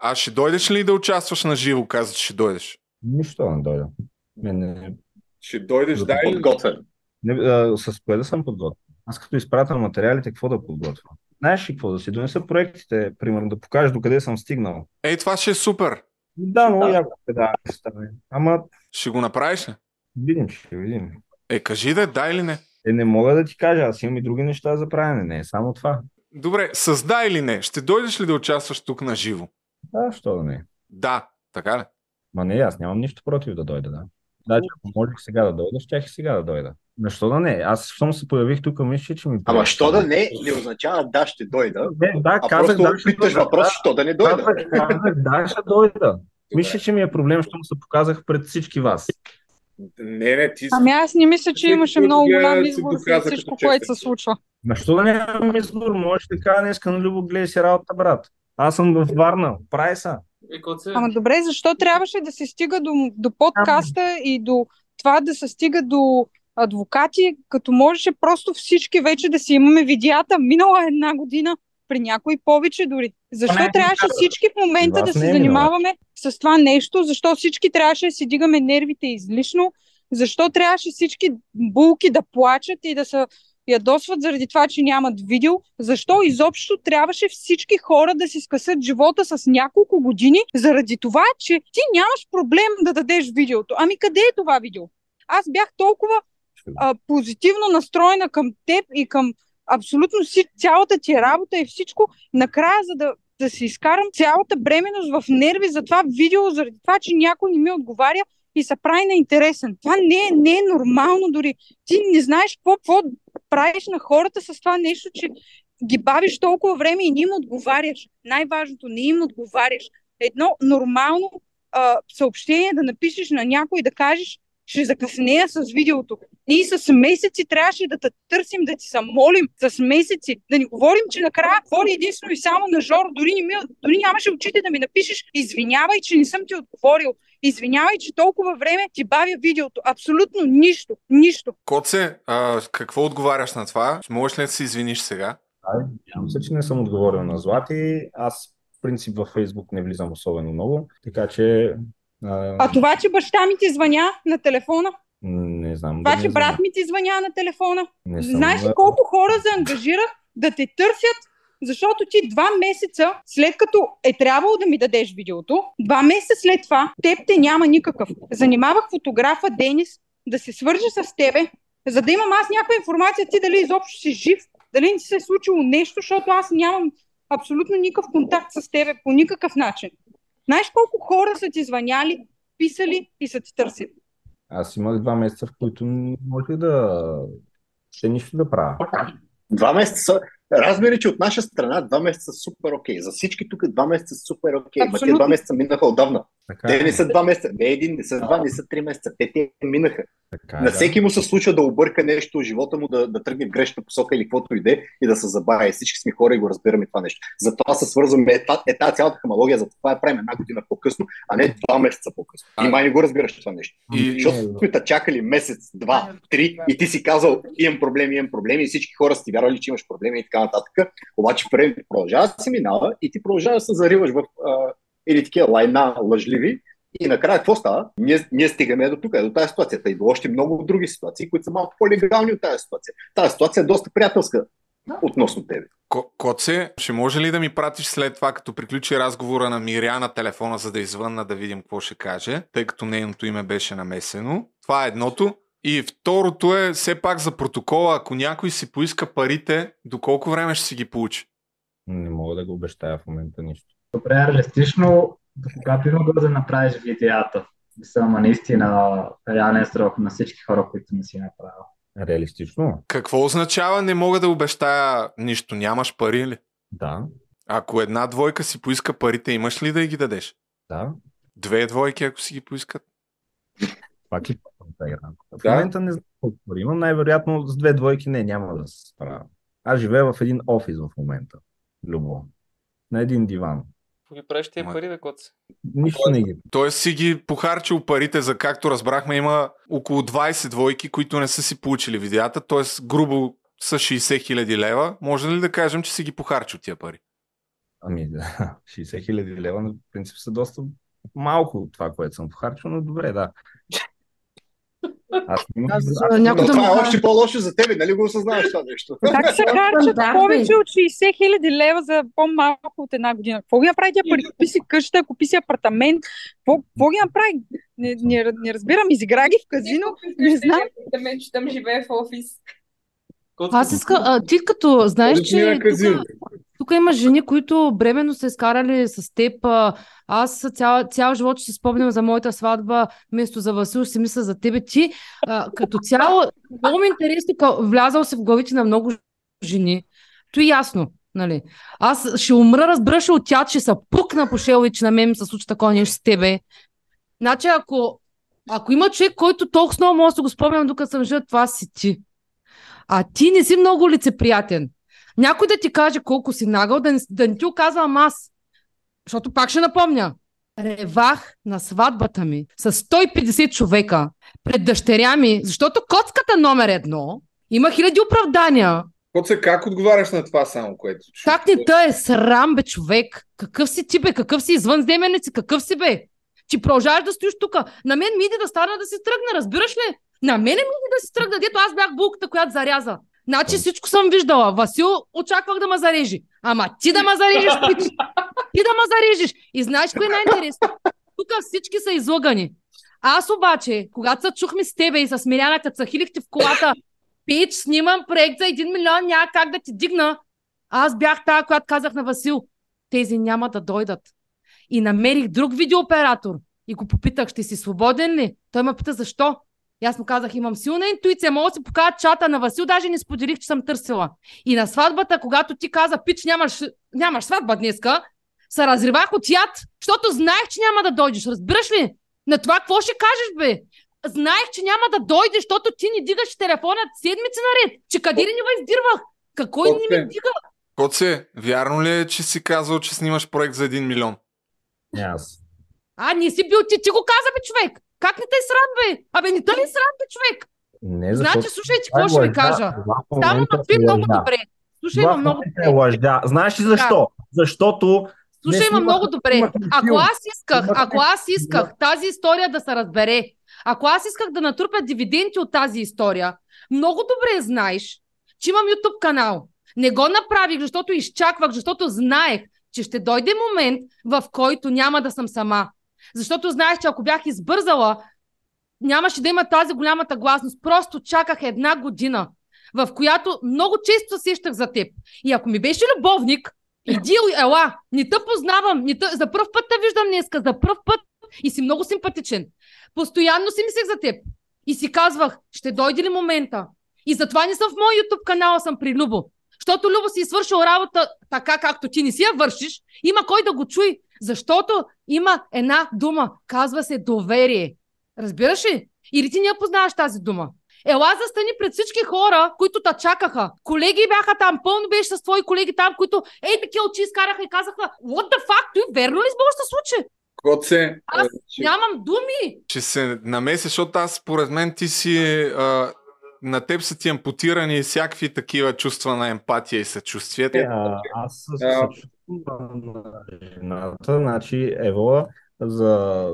А ще дойдеш ли да участваш на живо? Каза, че ще дойдеш. Нищо не дойда. Мене... Ще дойдеш, да? Подготвен. Не, а, с кое да съм подготвен? Аз като изпратя материалите, какво да подготвя? Знаеш ли какво да си донеса проектите, примерно да покажа докъде съм стигнал. Ей, това ще е супер. Да, много яко ще да стане. Ама Ще го направиш ли? видим, ще видим. Е, кажи да, да или не. Е, не мога да ти кажа, аз имам и други неща за правене, не е само това. Добре, с да или не, ще дойдеш ли да участваш тук на живо? Да, що да не. Да, така ли? Ма не, аз нямам нищо против да дойда, да. Значи, ако можех сега да дойда, щях и сега да дойда. Защо да не? Аз, щом се появих тук, мисля, че ми... Ама що да не, не означава да ще дойда. Не, да, а казах, просто да, ще питаш дойда. въпрос, Да. що да не дойда. Казах, казах, да, ще дойда. Мисля, че ми е проблем, щом се показах пред всички вас. Не, не, ти Ами аз не мисля, че имаше много голям избор като всичко, което се случва. Защо да нямам избор? Можеш да кажа днеска на Любо, гледай си работа, брат. Аз съм в Варна. Прави са. Ама добре, защо трябваше да се стига до, до подкаста и до това да се стига до адвокати, като можеше просто всички вече да си имаме видеята. Минала е една година, при някои повече дори. Защо не е трябваше минала. всички в момента да не се е минала. занимаваме с това нещо? Защо всички трябваше да си дигаме нервите излишно? Защо трябваше всички булки да плачат и да се ядосват заради това, че нямат видео? Защо изобщо трябваше всички хора да си скъсат живота с няколко години заради това, че ти нямаш проблем да дадеш видеото? Ами къде е това видео? Аз бях толкова а, позитивно настроена към теб и към абсолютно си, цялата ти работа и всичко, накрая, за да, да си изкарам цялата бременност в нерви за това видео, заради това, че някой не ми отговаря и се прави на интересен. Това не е, не е нормално дори. Ти не знаеш какво, какво правиш на хората с това нещо, че ги бавиш толкова време и не им отговаряш. Най-важното, не им отговаряш. Едно нормално а, съобщение да напишеш на някой да кажеш, ще закъснея с видеото. Ние с месеци трябваше да те търсим, да ти се молим с месеци, да ни говорим, че накрая води единствено и само на Жоро. Дори, не ми, дори нямаше очите да ми напишеш, извинявай, че не съм ти отговорил. Извинявай, че толкова време ти бавя видеото. Абсолютно нищо. Нищо. Коце, а, какво отговаряш на това? Можеш ли да се извиниш сега? Надявам се, че не съм отговорил на Злати. Аз, в принцип, във Фейсбук не влизам особено много, така че... А, А това, че баща ми ти звъня на телефона, не знам. това, да че не брат ми ти звъня на телефона, Не съм, знаеш ли колко хора се ангажират да те търсят защото ти два месеца, след като е трябвало да ми дадеш видеото, два месеца след това, теб те няма никакъв. Занимавах фотографа Денис да се свържи с тебе, за да имам аз някаква информация ти дали изобщо си жив, дали не ти се е случило нещо, защото аз нямам абсолютно никакъв контакт с тебе по никакъв начин. Знаеш колко хора са ти звъняли, писали и са ти търсили? Аз имах два месеца, в които не можех да... Ще нищо да правя. Два месеца. Разбери, че от наша страна два месеца са супер окей. За всички тук два месеца са супер окей. Ма тези два месеца минаха отдавна. Така Те не са два месеца, не един, не са два, не са три месеца. Те те минаха. Така На да. всеки му се случва да обърка нещо, живота му да, да тръгне в грешна посока или каквото иде и да се забавя. Всички сме хора и го разбираме това нещо. Затова се свързваме. Е, е тази цялата хамалогия, за това я правим една година по-късно, а не два месеца по-късно. И май не го разбираш това нещо. И- Защото сме те чакали месец, два, три и ти си казал имам проблеми, имам проблеми и всички хора са ти вярвали, че имаш проблеми и така нататък. Обаче времето продължава да се минава и ти продължаваш да се зариваш в а, или такива лайна лъжливи и накрая какво става? Ние, ние стигаме до тук, до тази ситуация. И до още много други ситуации, които са малко по-легални от тази ситуация. Тази ситуация е доста приятелска относно тебе. Ко- Коце, ще може ли да ми пратиш след това, като приключи разговора на Миря на телефона, за да извънна да видим какво ще каже, тъй като нейното име беше намесено? Това е едното. И второто е, все пак за протокола, ако някой си поиска парите, до колко време ще си ги получи? Не мога да го обещая в момента нищо. Добре, реалистично, до когато има да направиш видеята, ама наистина реален срок на всички хора, които не си направил. Реалистично? Какво означава не мога да обещая нищо? Нямаш пари ли? Да. Ако една двойка си поиска парите, имаш ли да ги дадеш? Да. Две двойки, ако си ги поискат? Пак ли? В Да. момента не знам колко пари имам. Най-вероятно с две двойки не, няма да се справя. Аз живея в един офис в момента. Любо. На един диван. Какво ги правиш тия пари, бе, коце? Нищо не ги. Тоест си ги похарчил парите, за както разбрахме, има около 20 двойки, които не са си получили видеята, т.е. грубо са 60 хиляди лева. Може ли да кажем, че си ги похарчил тия пари? Ами, да, [laughs] 60 хиляди лева, на принцип са доста малко от това, което съм похарчил, но добре, да. Аз снимах. Аз, аз някой да това е още по-лошо за тебе, нали го осъзнаваш това нещо? [laughs] Как се харчат повече от 60 хиляди лева за по-малко от една година? Какво ги направи тя пари? Купи си къща, купи си апартамент. Какво, ги направи? Не, не, не разбирам. Изигра ги в казино. Не знам. Апартамент, че там живее в офис. Аз искам, ти като знаеш, че казино? тук, тук има жени, които бременно са изкарали с теб. Аз цял, цял живот ще си спомням за моята сватба, вместо за Васил ще си мисля за тебе. Ти а, като цяло, много ми е интересно, влязал се в главите на много жени. То е ясно. Нали? Аз ще умра, разбираш ли, от тя, че се пукна по шело на мен ми се случи такова нещо с тебе. Значи, ако, ако има човек, който толкова много може да го спомням, докато съм жива, това си ти. А ти не си много лицеприятен. Някой да ти каже колко си нагъл, да не, да не ти оказвам аз. Защото пак ще напомня. Ревах на сватбата ми с 150 човека пред дъщеря ми, защото коцката номер едно има хиляди оправдания. Коце, как отговаряш на това само, което чу? Как не те е срам, бе, човек? Какъв си ти, бе? Какъв си извън земеници? Какъв си, бе? Ти продължаваш да стоиш тук. На мен ми иде да стана да си тръгна, разбираш ли? На мене ми иде да си тръгна, дето аз бях булката, която заряза. Значи всичко съм виждала. Васил очаквах да ме зарежи. Ама ти да ме зарежеш, пич. Ти да ме зарежеш. И знаеш кое е най-интересно? Тук всички са излъгани. Аз обаче, когато се чухме с тебе и с Миряна, като хилихте в колата, Пич, снимам проект за 1 милион, няма как да ти дигна. Аз бях тая, която казах на Васил, тези няма да дойдат. И намерих друг видеооператор. И го попитах, ще си свободен ли? Той ме пита защо. И аз му казах, имам силна интуиция, мога да си покажа чата на Васил, даже не споделих, че съм търсила. И на сватбата, когато ти каза, пич, нямаш, нямаш сватба днеска, се разривах от яд, защото знаех, че няма да дойдеш. Разбираш ли? На това какво ще кажеш, бе? Знаех, че няма да дойдеш, защото ти ни дигаш телефона седмици наред. Че къде ли ни ме издирвах? Какво ни ми дига? Коце, вярно ли е, че си казал, че снимаш проект за 1 милион? Аз. А, не си бил ти, ти го каза, бе, човек. Как не те е срам, бе? Абе, не те ли е срам, бе, човек? Не, Значи, слушай, че това е какво ще ви кажа? Само ма ти е много добре. Слушай, Това ма в много добре. е лъжа. Знаеш ли защо? Защото Слушай, има много добре. Ако аз исках, ако аз исках тази история да се разбере, ако аз исках да натрупя дивиденти от тази история, много добре знаеш, че имам YouTube канал. Не го направих, защото изчаквах, защото знаех, че ще дойде момент, в който няма да съм сама. Защото знаех, че ако бях избързала, нямаше да има тази голямата гласност. Просто чаках една година, в която много често се сещах за теб. И ако ми беше любовник, иди, ела, не те познавам, не те, за първ път те виждам днеска, за първ път и си много симпатичен. Постоянно си мислех за теб. И си казвах, ще дойде ли момента? И затова не съм в моя YouTube канал, а съм при Любо. Защото Любо си е свършил работа така, както ти не си я вършиш, има кой да го чуи. Защото има една дума, казва се доверие. Разбираш ли? Или ти не я познаваш тази дума? Ела застани пред всички хора, които те чакаха. Колеги бяха там, пълно беше с твои колеги там, които ей такива очи изкараха и казаха What the fuck, той верно ли може да се случи? Коце, Аз е, че, нямам думи. че се намеси, защото аз според мен ти си... А, на теб са ти ампутирани всякакви такива чувства на емпатия и съчувствие. Е, а, аз се съчувствам на жената, значи Евала за,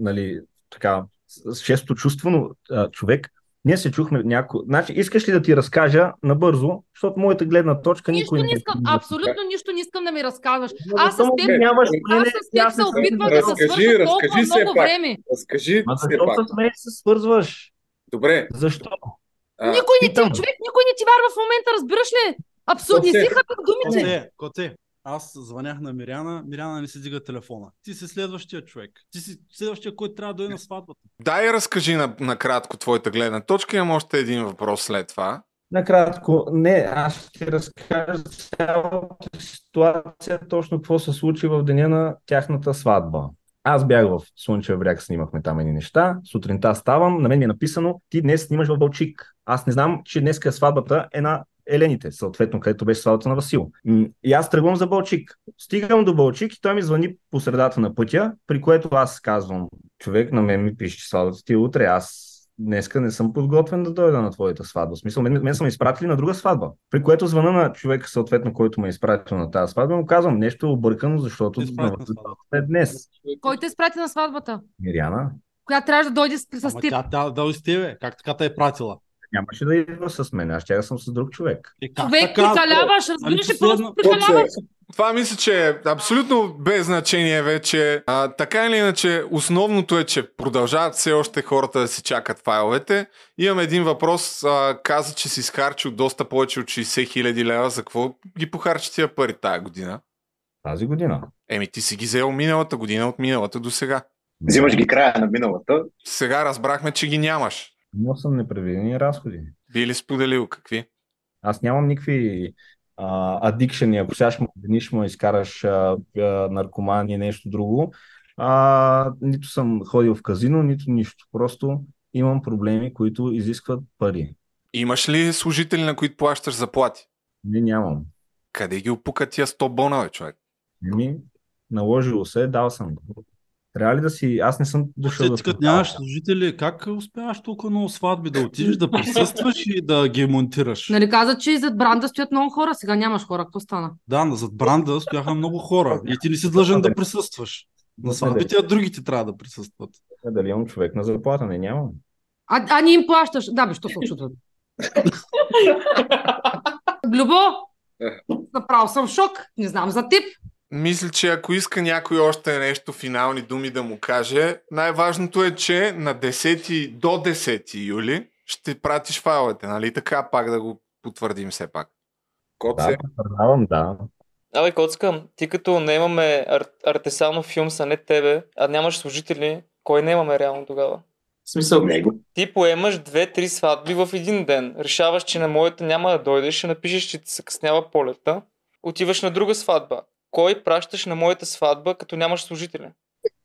нали, така, с шесто чувство, но а, човек, ние се чухме някой... Значи, искаш ли да ти разкажа набързо, защото моята гледна точка Нищо никой не не искам, абсолютно нищо не искам да ми разказваш. Но Аз с теб, обвиняваш? аз Не, с не, теб се не опитвам да се свържа толкова много пак. време. Разкажи Ма защо пак. с мен се свързваш? Добре. Защо? Никой не ти, питам. човек, никой не ти вярва в момента, разбираш ли? Коце, си хапят думите. Коце, коце, аз звънях на Миряна, Миряна не си дига телефона. Ти си следващия човек. Ти си следващия, който трябва да дойде на сватбата. Дай разкажи на, накратко твоята гледна точка. Имам още един въпрос след това. Накратко, не, аз ще ти разкажа цялата ситуация, точно какво се случи в деня на тяхната сватба. Аз бях в Слънчев бряг, снимахме там едни неща. Сутринта ставам, на мен ми е написано, ти днес снимаш в Балчик. Аз не знам, че днес сватбата е на Елените, съответно, където беше сватбата на Васил. И аз тръгвам за Балчик. Стигам до Балчик и той ми звъни по средата на пътя, при което аз казвам, човек на мен ми пише, че сватбата ти е утре. Аз днеска не съм подготвен да дойда на твоята сватба. В смисъл, мен, мен са ме изпратили на друга сватба. При което звъна на човека, съответно, който ме е изпратил на тази сватба, му казвам нещо е объркано, защото сватбата е днес. Кой те изпрати на сватбата? Миряна. която трябваше да дойде с, с теб. тя, тя да дойде с тебе. Как така те е пратила? Нямаше да идва с мен, аз ще съм с друг човек. Е, Човек, прикаляваш, разбираш ли, просто прикаляваш. Това мисля, че е абсолютно без значение вече. А, така или иначе, основното е, че продължават все още хората да си чакат файловете. Имам един въпрос. А, каза, че си изхарчил доста повече от 60 хиляди лева. За какво ги похарчи тия пари тая година? Тази година. Еми, ти си ги взел миналата година, от миналата до сега. Взимаш ги края на миналата. Сега разбрахме, че ги нямаш. Имал съм непредвидени разходи. Би ли споделил какви? Аз нямам никакви адикшени, ако сега ще му обвиниш, му изкараш а, а, наркоман и нещо друго. А, нито съм ходил в казино, нито нищо. Просто имам проблеми, които изискват пари. Имаш ли служители, на които плащаш заплати? Не, нямам. Къде ги опука тия 100 бона, бе, човек? Еми, наложило се, дал съм. го. Трябва ли да си... Аз не съм дошъл да... Ти като нямаш служители, как успяваш толкова много сватби да отидеш да присъстваш и да ги монтираш? Нали каза, че и зад бранда стоят много хора, сега нямаш хора, какво стана? Да, но зад бранда стояха много хора и ти не си длъжен да присъстваш. На сватбите, а другите трябва да присъстват. Е, Дали имам човек на заплата? Не, нямам. А, а не им плащаш. Да, бе, що се очудва? Любо, направо съм в шок. Не знам за теб. Мисля, че ако иска някой още нещо, финални думи да му каже, най-важното е, че на 10 до 10 юли ще пратиш файловете, нали така? Пак да го потвърдим все пак. Коце? Да, потвърждавам, да. Абе, Коцка, ти като не имаме ар- Артесанов филм, а не тебе, а нямаш служители, кой не имаме реално тогава? В смисъл него. Ти поемаш две-три сватби в един ден. Решаваш, че на моята няма да дойдеш, ще напишеш, че ти се къснява полета. Отиваш на друга сватба. Кой пращаш на моята сватба, като нямаш служители?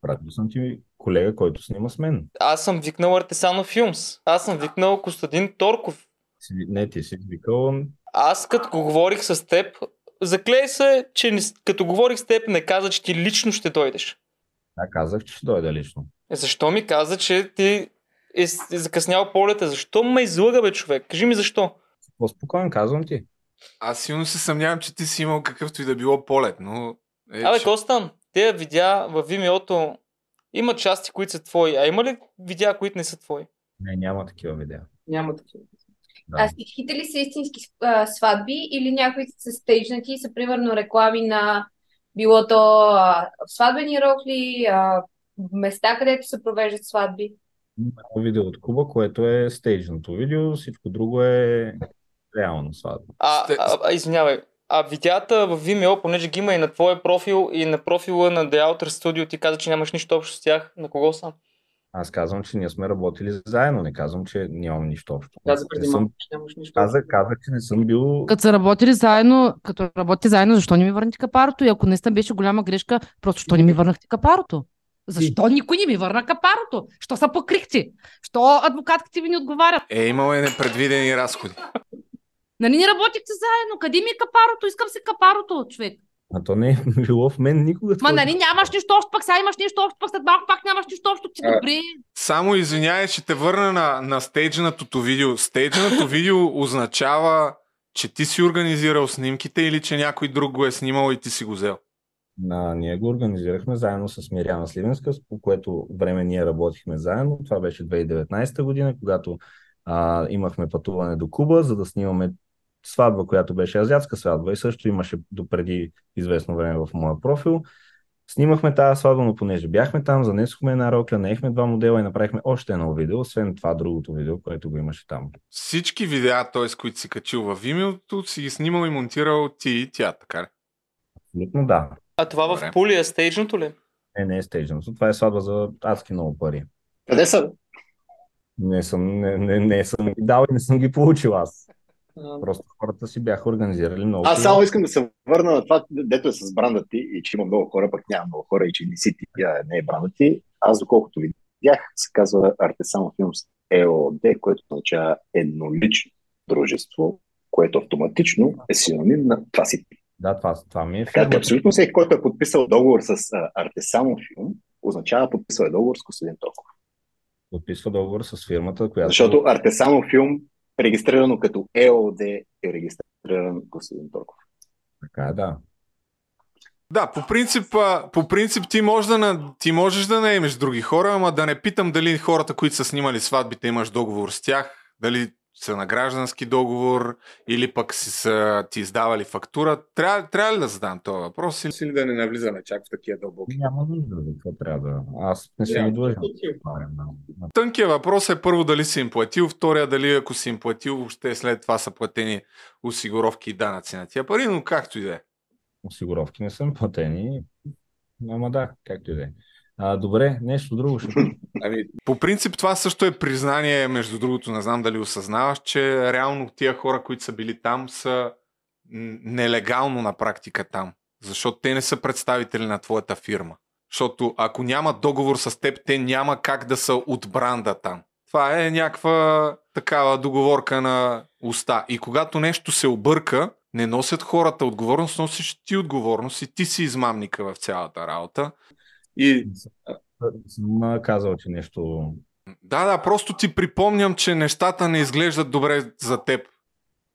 Пратил съм ти колега, който снима с мен. Аз съм викнал Артесано Филмс. Аз съм викнал Костадин Торков. Не, ти си викал... Аз като го говорих с теб, заклей се, че не, като говорих с теб не каза, че ти лично ще дойдеш. Да, казах, че ще дойда лично. Е, Защо ми каза, че ти е, е закъснял полета? Защо ме излъга, бе, човек? Кажи ми защо. По-спокоен казвам ти. Аз силно се съмнявам, че ти си имал какъвто и да било полет, но... Е, Абе, че- Костан, те видеа в Vimeo-то има части, които са твои. А има ли видеа, които не са твои? Не, няма такива видеа. Няма такива. Да. А всичките ли са истински а, сватби или някои са стейджнати и са примерно реклами на било то а, сватбени рокли, а, места, където се провеждат сватби? Има видео от Куба, което е стейджното видео, всичко друго е реално сватба. А, а, а, извинявай. А видеята в Vimeo, понеже ги има и на твоя профил, и на профила на The Outer Studio, ти каза, че нямаш нищо общо с тях. На кого са? Аз казвам, че ние сме работили заедно, не казвам, че нямам нищо общо. Каза преди Не съм- нямаш нищо Казах, казах, че не съм бил... Като са работили заедно, като работите заедно, защо не ми върнахте капарото? И ако наистина беше голяма грешка, просто защо не ми върнахте капарото? Защо никой не ми върна капарото? Що се покрихте? Що адвокатките ви не отговарят? Е, имало е непредвидени разходи. Нали не работихте заедно? Къде ми е капарото? Искам си капарото, човек. А то не е било в мен никога. Ма нали нямаш нищо общо, пък сега имаш нищо общо, пък след малко пак нямаш нищо общо. Ти добре. Само извинявай, че те върна на, на стейджнатото видео. Стейджнато видео означава, че ти си организирал снимките или че някой друг го е снимал и ти си го взел. На, ние го организирахме заедно с Миряна Сливенска, по което време ние работихме заедно. Това беше 2019 година, когато а, имахме пътуване до Куба, за да снимаме сватба, която беше азиатска сватба и също имаше допреди известно време в моя профил. Снимахме тази сватба, но понеже бяхме там, занесохме една рокля, наехме два модела и направихме още едно видео, освен това другото видео, което го имаше там. Всички видеа, т.е. които си качил в Vimeo, си ги снимал и монтирал ти и тя, така ли? Абсолютно да. А това в Пули е стейджното ли? Не, не е стейджното. Това е сватба за адски много пари. Къде са? Не съм, не, не, не съм ги дал и не съм ги получил аз. Просто хората си бяха организирали много. Аз само искам да се върна на това, дето е с бранда ти и че има много хора, пък няма много хора и че не си ти, а не е бранда ти. Аз доколкото видях, се казва Артесано Филмс ЕОД, което означава еднолично дружество, което автоматично е синоним на това си ти. Да, това, това ми е Така че фирмата. абсолютно всеки, който е подписал договор с а, Артесано Филм, означава подписал е договор с Костадин Токов. Подписва договор с фирмата, която... Защото Артесано Филм, регистрирано като ЕОД, е регистриран Костадин Токов. Така е, да. Да, по принцип, по принцип ти, можеш да, на- ти можеш да наемеш други хора, ама да не питам дали хората, които са снимали сватбите, имаш договор с тях, дали са на граждански договор или пък си са ти издавали фактура. Трябва, трябва ли да задам този въпрос или да не навлизаме чак в такива дълбоки? Няма нужда, за какво трябва да... Аз не съм длъжен. да Тънкият въпрос е първо дали си им платил, втория дали ако си им платил, въобще след това са платени осигуровки и данъци на тия пари, но както и да е. Осигуровки не съм платени. Ама да, както и да е. А, добре, нещо друго ще [laughs] Ами, по принцип това също е признание, между другото, не знам дали осъзнаваш, че реално тия хора, които са били там, са нелегално на практика там. Защото те не са представители на твоята фирма. Защото ако няма договор с теб, те няма как да са от бранда там. Това е някаква такава договорка на уста. И когато нещо се обърка, не носят хората отговорност, носиш ти отговорност и ти си измамника в цялата работа. И съм а, казал, че нещо... Да, да, просто ти припомням, че нещата не изглеждат добре за теб.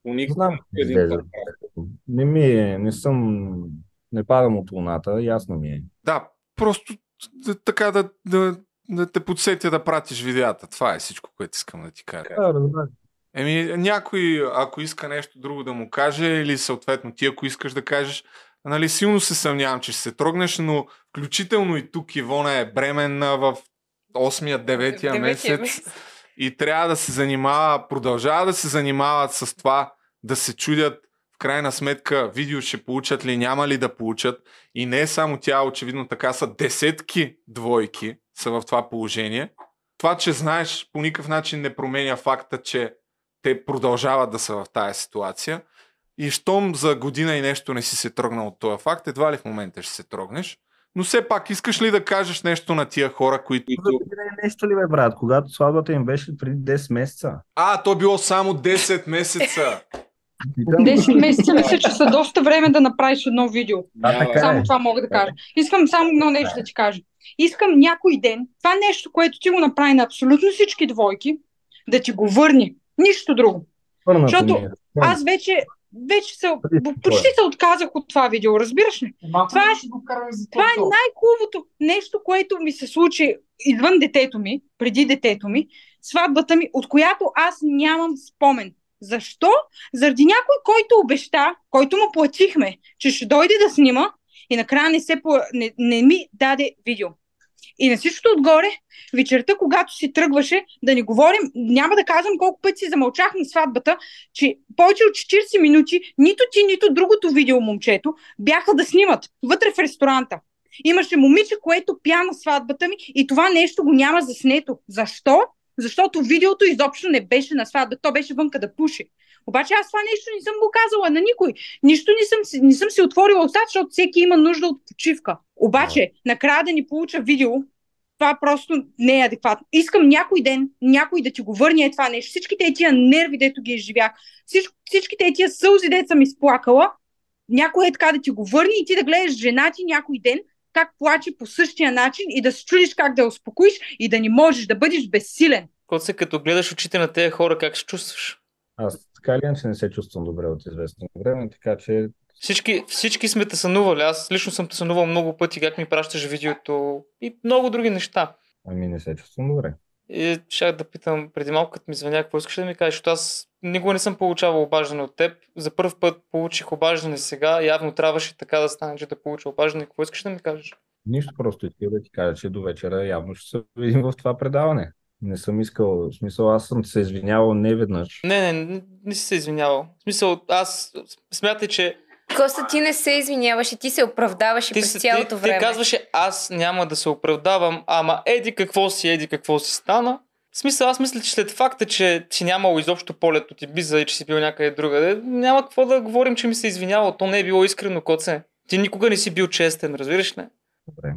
Никакъв Знам, един изглежда. път. Не ми е, не съм... Не падам от луната, ясно ми е. Да, просто да, така да, да, да те подсетя да пратиш видеята. Това е всичко, което искам да ти кажа. Да, разбрах. Еми, някой, ако иска нещо друго да му каже, или съответно ти, ако искаш да кажеш, нали, силно се съмнявам, че ще се трогнеш, но включително и тук Ивона е бременна в 8-я, 9-я Деветия месец месец. и трябва да се занимава, продължава да се занимават с това, да се чудят в крайна сметка видео ще получат ли, няма ли да получат. И не е само тя, очевидно така са десетки двойки са в това положение. Това, че знаеш, по никакъв начин не променя факта, че те продължават да са в тази ситуация. И щом за година и нещо не си се трогнал от този факт, едва ли в момента ще се трогнеш. Но все пак, искаш ли да кажеш нещо на тия хора, които... Нещо ли бе, брат? Когато сватбата им беше преди 10 месеца. А, то било само 10 месеца. 10 месеца мисля, че са доста време да направиш едно видео. А, така Само е. това мога да кажа. Искам само едно нещо да ти кажа. Искам някой ден, това нещо, което ти го направи на абсолютно всички двойки, да ти го върне. Нищо друго. Защото е. аз вече, вече се, почти се отказах от това видео, разбираш ли? Това е, това е най-хубавото нещо, което ми се случи извън детето ми, преди детето ми, сватбата ми, от която аз нямам спомен. Защо? Заради някой, който обеща, който му платихме, че ще дойде да снима и накрая не, се, не, не ми даде видео. И на всичкото отгоре, вечерта, когато си тръгваше, да не говорим, няма да казвам колко пъти си замълчах на сватбата, че повече от 40 минути нито ти, нито другото видео момчето бяха да снимат вътре в ресторанта. Имаше момиче, което пя на сватбата ми и това нещо го няма заснето. Защо? Защото видеото изобщо не беше на сватба, то беше вънка да пуши. Обаче аз това нещо не съм го казала на никой. Нищо не съм, не съм си отворила устата, защото всеки има нужда от почивка. Обаче, накрая да ни получа видео, това просто не е адекватно. Искам някой ден, някой да ти го върне е това нещо. Всичките тия нерви, дето ги изживях, всичко, всичките тия сълзи, дето съм изплакала, някой е така да ти го върне и ти да гледаш жена ти някой ден, как плаче по същия начин и да се чудиш как да я успокоиш и да не можеш да бъдеш безсилен. Коце, като гледаш очите на тези хора, как се чувстваш? Аз така или иначе не се чувствам добре от известно време, така че Всички, всички сме те сънували. Аз лично съм те сънувал много пъти, как ми пращаш видеото и много други неща. ами не се чувствам добре. И щях да питам преди малко, като ми звъня, какво искаш да ми кажеш, защото аз никога не съм получавал обаждане от теб. За първ път получих обаждане сега, явно трябваше така да стане, че да получа обаждане. Какво искаш да ми кажеш? Нищо просто исках да ти кажа, че до вечера явно ще се видим в това предаване. Не съм искал, в смисъл аз съм се извинявал не веднъж. Не, не, не, не си се извинявал. В смисъл, аз смятай, че Коста, ти не се извиняваш и ти се оправдаваше през се- цялото ти, време. ти казваше, аз няма да се оправдавам, ама еди какво си, еди какво си стана. В смисъл, аз мисля, че след факта, че си нямал изобщо полет от Ибиза и че си бил някъде другаде, няма какво да говорим, че ми се извинявал. То не е било искрено, коце. Ти никога не си бил честен, разбираш ли?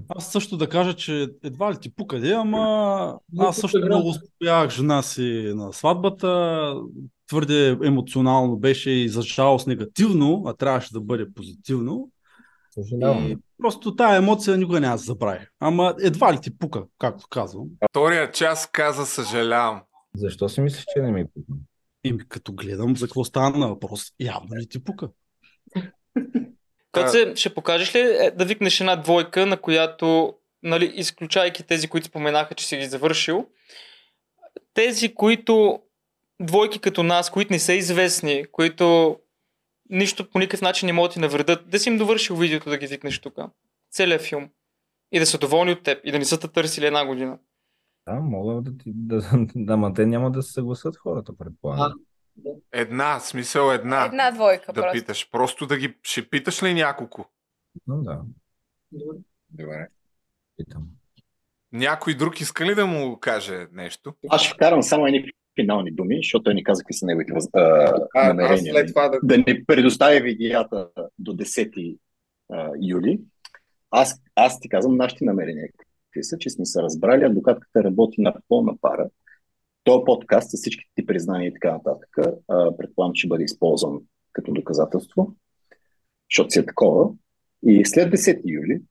Аз също да кажа, че едва ли ти пука де, ама аз също много успях жена си на сватбата. Твърде емоционално беше и за жалост негативно, а трябваше да бъде позитивно. Съжалявам. И просто тая емоция никога няма да се забрави. Ама едва ли ти пука, както казвам. Втория час каза съжалявам. Защо си мислиш, че не ми пука? Еми, като гледам за какво стана на въпрос, явно ли ти пука? [laughs] Коце, ще покажеш ли е, да викнеш една двойка, на която, нали, изключайки тези, които споменаха, че си ги завършил, тези, които двойки като нас, които не са известни, които нищо по никакъв начин не могат да ти навредят, да си им довършил видеото да ги викнеш тук. Целият филм. И да са доволни от теб. И да не са те търсили една година. Да, мога да ти... Да, [laughs] да, ма те няма да се съгласат хората, предполагам. Една, смисъл една. Една двойка да просто. питаш. Просто да ги... Ще питаш ли няколко? Ну да. Добре. Питам. Някой друг иска ли да му каже нещо? Аз ще вкарам само едни финални думи, защото той ни каза какви са неговите въз- а, А, намерения. след това да- да ни предоставя видеята до 10 а, юли. Аз, аз ти казвам нашите намерения. Какви са, че сме се разбрали, адвокатката работи на пълна пара. Този подкаст с всичките ти признания и така нататък, предполагам, ще бъде използван като доказателство, защото си е такова. И след 10 юли,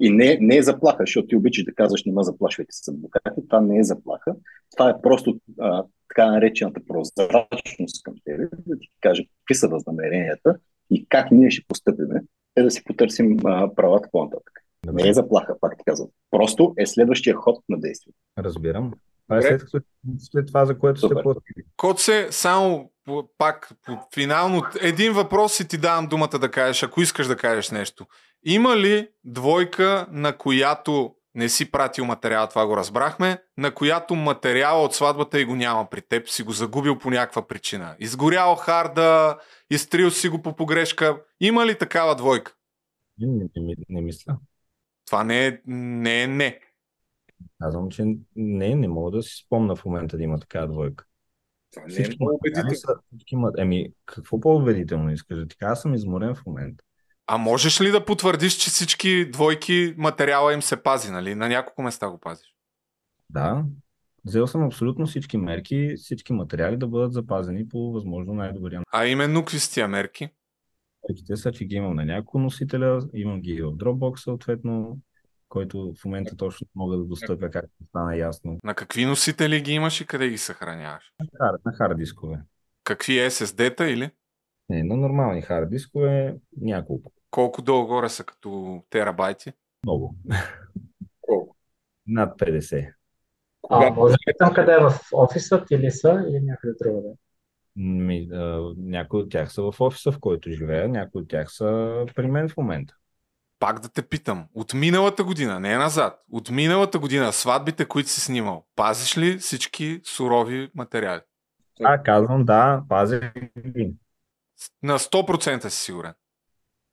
и не, не е заплаха, защото ти обичаш да казваш, не ме заплашвайте с адвокати, това не е заплаха. Това е просто а, така наречената прозрачност към тебе, да ти каже какви са възнамеренията и как ние ще постъпиме, е да си потърсим а, правата по-нататък. Не е заплаха, пак ти казвам. Просто е следващия ход на действие. Разбирам. Това е Добре. след, след това, за което сте платили. Коце, само пак финално един въпрос и ти давам думата да кажеш, ако искаш да кажеш нещо. Има ли двойка, на която не си пратил материал, това го разбрахме, на която материал от сватбата и го няма при теб, си го загубил по някаква причина. Изгорял харда, изтрил си го по погрешка. Има ли такава двойка? Не, не, не, не мисля. Това не е не. Е не. Казвам, че не, не мога да си спомна в момента да има такава двойка. Това не е Всички много материали убедително. всички Еми, какво по-убедително искаш да ти кажа? Аз съм изморен в момента. А можеш ли да потвърдиш, че всички двойки материала им се пази, нали? На няколко места го пазиш. Да, взел съм абсолютно всички мерки, всички материали да бъдат запазени по възможно най-добрия начин. А именно какви са тия мерки? Мерките са, че ги имам на няколко носителя, имам ги и в Dropbox съответно, който в момента точно мога да достъпя, както стана ясно. На какви носители ги имаш и къде ги съхраняваш? На хар- На хард дискове. Какви SSD-та или? Не, на нормални хард дискове няколко. Колко долу-горе са като терабайти? Много. [laughs] Колко? Над 50. А, може да питам къде е в офисът или са, или някъде другаде? Някои от тях са в офиса, в който живея, някои от тях са при мен в момента. Пак да те питам. От миналата година, не назад, от миналата година сватбите, които си снимал, пазиш ли всички сурови материали? А, казвам, да, пазя ги. На 100% си сигурен.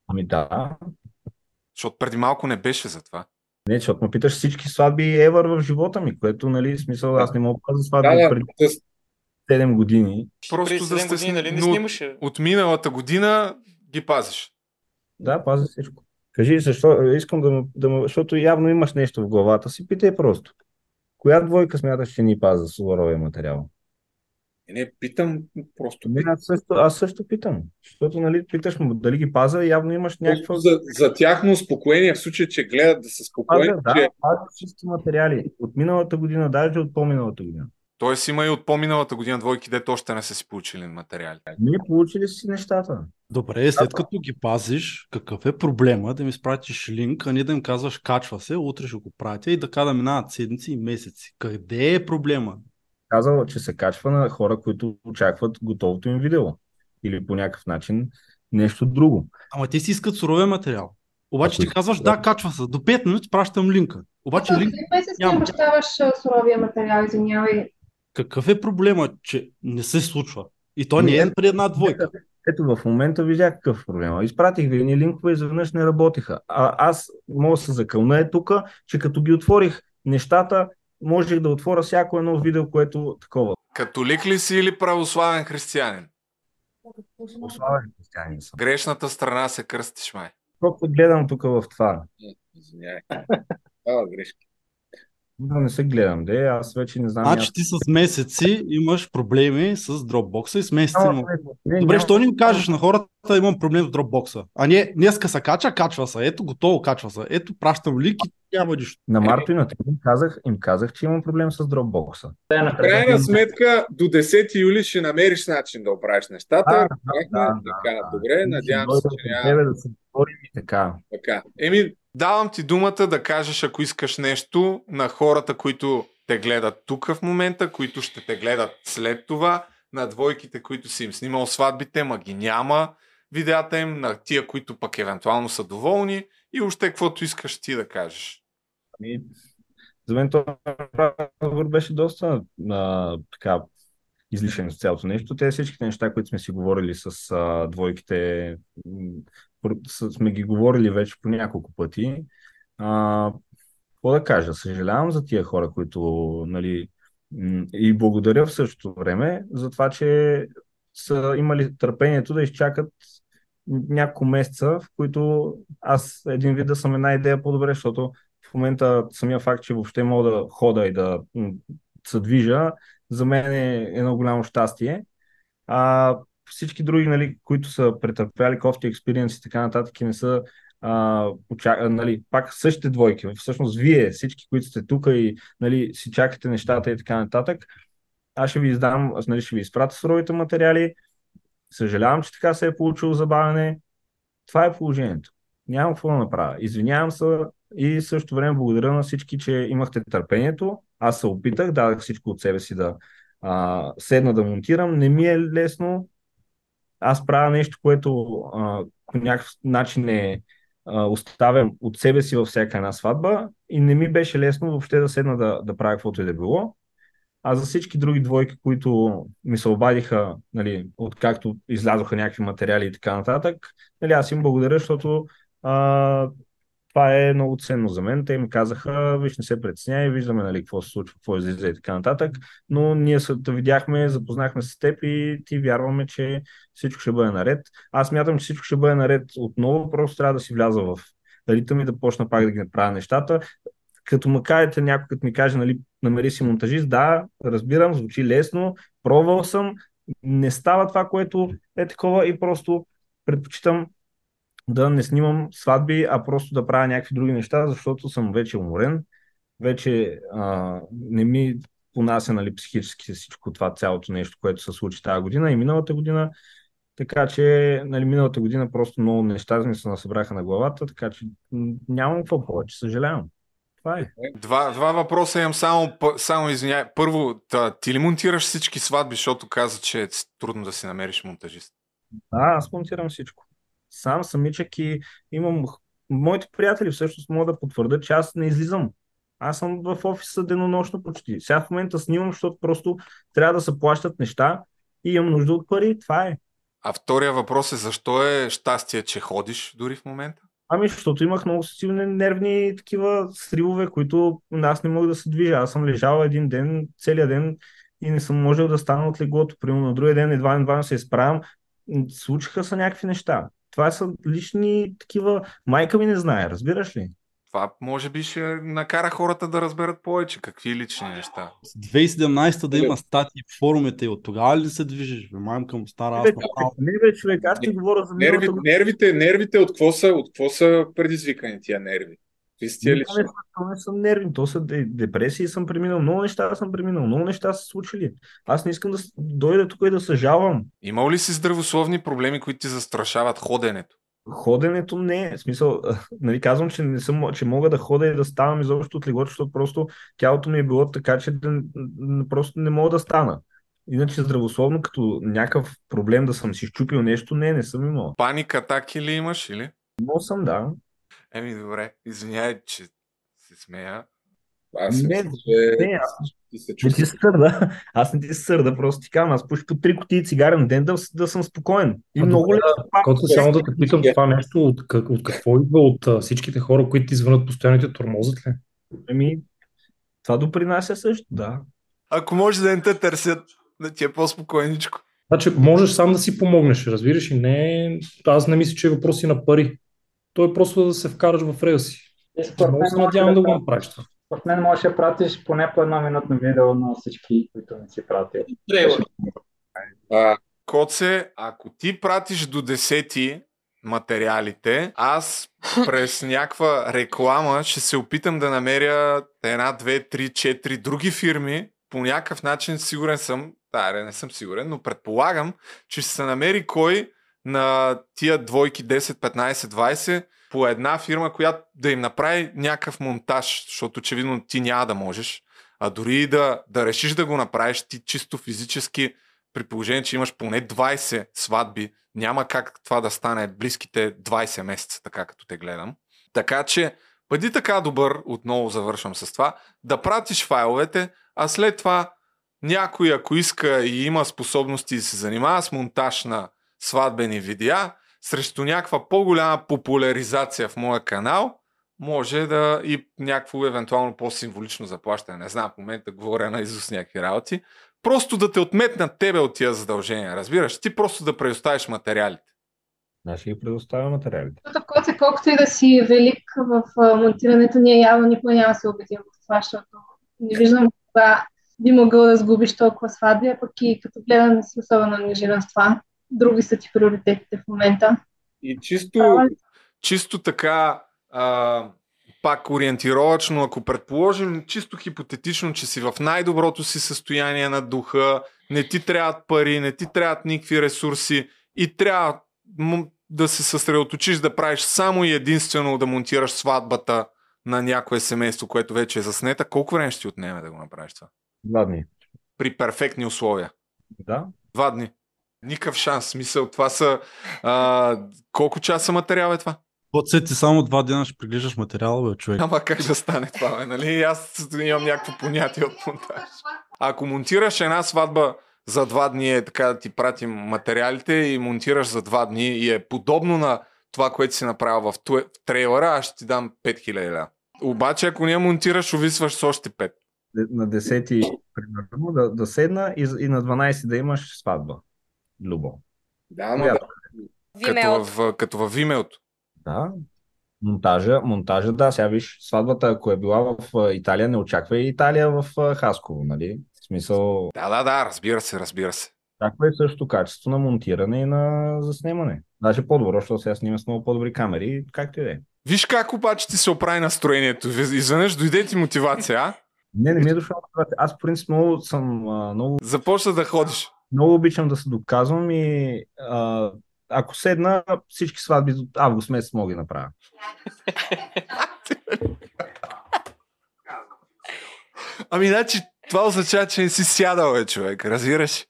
Ами да. Защото преди малко не беше за това. Не, защото ме питаш всички сватби ever в живота ми, което, нали, смисъл, аз не мога да пазя сватби Да, да, преди 7 години. Просто Преди да седем сте години, нали не снимаше? От миналата година ги пазиш. Да, пазя всичко. Кажи, защо, искам да, да защото явно имаш нещо в главата си, питай просто. Коя двойка смяташ, че ни паза суровия материал? Не, питам просто. Не, аз също, аз също питам. Защото, нали, питаш му дали ги паза, явно имаш някаква... За, за тяхно успокоение, в случай, че гледат да са спокойни, Пазя, да, че... пазя всички материали. От миналата година, даже от по-миналата година. Тоест има и от по-миналата година двойки, дето още не са си получили материали. Ние получили си нещата. Добре, след като ги пазиш, какъв е проблема да ми спратиш линк, а не да им казваш качва се, утре ще го пратя и така да минават седмици и месеци. Къде е проблема? Казал, че се качва на хора, които очакват готовото им видео. Или по някакъв начин нещо друго. Ама те си искат суровия материал. Обаче ти казваш, да, качва се. До 5 минути пращам линка. Обаче линк Три месеца няма. обещаваш суровия материал, извинявай. Какъв е проблема, че не се случва? И то не е при една двойка. Ето в момента видях какъв проблем. Изпратих ви едни линкове, изведнъж не работиха. А аз мога да се закълна е тук, че като ги отворих нещата, можех да отворя всяко едно видео, което такова. Католик ли си или православен християнин? Православен християнин съм. Грешната страна се кръстиш, май. Колко гледам тук в това. Извинявай. [laughs] А, грешки. Да не се гледам, де, аз вече не знам. Значи ти с месеци имаш проблеми с Dropbox и с месеци. Няма проблем. Не, Добре, няма що не им кажеш на хората, имам проблем с Dropbox? А не, днеска се кача, качва се. Ето, готово, качва се. Ето, пращам лик и няма нищо. На Марто и на им казах, им казах, че имам проблем с Dropbox. В крайна сметка, до 10 юли ще намериш начин да оправиш нещата. Да, Разбрахме? да, така, добре, надявам се, че няма... Да се говорим така. Така. Еми, давам ти думата да кажеш, ако искаш нещо на хората, които те гледат тук в момента, които ще те гледат след това, на двойките, които си им снимал сватбите, ма ги няма видеята им, на тия, които пък евентуално са доволни и още каквото искаш ти да кажеш. Ами, за мен този беше доста а, така излишен с цялото нещо. Те всичките неща, които сме си говорили с а, двойките, сме ги говорили вече по няколко пъти. А, какво да кажа? Съжалявам за тия хора, които нали, и благодаря в същото време за това, че са имали търпението да изчакат няколко месеца, в които аз един вид да съм една идея по-добре, защото в момента самия факт, че въобще мога да хода и да се движа, за мен е едно голямо щастие. А всички други, нали, които са претърпяли кофти експириенс и така нататък и не са а, уча... нали, пак същите двойки. Всъщност вие, всички, които сте тук и нали, си чакате нещата и така нататък, аз ще ви издам, нали, ще ви изпратя суровите материали. Съжалявам, че така се е получило забавяне. Това е положението. Нямам какво да направя. Извинявам се и също време благодаря на всички, че имахте търпението. Аз се опитах, дадах всичко от себе си да а, седна да монтирам. Не ми е лесно. Аз правя нещо, което по някакъв начин е оставям от себе си във всяка една сватба и не ми беше лесно въобще да седна да, да правя каквото и да било. А за всички други двойки, които ми се обадиха, нали, откакто излязоха някакви материали и така нататък, нали, аз им благодаря, защото а, това е много ценно за мен. Те ми казаха, виж, не се притесняй, виждаме нали, какво се случва, какво излиза и така нататък. Но ние се видяхме, запознахме с теб и ти вярваме, че всичко ще бъде наред. Аз мятам, че всичко ще бъде наред отново, просто трябва да си вляза в ритъм и да почна пак да ги направя нещата. Като ме кажете някой, като ми каже, нали, намери си монтажист, да, разбирам, звучи лесно, пробвал съм, не става това, което е такова и просто предпочитам да не снимам сватби, а просто да правя някакви други неща, защото съм вече уморен, вече а, не ми понася нали, психически всичко това, цялото нещо, което се случи тази година и миналата година. Така че нали, миналата година просто много неща ми се насъбраха на главата, така че нямам какво повече, съжалявам. Това е. Два, два въпроса имам само, само извиняй. Първо, та, ти ли монтираш всички сватби, защото каза, че е трудно да си намериш монтажист? Да, аз монтирам всичко сам самичък и имам моите приятели всъщност могат да потвърдят, че аз не излизам. Аз съм в офиса денонощно почти. Сега в момента снимам, защото просто трябва да се плащат неща и имам нужда от пари. Това е. А втория въпрос е защо е щастие, че ходиш дори в момента? Ами, защото имах много силни нервни такива сривове, които аз не мога да се движа. Аз съм лежал един ден, целият ден и не съм можел да стана от леглото. Примерно на другия ден едва едва се изправям. Случиха се някакви неща това са лични такива. Майка ми не знае, разбираш ли? Това може би ще накара хората да разберат повече какви лични неща. 2017 да има статии в форумите и от тогава ли се движиш? Мамка му стара аз Не, бе, човек, аз ти говоря за нерви, нервите, нервите от какво са, от какво са предизвикани тия нерви? Истия ли не, то не съм нервни, то са депресии съм преминал, много неща съм преминал, много неща са случили. Аз не искам да дойда тук и да съжалвам. Имал ли си здравословни проблеми, които ти застрашават ходенето? Ходенето не е. В смисъл, [laughs] нали, казвам, че, не съм, че мога да хода и да ставам изобщо от леглото, защото просто тялото ми е било така, че да, просто не мога да стана. Иначе здравословно, като някакъв проблем да съм си щупил нещо, не, не съм имал. Паника атаки ли имаш или? Имал съм, да. Еми, добре. Извинявай, че се смея. Аз не, че... не, аз ти се не ти сърда. Аз не ти сърда, просто ти казвам, аз пуша по три кутии цигари на ден да, да съм спокоен. И а много лесно. Който само да те питам това нещо, от, как, от какво идва от а, всичките хора, които ти звънат постоянно тормозът ли? Еми, това допринася също, да. Ако може да не те търсят, да ти е по-спокойничко. Значи, можеш сам да си помогнеш, разбираш и не, аз не мисля, че е въпроси на пари. То е просто да се вкараш в релси. Много се надявам да го направиш това. От мен можеш да пратиш поне по едно минутно видео на всички, които не си пратил. А, Коце, ако ти пратиш до 10 материалите, аз през някаква реклама ще се опитам да намеря една, две, три, четири други фирми. По някакъв начин сигурен съм, да, не съм сигурен, но предполагам, че ще се намери кой на тия двойки 10, 15, 20 по една фирма, която да им направи някакъв монтаж, защото очевидно ти няма да можеш. А дори и да, да решиш да го направиш, ти чисто физически, при положение, че имаш поне 20 сватби, няма как това да стане близките 20 месеца, така като те гледам. Така че, бъди така добър, отново завършвам с това, да пратиш файловете, а след това някой, ако иска и има способности да се занимава с монтаж на сватбени видеа, срещу някаква по-голяма популяризация в моя канал, може да и някакво евентуално по-символично заплащане. Не знам, в момента говоря на Изус някакви работи. Просто да те отметнат тебе от тия задължения, разбираш? Ти просто да предоставиш материалите. Аз ще ги предоставя материалите. Коце, колкото и да си велик в монтирането, ние явно никога няма да се убедим в това, защото не виждам кога би могъл да сгубиш толкова сватби, а пък и като гледам не си особено ангажиран с това. Други са ти приоритетите в момента. И чисто, чисто така, а, пак ориентировачно, ако предположим чисто хипотетично, че си в най-доброто си състояние на духа, не ти трябват пари, не ти трябват никакви ресурси и трябва да се съсредоточиш да правиш само и единствено да монтираш сватбата на някое семейство, което вече е заснета, колко време ще ти отнеме да го направиш това? Два дни. При перфектни условия. Да. Два дни. Никакъв шанс. Смисъл, това са... А, колко часа материал е това? Поцет ти само два дена ще приглеждаш материала, бе, човек. Ама как да стане това, бе, нали? Аз имам някакво понятие от монтаж. Ако монтираш една сватба за два дни, е така да ти пратим материалите и монтираш за два дни и е подобно на това, което си направил в, туе, в трейлера, аз ще ти дам 5000 лева. Обаче, ако не монтираш, увисваш с още 5. На 10 примерно, да, да седна и, и на 12 да имаш сватба. Любо. Да, но да. Като в, като в Vimeo. Да. Монтажа, монтажа, да, сега виж, сватбата, ако е била в Италия, не очаква и Италия в Хасково, нали? В смисъл... Да, да, да, разбира се, разбира се. Е също качество на монтиране и на заснемане. Даже по-добро, защото сега снимам с много по-добри камери, както и да е. Виж как обаче ти се оправи настроението. Изведнъж дойде ти мотивация, а? Не, не ми е дошла мотивация. Аз, в принцип, много съм... много... Започна да ходиш. Много обичам да се доказвам и а, ако седна, всички сватби до август месец мога да направя. Ами, значи, това означава, че не си сядал, бе, човек. Разбираш?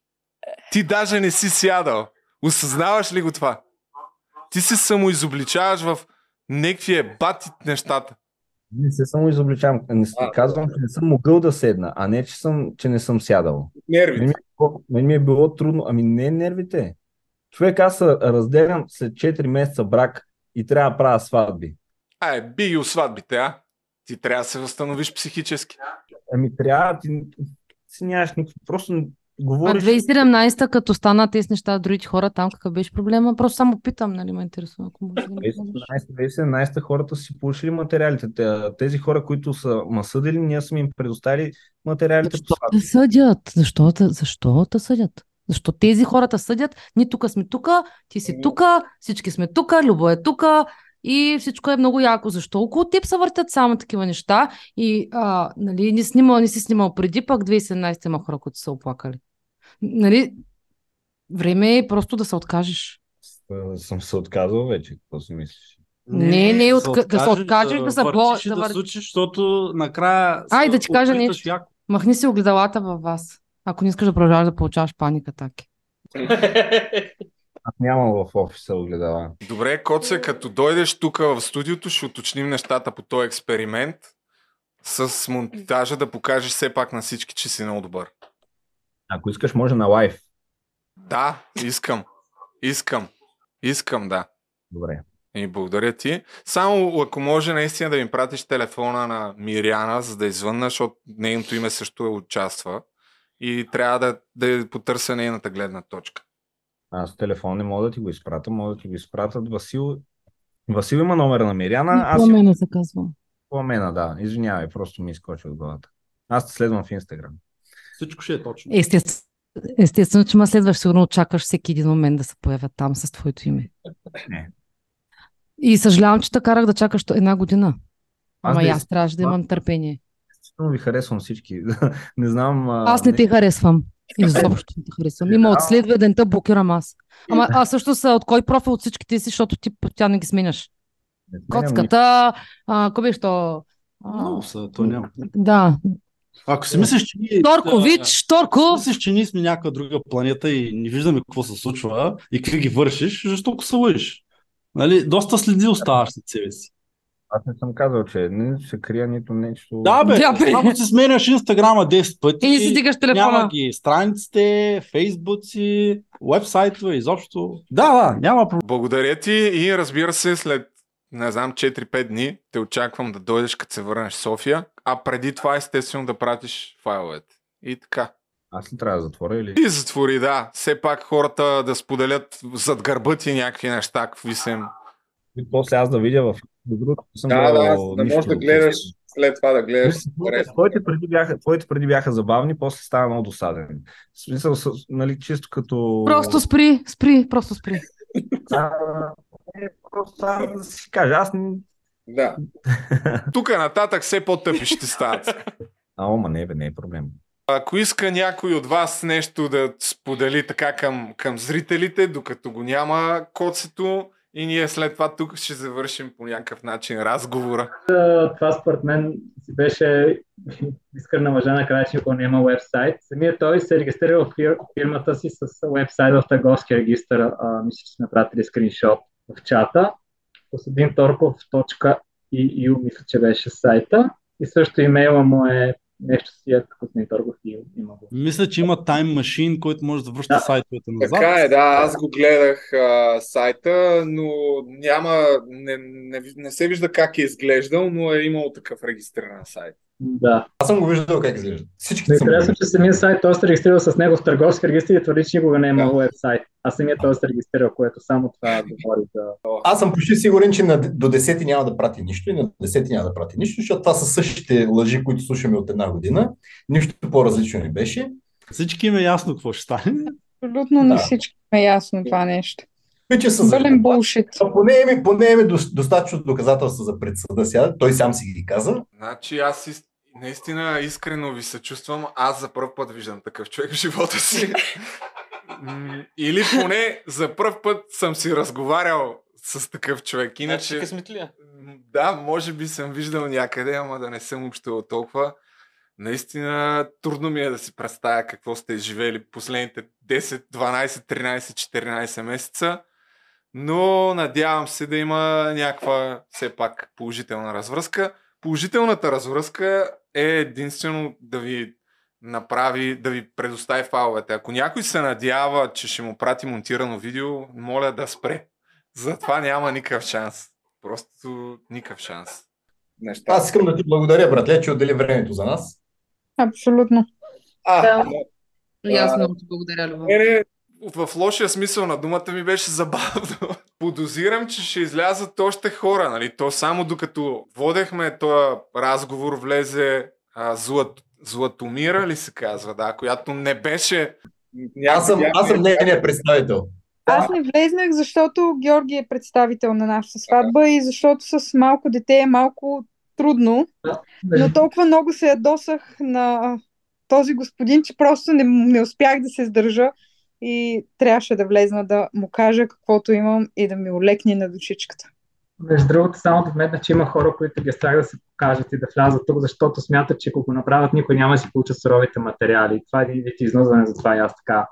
Ти даже не си сядал. Осъзнаваш ли го това? Ти се самоизобличаваш в някакви ебати нещата. Не се самоизобличавам. Не а, казвам, че не съм могъл да седна, а не, че, съм, че не съм сядал. Нервите. Мен ми, е, ми е било трудно. Ами не нервите. Човек, аз се разделям след 4 месеца брак и трябва да правя сватби. Ай, би и сватбите, а? Ти трябва да се възстановиш психически. Ами трябва, ти си нямаш никакво. Просто говориш... А 2017-та, като стана тези неща, другите хора там, какъв беше проблема? Просто само питам, нали ме интересува. Ако може да 2017-та хората си получили материалите. Тези хора, които са ма съдили, ние сме им предоставили материалите. Защо те съдят? Защо, защо те съдят? Защо тези хората съдят? Ние тук сме тук, ти си тук, всички сме тук, Любо е тук и всичко е много яко. Защо около теб се въртят само такива неща и а, нали, не, снимал, не си снимал преди, пък 2017 има хора, които са оплакали. Нали, време е просто да се откажеш. Съм се отказал вече, какво си мислиш? Не, не, от, да се откажеш да се бо... Да, да случиш, защото накрая Ай, да ти кажа нещо. Яко. Махни си огледалата във вас. Ако не искаш да продължаваш да получаваш паника таки. Аз нямам в офиса огледала. Добре, Коце, като дойдеш тук в студиото, ще уточним нещата по този експеримент с монтажа да покажеш все пак на всички, че си много добър. Ако искаш, може на лайф. Да, искам. Искам. Искам, да. Добре. И благодаря ти. Само ако може наистина да ми пратиш телефона на Миряна, за да извънна, защото нейното име също участва и трябва да, да потърся нейната гледна точка. Аз телефон не мога да ти го изпратя, мога да ти го изпратят Васил. Васил има номера на Миряна. Аз Пламена се казва. Пламена, да. Извинявай, просто ми изкочи от главата. Аз те следвам в Инстаграм. Всичко ще е точно. Естествено, естествено че ме следваш, сигурно очакваш всеки един момент да се появят там с твоето име. Не. И съжалявам, че те карах да чакаш една година. Ама аз, аз трябваше да имам търпение. Естествено ви харесвам всички. [laughs] не знам. Аз не, не те харесвам. Изобщо не те харесвам. Има от следва ден те блокирам аз. Ама а също са от кой профил от всичките си, защото ти тя не ги сменяш. Коцката, а, кой беше то? Много са, то няма. Да. Ако си мислиш, че ние... Шторкович, Шторко! Мислиш, че ние сме някаква друга планета и не виждаме какво се случва и какви ги вършиш, жестоко се лъжиш. Нали? Доста следи оставаш след себе си. Аз не съм казал, че не се крия нито нещо. Да, бе, Да, бе. ако си сменяш Инстаграма 10 пъти, И си дигаш телефона. няма ги страниците, фейсбуци, вебсайтове, изобщо. Да, да, няма проблем. Благодаря ти и разбира се, след не знам, 4-5 дни те очаквам да дойдеш, като се върнеш в София, а преди това естествено да пратиш файловете. И така. Аз ли трябва да затворя или? И затвори, да. Все пак хората да споделят зад гърба ти някакви неща, какви са им. И после аз да видя в другото. съм Да, да, да нищо можеш да гледаш след това да гледаш. Твоите преди, бяха, твоите преди бяха забавни, после стана много досаден. В смисъл, с- нали, чисто като... Просто спри, спри, просто спри. А, е, просто да си кажа, аз... Да. [laughs] Тук нататък все по-тъпи ще стават. А, ома не, бе, не е проблем. Ако иска някой от вас нещо да сподели така към, към зрителите, докато го няма коцето, и ние след това тук ще завършим по някакъв начин разговора. това според мен си беше искрена мъжа накрая, че никога няма вебсайт. Самият той се регистрира в фир, фирмата си с вебсайт в търговския регистр. А, мисля, че сме пратили скриншот в чата. Костадин Торков.eu мисля, че беше сайта. И също имейла му е нещо си е Костадин Торков и има го. Мисля, че има тайм машин, който може да връща сайтовете назад. Така е, да, аз го гледах а, сайта, но няма, не, не, не се вижда как е изглеждал, но е имал такъв регистриран сайт. Да. Аз съм го виждал как изглежда. Всички го че самият сайт той се регистрира с него в търговски регистр и твърди, че никога не е имал вебсайт. А самият той се регистрира, което само това [laughs] говори за... Аз съм почти сигурен, че на, до 10 няма да прати нищо и на 10 няма да прати нищо, защото това са същите лъжи, които слушаме от една година. Нищо по-различно не беше. Всички им е ясно какво ще стане. Абсолютно на Да. всички е ясно това нещо. Вече са Пълен булшит. Поне имаме, поне имаме дос- достатъчно доказателства за предсъда сега. Той сам си ги каза. Значи аз. Наистина искрено ви съчувствам. Аз за първ път виждам такъв човек в живота си. [laughs] Или поне за първ път съм си разговарял с такъв човек. Иначе... Значи късметлия. М, Да, може би съм виждал някъде, ама да не съм общувал толкова. Наистина трудно ми е да си представя какво сте изживели последните 10, 12, 13, 14 месеца. Но надявам се да има някаква все пак положителна развръзка. Положителната развръзка е единствено да ви направи, да ви предостави файловете. Ако някой се надява, че ще му прати монтирано видео, моля да спре. Затова няма никакъв шанс. Просто никакъв шанс. Неща. Аз искам да ти благодаря, братле, че отдели времето за нас. Абсолютно. А, Да. но- И аз а, много ти благодаря. Мене в лошия смисъл на думата ми беше забавно. [laughs] Подозирам, че ще излязат още хора. Нали? То само докато водехме този разговор, влезе а, Злат, Златомира ли се казва, да, която не беше... Аз съм, аз съм нейният представител. Аз не влезнах, защото Георги е представител на нашата сватба и защото с малко дете е малко трудно. Но толкова много се ядосах на този господин, че просто не, не успях да се сдържа и трябваше да влезна да му кажа каквото имам и да ми олекне на душичката. Между другото, само да вметна, че има хора, които ги е страх да се покажат и да влязат тук, защото смятат, че ако го направят, никой няма да си получат суровите материали. Това е един вид изнудване, затова и аз така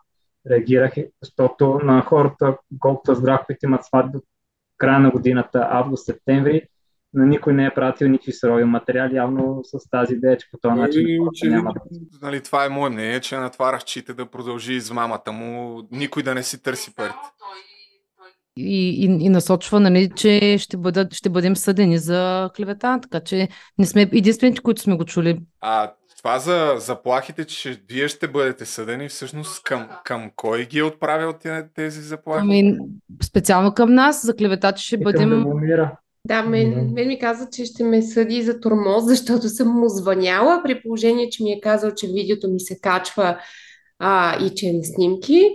реагирах, защото на хората, колкото разбрах, които имат сватби края на годината, август, на никой не е пратил никакви сурови материали, явно с тази идея, че по този начин И, очевидно, няма да нали, това е мое мнение, че на това разчита да продължи измамата му, никой да не си търси парите. и, и, и насочва, нали, че ще, бъдат, ще бъдем съдени за клевета, така че не сме единствените, които сме го чули. А това за заплахите, че вие ще бъдете съдени, всъщност към, към кой ги е отправил те- тези заплахи? Ами, специално към нас, за клевета, че ще бъдем... Да, мен, мен ми каза, че ще ме съди за тормоз, [laughs] защото съм му звъняла, при положение, че ми е казал, че видеото ми се качва а, и че е на снимки.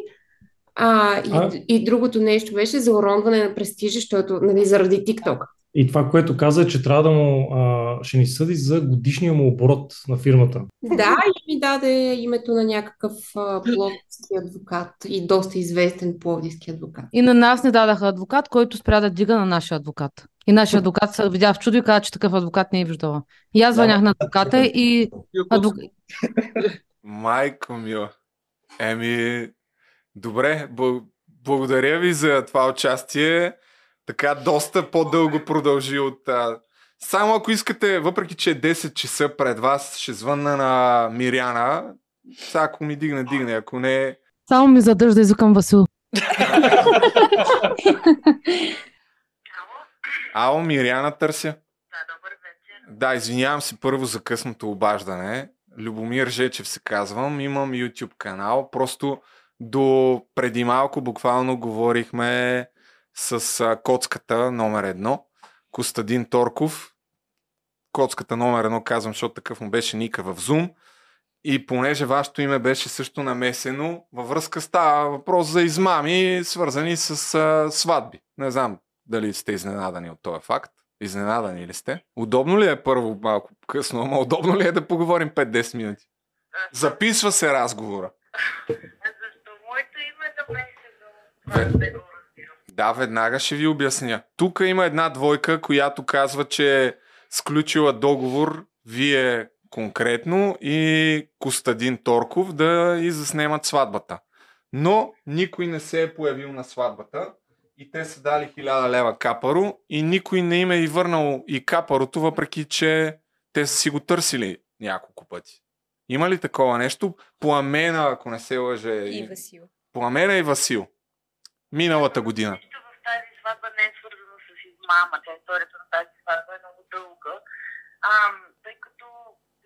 А, и, А? и другото нещо беше за уронване на престижа, защото нали, заради TikTok. И това, което каза е, че трябва да му, а, ще ни съди за годишния му оборот на фирмата. Да, и ми даде името на някакъв пловдивски адвокат и доста известен пловдивски адвокат. И на нас не дадаха адвокат, който спря да дига на нашия адвокат. И нашия адвокат се видя в чудо и каза, че такъв адвокат не е виждала. И аз звънях на адвоката и адвок... Майко мила. Еми, добре, бл- благодаря ви за това участие. Така доста по-дълго продължи от... А... Само ако искате, въпреки че е 10 часа пред вас, ще звънна на Миряна. Сега ако ми дигне, дигне. Ако не... Само ми задържа да извикам Васил. Ало, Миряна търся. Да, извинявам се първо за късното обаждане. Любомир Жечев се казвам. Имам YouTube канал. Просто до преди малко буквално говорихме с а, коцката номер едно. Костадин Торков. Коцката номер едно казвам, защото такъв му беше ника в Zoom. И понеже вашето име беше също намесено, във връзка става въпрос за измами, свързани с а, сватби. Не знам дали сте изненадани от този факт. Изненадани ли сте? Удобно ли е първо малко късно, ама удобно ли е да поговорим 5-10 минути? Записва се разговора. Ве... Да, веднага ще ви обясня. Тук има една двойка, която казва, че е сключила договор вие конкретно и Костадин Торков да и заснемат сватбата. Но никой не се е появил на сватбата и те са дали 1000 лева капаро и никой не им е и върнал и капарото, въпреки че те са си го търсили няколко пъти. Има ли такова нещо? Пламена, ако не се лъже. И Васил. Пламена и Васил. Миналата година. тази сватба не е свързано с измама. Тя историята на тази сватба е много дълга. А, тъй като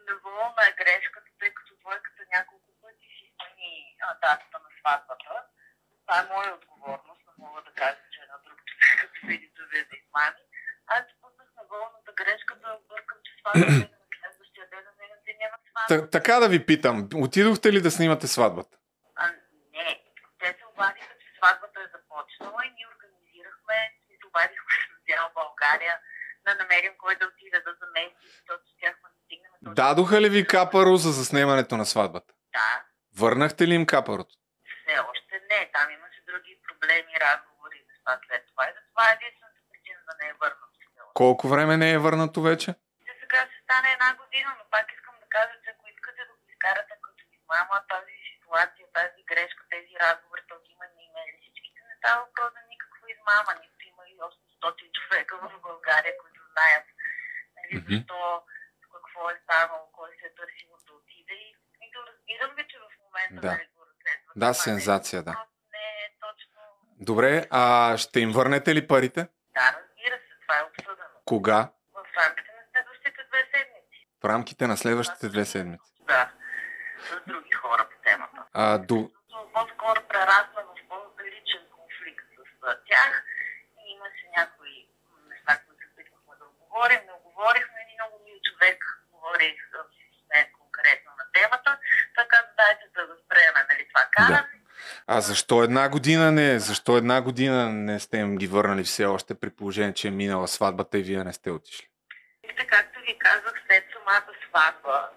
неволна е грешката, тъй като двойката няколко пъти си смени а, датата на сватбата. Това е моя отговорност. Не мога да кажа, че [laughs] е на друг човек, като види да вие да измами. Аз допуснах неволната грешка да бъркам, че сватбата е на следващия ден, а не на деня на сватбата. Та- така да ви питам, отидохте ли да снимате сватбата? А, не, те се обадиха, че сватбата започнала и ние организирахме и се обадихме с цяла България да намерим кой да отиде да замести, защото щяхме да стигнем до... Дадоха ли ви капаро за заснемането на сватбата? Да, Върнахте ли им капарото? все още не. Там имаше други проблеми, разговори, неща след това. И затова е единствената причина да не е върнат. Колко време не е върнато вече? Те сега ще стане една година, но пак искам да кажа, че ако искате да го изкарате като измама, тази ситуация, тази грешка, тези разговори, този има на имейли, всичките не става въпрос за никаква измама. Нито има и 800 човека в България, които знаят нали, защо, какво е станало, кой се е търсил да отиде. И, и да разбирам ви, че в момента Да. нали, го разследват. Да, сензация, да. Добре, а ще им върнете ли парите? Да, разбира се, това е обсъдено. Кога? В рамките на следващите две седмици. В рамките на следващите две седмици. Да, с други хора по темата. А, до... По-скоро прерасна в по-личен конфликт с а, тях и имаше някои неща, които се опитвахме да оговорим. Не оговорихме ни много мил човек, говорих а, с мен конкретно на темата, така дайте да го спреме, нали, това каране. А защо една година не? Защо една година не сте им ги върнали все още при положение, че е минала сватбата и вие не сте отишли? Вижте, както ви казах, след самата сватба,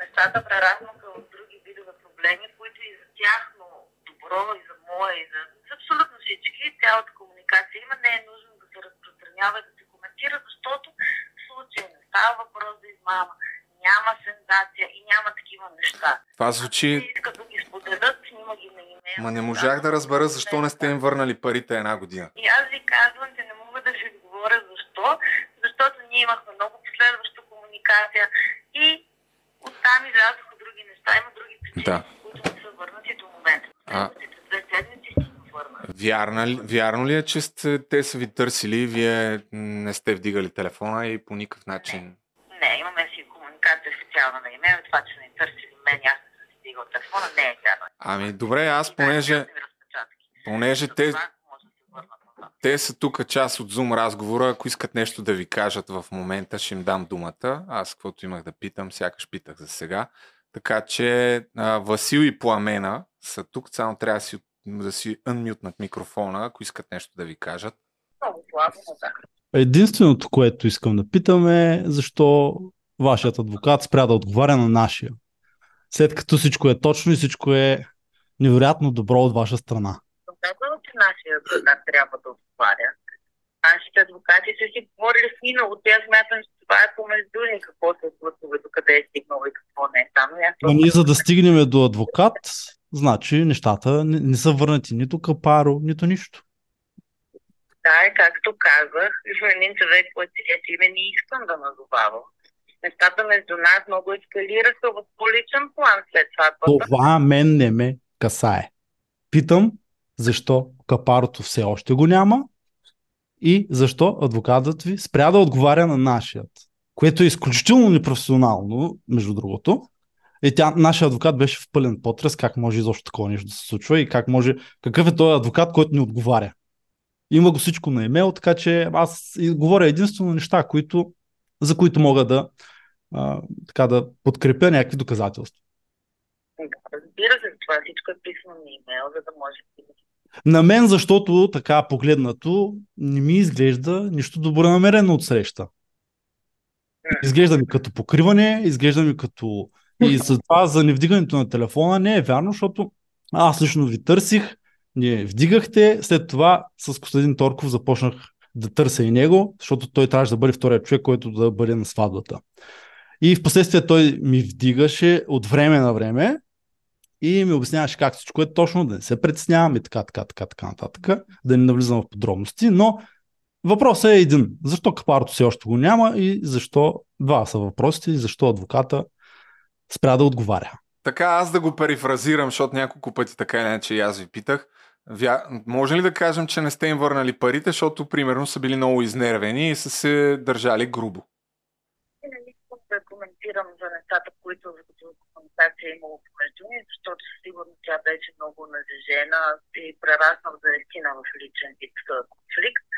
нещата прераснаха в други видове проблеми, които и за тяхно добро, и за мое, и за, за абсолютно всички, цялата комуникация има, не е нужно да се разпространява и да се коментира, защото в случая не става въпрос за измама, няма сензация и няма такива неща. Това звучи... Искат да ги споделят, има ги на имейл. Ма не можах да разбера защо не сте им върнали парите една година. И аз ви казвам, че не мога да ви отговоря защо, защото ние имахме много последваща комуникация и оттам излязоха други неща, има други причини, Да. които не са върнати до момента. А, две седмици. Вярна, вярно ли е, че сте, те са ви търсили и вие не сте вдигали телефона и по никакъв начин... Не, имаме си комуникация специална на имейл, това, че ни търсили мен, аз не съм си стигал телефона, не е вярно. Ами добре, аз понеже... Понеже те, те са тук част от Zoom разговора, ако искат нещо да ви кажат в момента, ще им дам думата. Аз каквото имах да питам, сякаш питах за сега. Така че а, Васил и Пламена са тук, само трябва да си, да си unmute микрофона, ако искат нещо да ви кажат. Но. Единственото, което искам да питам е защо вашият адвокат спря да отговаря на нашия. След като всичко е точно и всичко е невероятно добро от ваша страна. Казвам, че нашия адвокат трябва да отговаря. Нашите адвокати са си говорили с миналото. Аз смятам, че това е помежду ни какво се е случило, до къде е стигнало и какво не е. Там ние за да стигнем до адвокат, значи нещата не, не са върнати нито капаро, нито нищо. Да, и както казах, един човек, който си име не искам да назовавам. Нещата между нас много ескалираха в по-личен план след сватбата. Това мен не ме касае. Питам защо капарото все още го няма и защо адвокатът ви спря да отговаря на нашият, което е изключително непрофесионално, между другото. И тя, нашия адвокат беше в пълен потрес, как може изобщо такова нещо да се случва и как може, какъв е този адвокат, който ни отговаря. Има го всичко на имейл, така че аз говоря единствено неща, които, за които мога да, а, така, да подкрепя някакви доказателства. Разбира се, това всичко е писано на имейл, за да може на мен, защото така погледнато, не ми изглежда нищо добро намерено от среща. Изглежда ми като покриване, изглежда ми като... И за това, за невдигането на телефона не е вярно, защото аз лично ви търсих, не вдигахте, след това с Костадин Торков започнах да търся и него, защото той трябваше да бъде втория човек, който да бъде на сватбата. И в последствие той ми вдигаше от време на време и ми обясняваше как всичко е точно, да не се притеснявам и така, така, така, така нататък, да не навлизам в подробности, но въпросът е един. Защо капарото все още го няма и защо, два са въпросите, и защо адвоката спря да отговаря. Така, аз да го перифразирам, защото няколко пъти така или иначе и аз ви питах. Вя... Може ли да кажем, че не сте им върнали парите, защото примерно са били много изнервени и са се държали грубо? Не искам да коментирам за нещата, които като комуникация е имало помежду ни, защото сигурно тя беше много нажежена и прераснал за истина в личен вид конфликт.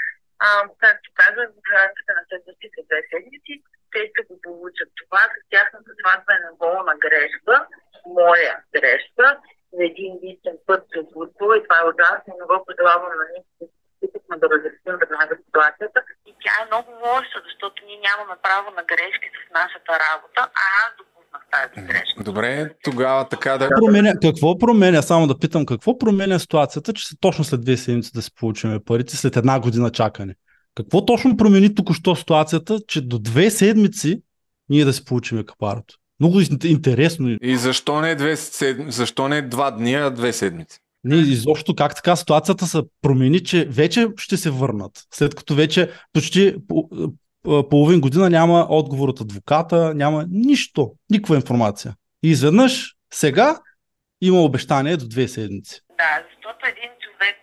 А, както казах, рамките на следващите две седмици те ще го получат. Това с тяхната сватба е на грешка, моя грешка, за един единствен път се случва и това е ужасно, не го предлагам на никакви опитахме да разрешим веднага ситуацията. И тя е много лоша, защото ние нямаме право на грешки с нашата работа, а аз допуснах тази грешка. Добре, тогава така да... Променя, какво променя, само да питам, какво променя ситуацията, че точно след две седмици да си получим парите, след една година чакане? Какво точно промени току-що ситуацията, че до две седмици ние да си получим капарото? Много интересно. И защо не, две, защо не два дни, а две седмици? Не, изобщо как така ситуацията се промени, че вече ще се върнат. След като вече почти половин година няма отговор от адвоката, няма нищо, никаква информация. И изведнъж сега има обещание до две седмици. Да, защото един човек,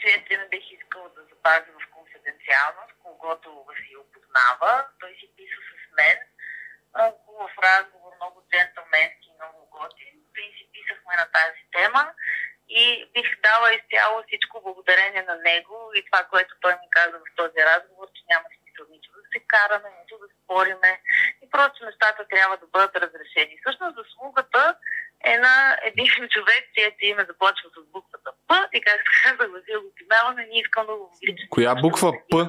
чието не бих искал да запази в конфиденциалност, когато си опознава, той си писа с мен, в разговор, много джентълменски, много готин. си писахме на тази тема и бих дала изцяло всичко благодарение на него и това, което той ми каза в този разговор, че няма смисъл нито да се караме, нито да спориме и просто нещата трябва да бъдат разрешени. Всъщност заслугата е на един [laughs] човек, чието име започва с буквата П и както каза Васил Лукинава, не искам да го вличам. Коя буква П?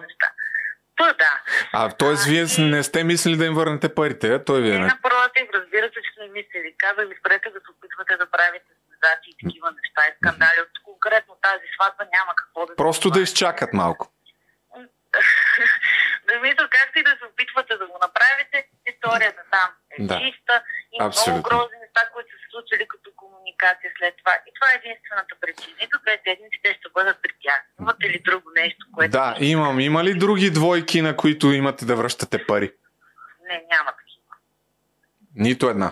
П, да. А, т.е. вие не сте мислили да им върнете парите, той ви е. Не, напротив, разбира се, че сме мислили. Казах ви, спрете да се опитвате да правите организации и такива неща и скандали. От конкретно тази сватба няма какво да Просто да изчакат малко. [laughs] да мисля, както и да се опитвате да го направите, историята там е да. чиста и Абсолютно. много грозни неща, които са се случили като комуникация след това. И това е единствената причина. И до две седмици те ще бъдат при тях. Имате ли друго нещо, което... Да, имам. Има ли други двойки, на които имате да връщате пари? Не, няма такива. Нито една.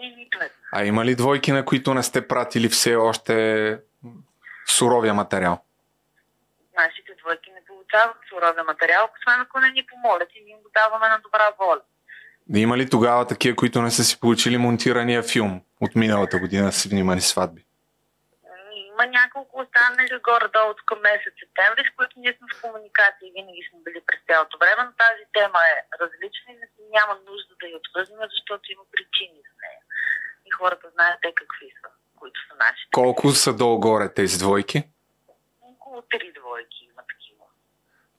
Не, нито една. А има ли двойки, на които не сте пратили все още суровия материал? Нашите получават суровия материал, освен ако не ни помолят и ние го даваме на добра воля. Има ли тогава такива, които не са си получили монтирания филм от миналата година си внимани сватби? Има няколко останали горе-долу към месец септември, с които ние сме в комуникация и винаги сме били през цялото време, но тази тема е различна и няма нужда да я отвързваме, защото има причини за нея и хората знаят те какви са, които са наши. Колко са долу-горе тези двойки? Около три двойки.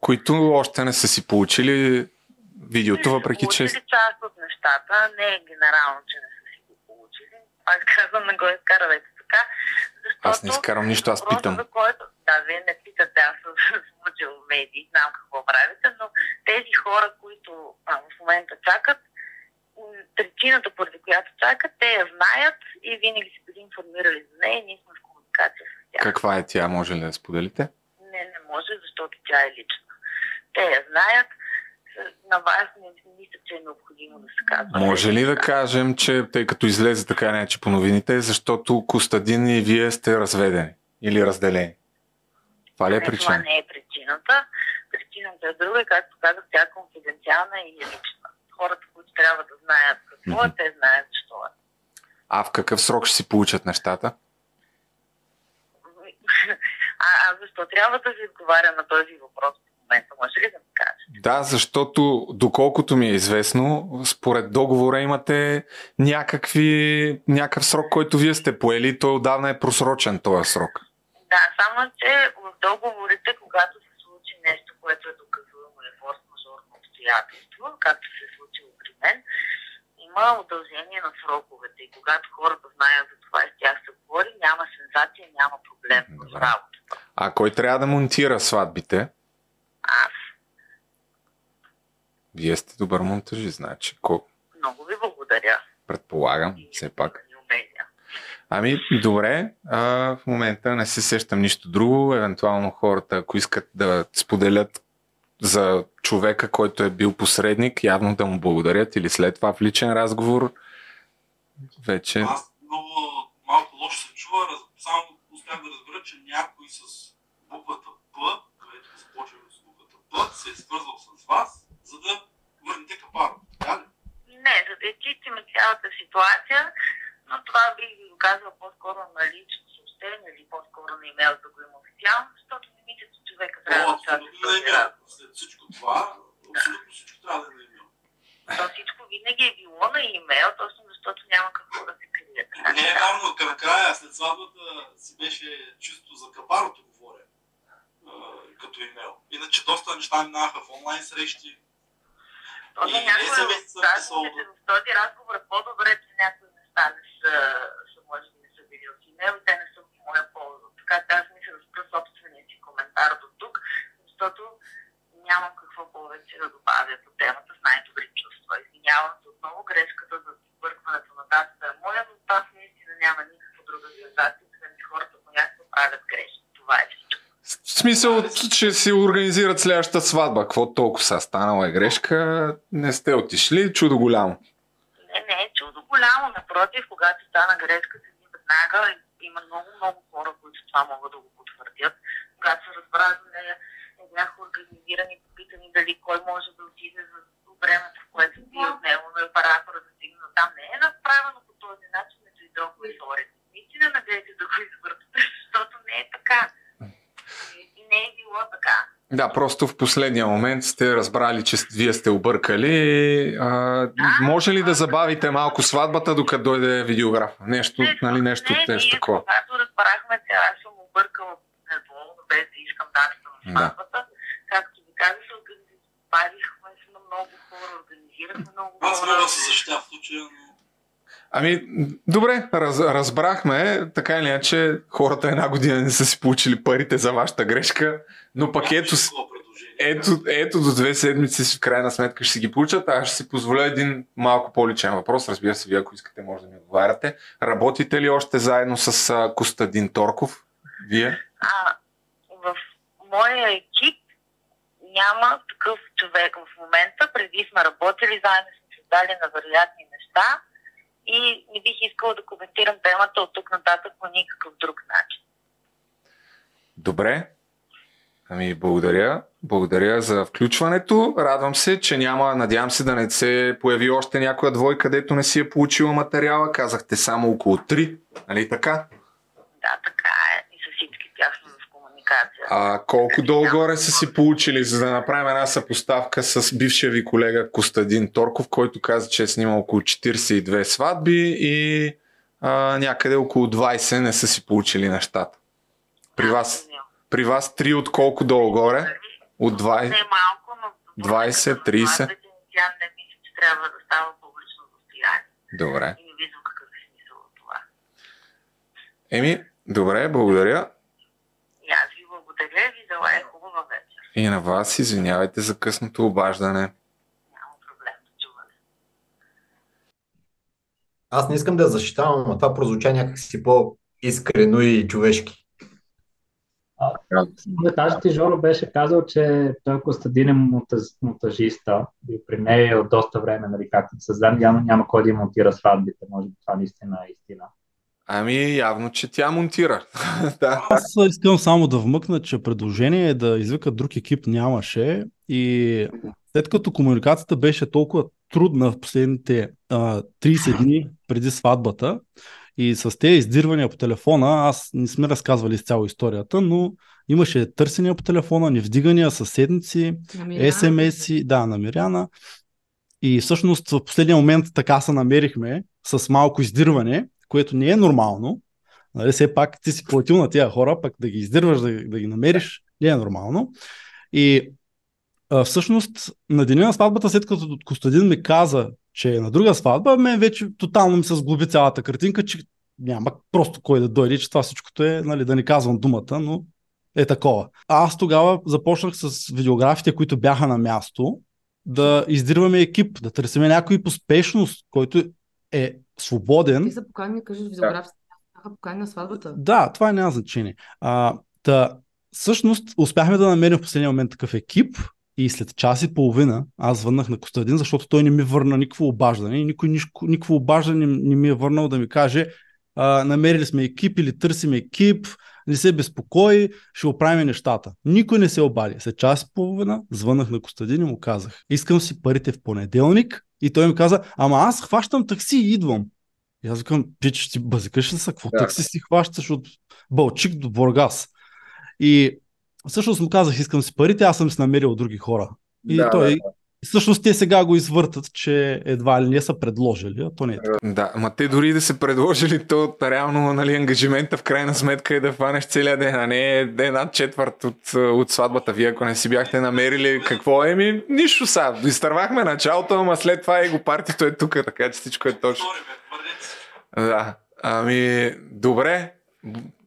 Които още не са си получили видеото, въпреки че... Част от нещата, не е генерално, че не са си го получили. Пак казвам, не го изкарвайте така, защото... Аз не изкарвам нищо, аз питам. За който... Да, вие не питате, аз съм случил в медии, знам какво правите, но тези хора, които а, в момента чакат, причината, поради която чакат, те я знаят и винаги са били информирали за нея и ние сме в комуникация с тях. Каква е тя, може ли да споделите? Не, не може, защото тя е лична. Те я знаят, на вас не мисля, че е необходимо да се казва. Може ли да кажем, че тъй като излезе така иначе по новините, защото Костадин и вие сте разведени или разделени? Това ли е Не, Това причина? не е причината. Причината е друга както казах, тя е конфиденциална и лична. Хората, които трябва да знаят какво е, те знаят защо е. А в какъв срок ще си получат нещата? А, а защо трябва да ви отговаря на този въпрос момента? Може ли да ми кажете? Да, защото доколкото ми е известно, според договора имате някакви, някакъв срок, който вие сте поели. Той отдавна е просрочен този срок. Да, само че в договорите, когато се случи нещо, което е доказуемо или форс-мажорно обстоятелство, както се е случило при мен, има удължение на сроковете. И когато хората знаят за това и с тях се говори, няма сензация, няма проблем в работа. А кой трябва да монтира сватбите? Аз Вие сте добър монтажи, значи. Ко... много ви благодаря. Предполагам, все пак. Ами, добре. А, в момента не се сещам нищо друго. Евентуално хората, ако искат да споделят за човека, който е бил посредник, явно да му благодарят или след това в личен разговор. Вече. Много малко лошо се чува, само успях да разбера, че някой с буквата П, където започва с буквата П, се е свързал с вас, за да върнете капара. Така ли? Не, за да изчистим цялата ситуация, но това би ви го казала по-скоро на лично съобщение или по-скоро на имейл да го има официално, защото не мисля, че човека трябва да участва в този разговор. След всичко това, абсолютно всичко трябва да е на имейл. То всичко винаги е било на имейл, точно защото няма какво да се крие. Не е да. вярно, към края, след сватбата си беше чисто за капарото говоря, като имейл. Иначе доста неща минаха в онлайн срещи. То И някои са разговорите в този разговор е по-добре, че някои неща не са, са може не са били от имейл и те не са в моя полза. Така че аз мисля да спра собствения си коментар до тук, защото нямам какво повече да добавя по темата с най-добри чувства. Извинявам се отново, грешката за бъркването на датата е моя, но аз наистина няма никаква друга сензация, освен че хората понякога правят грешки. Това е. В смисъл, че си организират следващата сватба. Какво толкова са? Станала е грешка, не сте отишли, чудо голямо. Не, не е чудо голямо. Напротив, когато стана грешка, се веднага има много, много хора, които това могат да го потвърдят. Когато се разбра нея, не бяха организирани, попитани дали кой може да отиде за времето, в което би от него на оператора да стигне до там. Не е направено по този начин, не дойдохме и сори. Наистина надейте да го извъртате, защото не е така. Не е било така. Да, просто в последния момент сте разбрали, че вие сте объркали. А, може ли да забавите малко сватбата, докато дойде видеограф? Нещо, нали, нещо, Не, нещо ние такова. когато разбрахме, че аз съм объркала недолу, без да искам датата на Да. сватбата, както ви казах, се организирахме много хора, организирахме много хора. Аз мога да се защитя в случая, но Ами, добре, раз, разбрахме, така или иначе, хората една година не са си получили парите за вашата грешка, но пък ето, ето, ето до две седмици в крайна сметка ще си ги получат. Аз ще си позволя един малко по-личен въпрос. Разбира се, вие ако искате, може да ми отговаряте. Работите ли още заедно с а, Костадин Торков? Вие? А, в моя екип няма такъв човек в момента. Преди сме работили заедно, сме създали на вероятни неща и не бих искала да коментирам темата от тук нататък по никакъв друг начин. Добре. Ами, благодаря. Благодаря за включването. Радвам се, че няма, надявам се да не се появи още някоя двойка, където не си е получила материала. Казахте само около 3, нали така? Да, така е. И с всички тях сме в комуникация. А колко долу-горе са си получили, за да направим една съпоставка с бившия ви колега Костадин Торков, който каза, че е снимал около 42 сватби и а, някъде около 20 не са си получили нещата. При вас, при вас 3 от колко долу-горе? От 20, Не малко, но 20 30? тя не мисля, че трябва да става публично достояние. Добре. И не виждам какъв е смисъл от това. Еми, добре, благодаря. И аз ви благодаря и ви желая хубава вечер. И на вас извинявайте за късното обаждане. Аз не искам да я защитавам, но това прозвуча някакси по-искрено и човешки. Да кажа ти, Жоро беше казал, че той Костадин е монтаж, монтажиста и при нея е от доста време, нали, както се знам, няма, няма кой да им монтира сватбите, може би това наистина е истина. Ами, явно, че тя монтира. [laughs] да. Аз искам само да вмъкна, че предложение е да извикат друг екип нямаше и след като комуникацията беше толкова трудна в последните а, 30 дни преди сватбата и с тези издирвания по телефона, аз не сме разказвали изцяло историята, но имаше търсения по телефона, невдигания със седмици, СМС-и, да, на Миряна. И всъщност в последния момент така се намерихме с малко издирване, което не е нормално. Нали, все пак ти си платил на тия хора, пък да ги издирваш, да, да ги намериш, не е нормално. И а, всъщност на деня на сватбата, след като Костадин ми каза, че е на друга сватба, мен вече тотално ми се сглоби цялата картинка, че няма просто кой да дойде, че това всичкото е, нали, да не казвам думата, но е такова. Аз тогава започнах с видеографите, които бяха на място, да издирваме екип, да търсиме някой по спешност, който е свободен. Ти са покани да кажеш видеографите, бяха покани на сватбата. Да, това няма значение. А, та, всъщност успяхме да намерим в последния момент такъв екип и след час и половина аз звъннах на Костадин, защото той не ми върна никакво обаждане и никой никакво, никакво обаждане не, не ми е върнал да ми каже а, намерили сме екип или търсим екип, не се безпокой, ще оправим нещата. Никой не се обади. След час и половина звъннах на Костадин и му казах, искам си парите в понеделник и той ми каза, ама аз хващам такси и идвам. И аз викам, пич, ти базикаш ли са? Какво Да. такси си хващаш от Балчик до Бургас? И всъщност му казах, искам си парите, аз съм си намерил други хора. И Да, той, да, всъщност те сега го извъртат, че едва ли не са предложили, а то не е така. Да, ма те дори да се предложили, то реално нали, ангажимента в крайна сметка е да фанеш целия ден, а не една четвърт от, от сватбата. Вие ако не си бяхте намерили какво е, ми нищо са. Изтървахме началото, ама след това и го партито е тук, така че всичко е точно. Да, ами добре,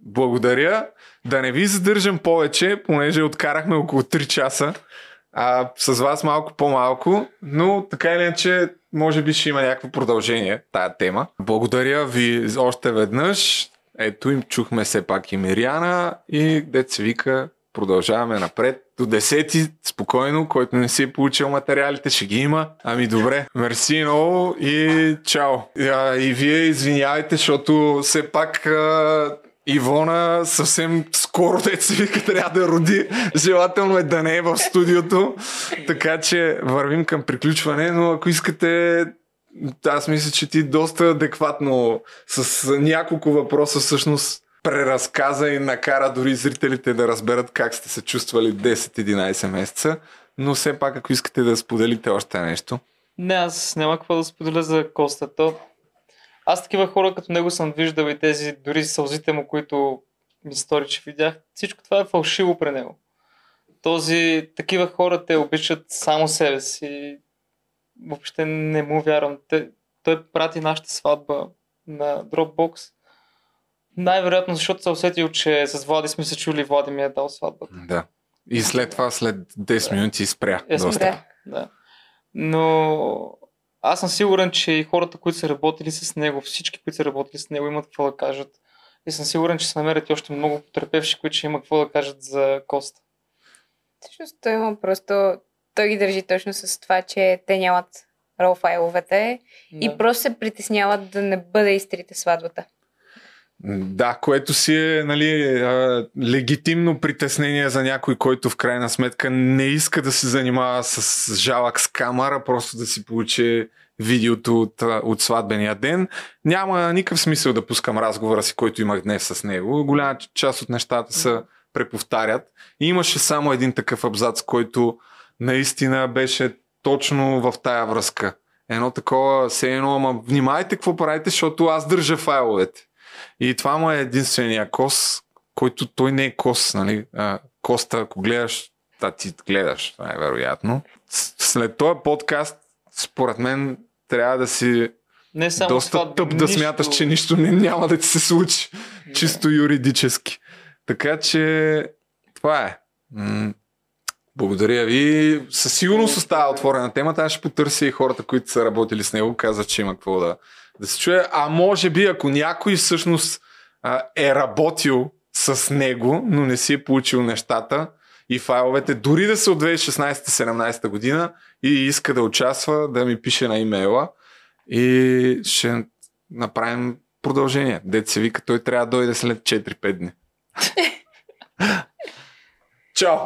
благодаря. Да не ви задържам повече, понеже откарахме около 3 часа. А с вас малко по-малко, но така или иначе, може би ще има някакво продължение тая тема. Благодаря ви още веднъж. Ето им чухме все пак и Мириана и деца вика, продължаваме напред. До 10 спокойно, който не си е получил материалите, ще ги има. Ами добре, мерси много и чао. И вие извинявайте, защото все пак Ивона съвсем скоро деца вика трябва да роди. Желателно е да не е в студиото. Така че вървим към приключване, но ако искате аз мисля, че ти доста адекватно с няколко въпроса всъщност преразказа и накара дори зрителите да разберат как сте се чувствали 10-11 месеца. Но все пак, ако искате да споделите още нещо. Не, аз няма какво да споделя за Коста. То... Аз такива хора като него съм виждал и тези, дори сълзите му, които ми стори, че видях. Всичко това е фалшиво при него. Този, такива хора те обичат само себе си. Въобще не му вярвам. Те, той прати нашата сватба на Dropbox. Най-вероятно, защото се усетил, че с Влади сме се чули, Влади ми е дал сватбата. Да. И след това, след 10 минути спря. Е, доста. спря. Да. Но аз съм сигурен, че и хората, които са работили с него, всички, които са работили с него, имат какво да кажат. И съм сигурен, че се намерят и още много потерпевши, които ще имат какво да кажат за Коста. Всъщност той има просто... Той ги държи точно с това, че те нямат рол файловете Да. и просто се притесняват да не бъде изтрита сватбата. Да, което си е нали, легитимно притеснение за някой, който в крайна сметка не иска да се занимава с жалък с камера, просто да си получи видеото от, от сватбения ден. Няма никакъв смисъл да пускам разговора си, който имах днес с него. Голяма част от нещата се преповтарят. И имаше само един такъв абзац, който наистина беше точно в тая връзка. Едно такова, все едно, ама внимайте какво правите, защото аз държа файловете. И това му е единствения кос, който той не е кос, нали? А, Коста, ако гледаш, Та ти гледаш, най-вероятно. С- След този подкаст, според мен, трябва да си Не само доста сватби, тъп да нищо. смяташ, че нищо не, няма да ти се случи. Чисто юридически. Така че това е. М, Благодаря ви. Със сигурност остава отворена темата. Аз ще потърся и хората, които са работили с него. Казват, че има какво да, да се чуе. А може би, ако някой всъщност а, е работил с него, но не си е получил нещата и файловете, дори да са от 2016-17 година и иска да участва, да ми пише на имейла и ще направим продължение. Дет се вика, той трябва да дойде след 4-5 дни. [laughs] Чао!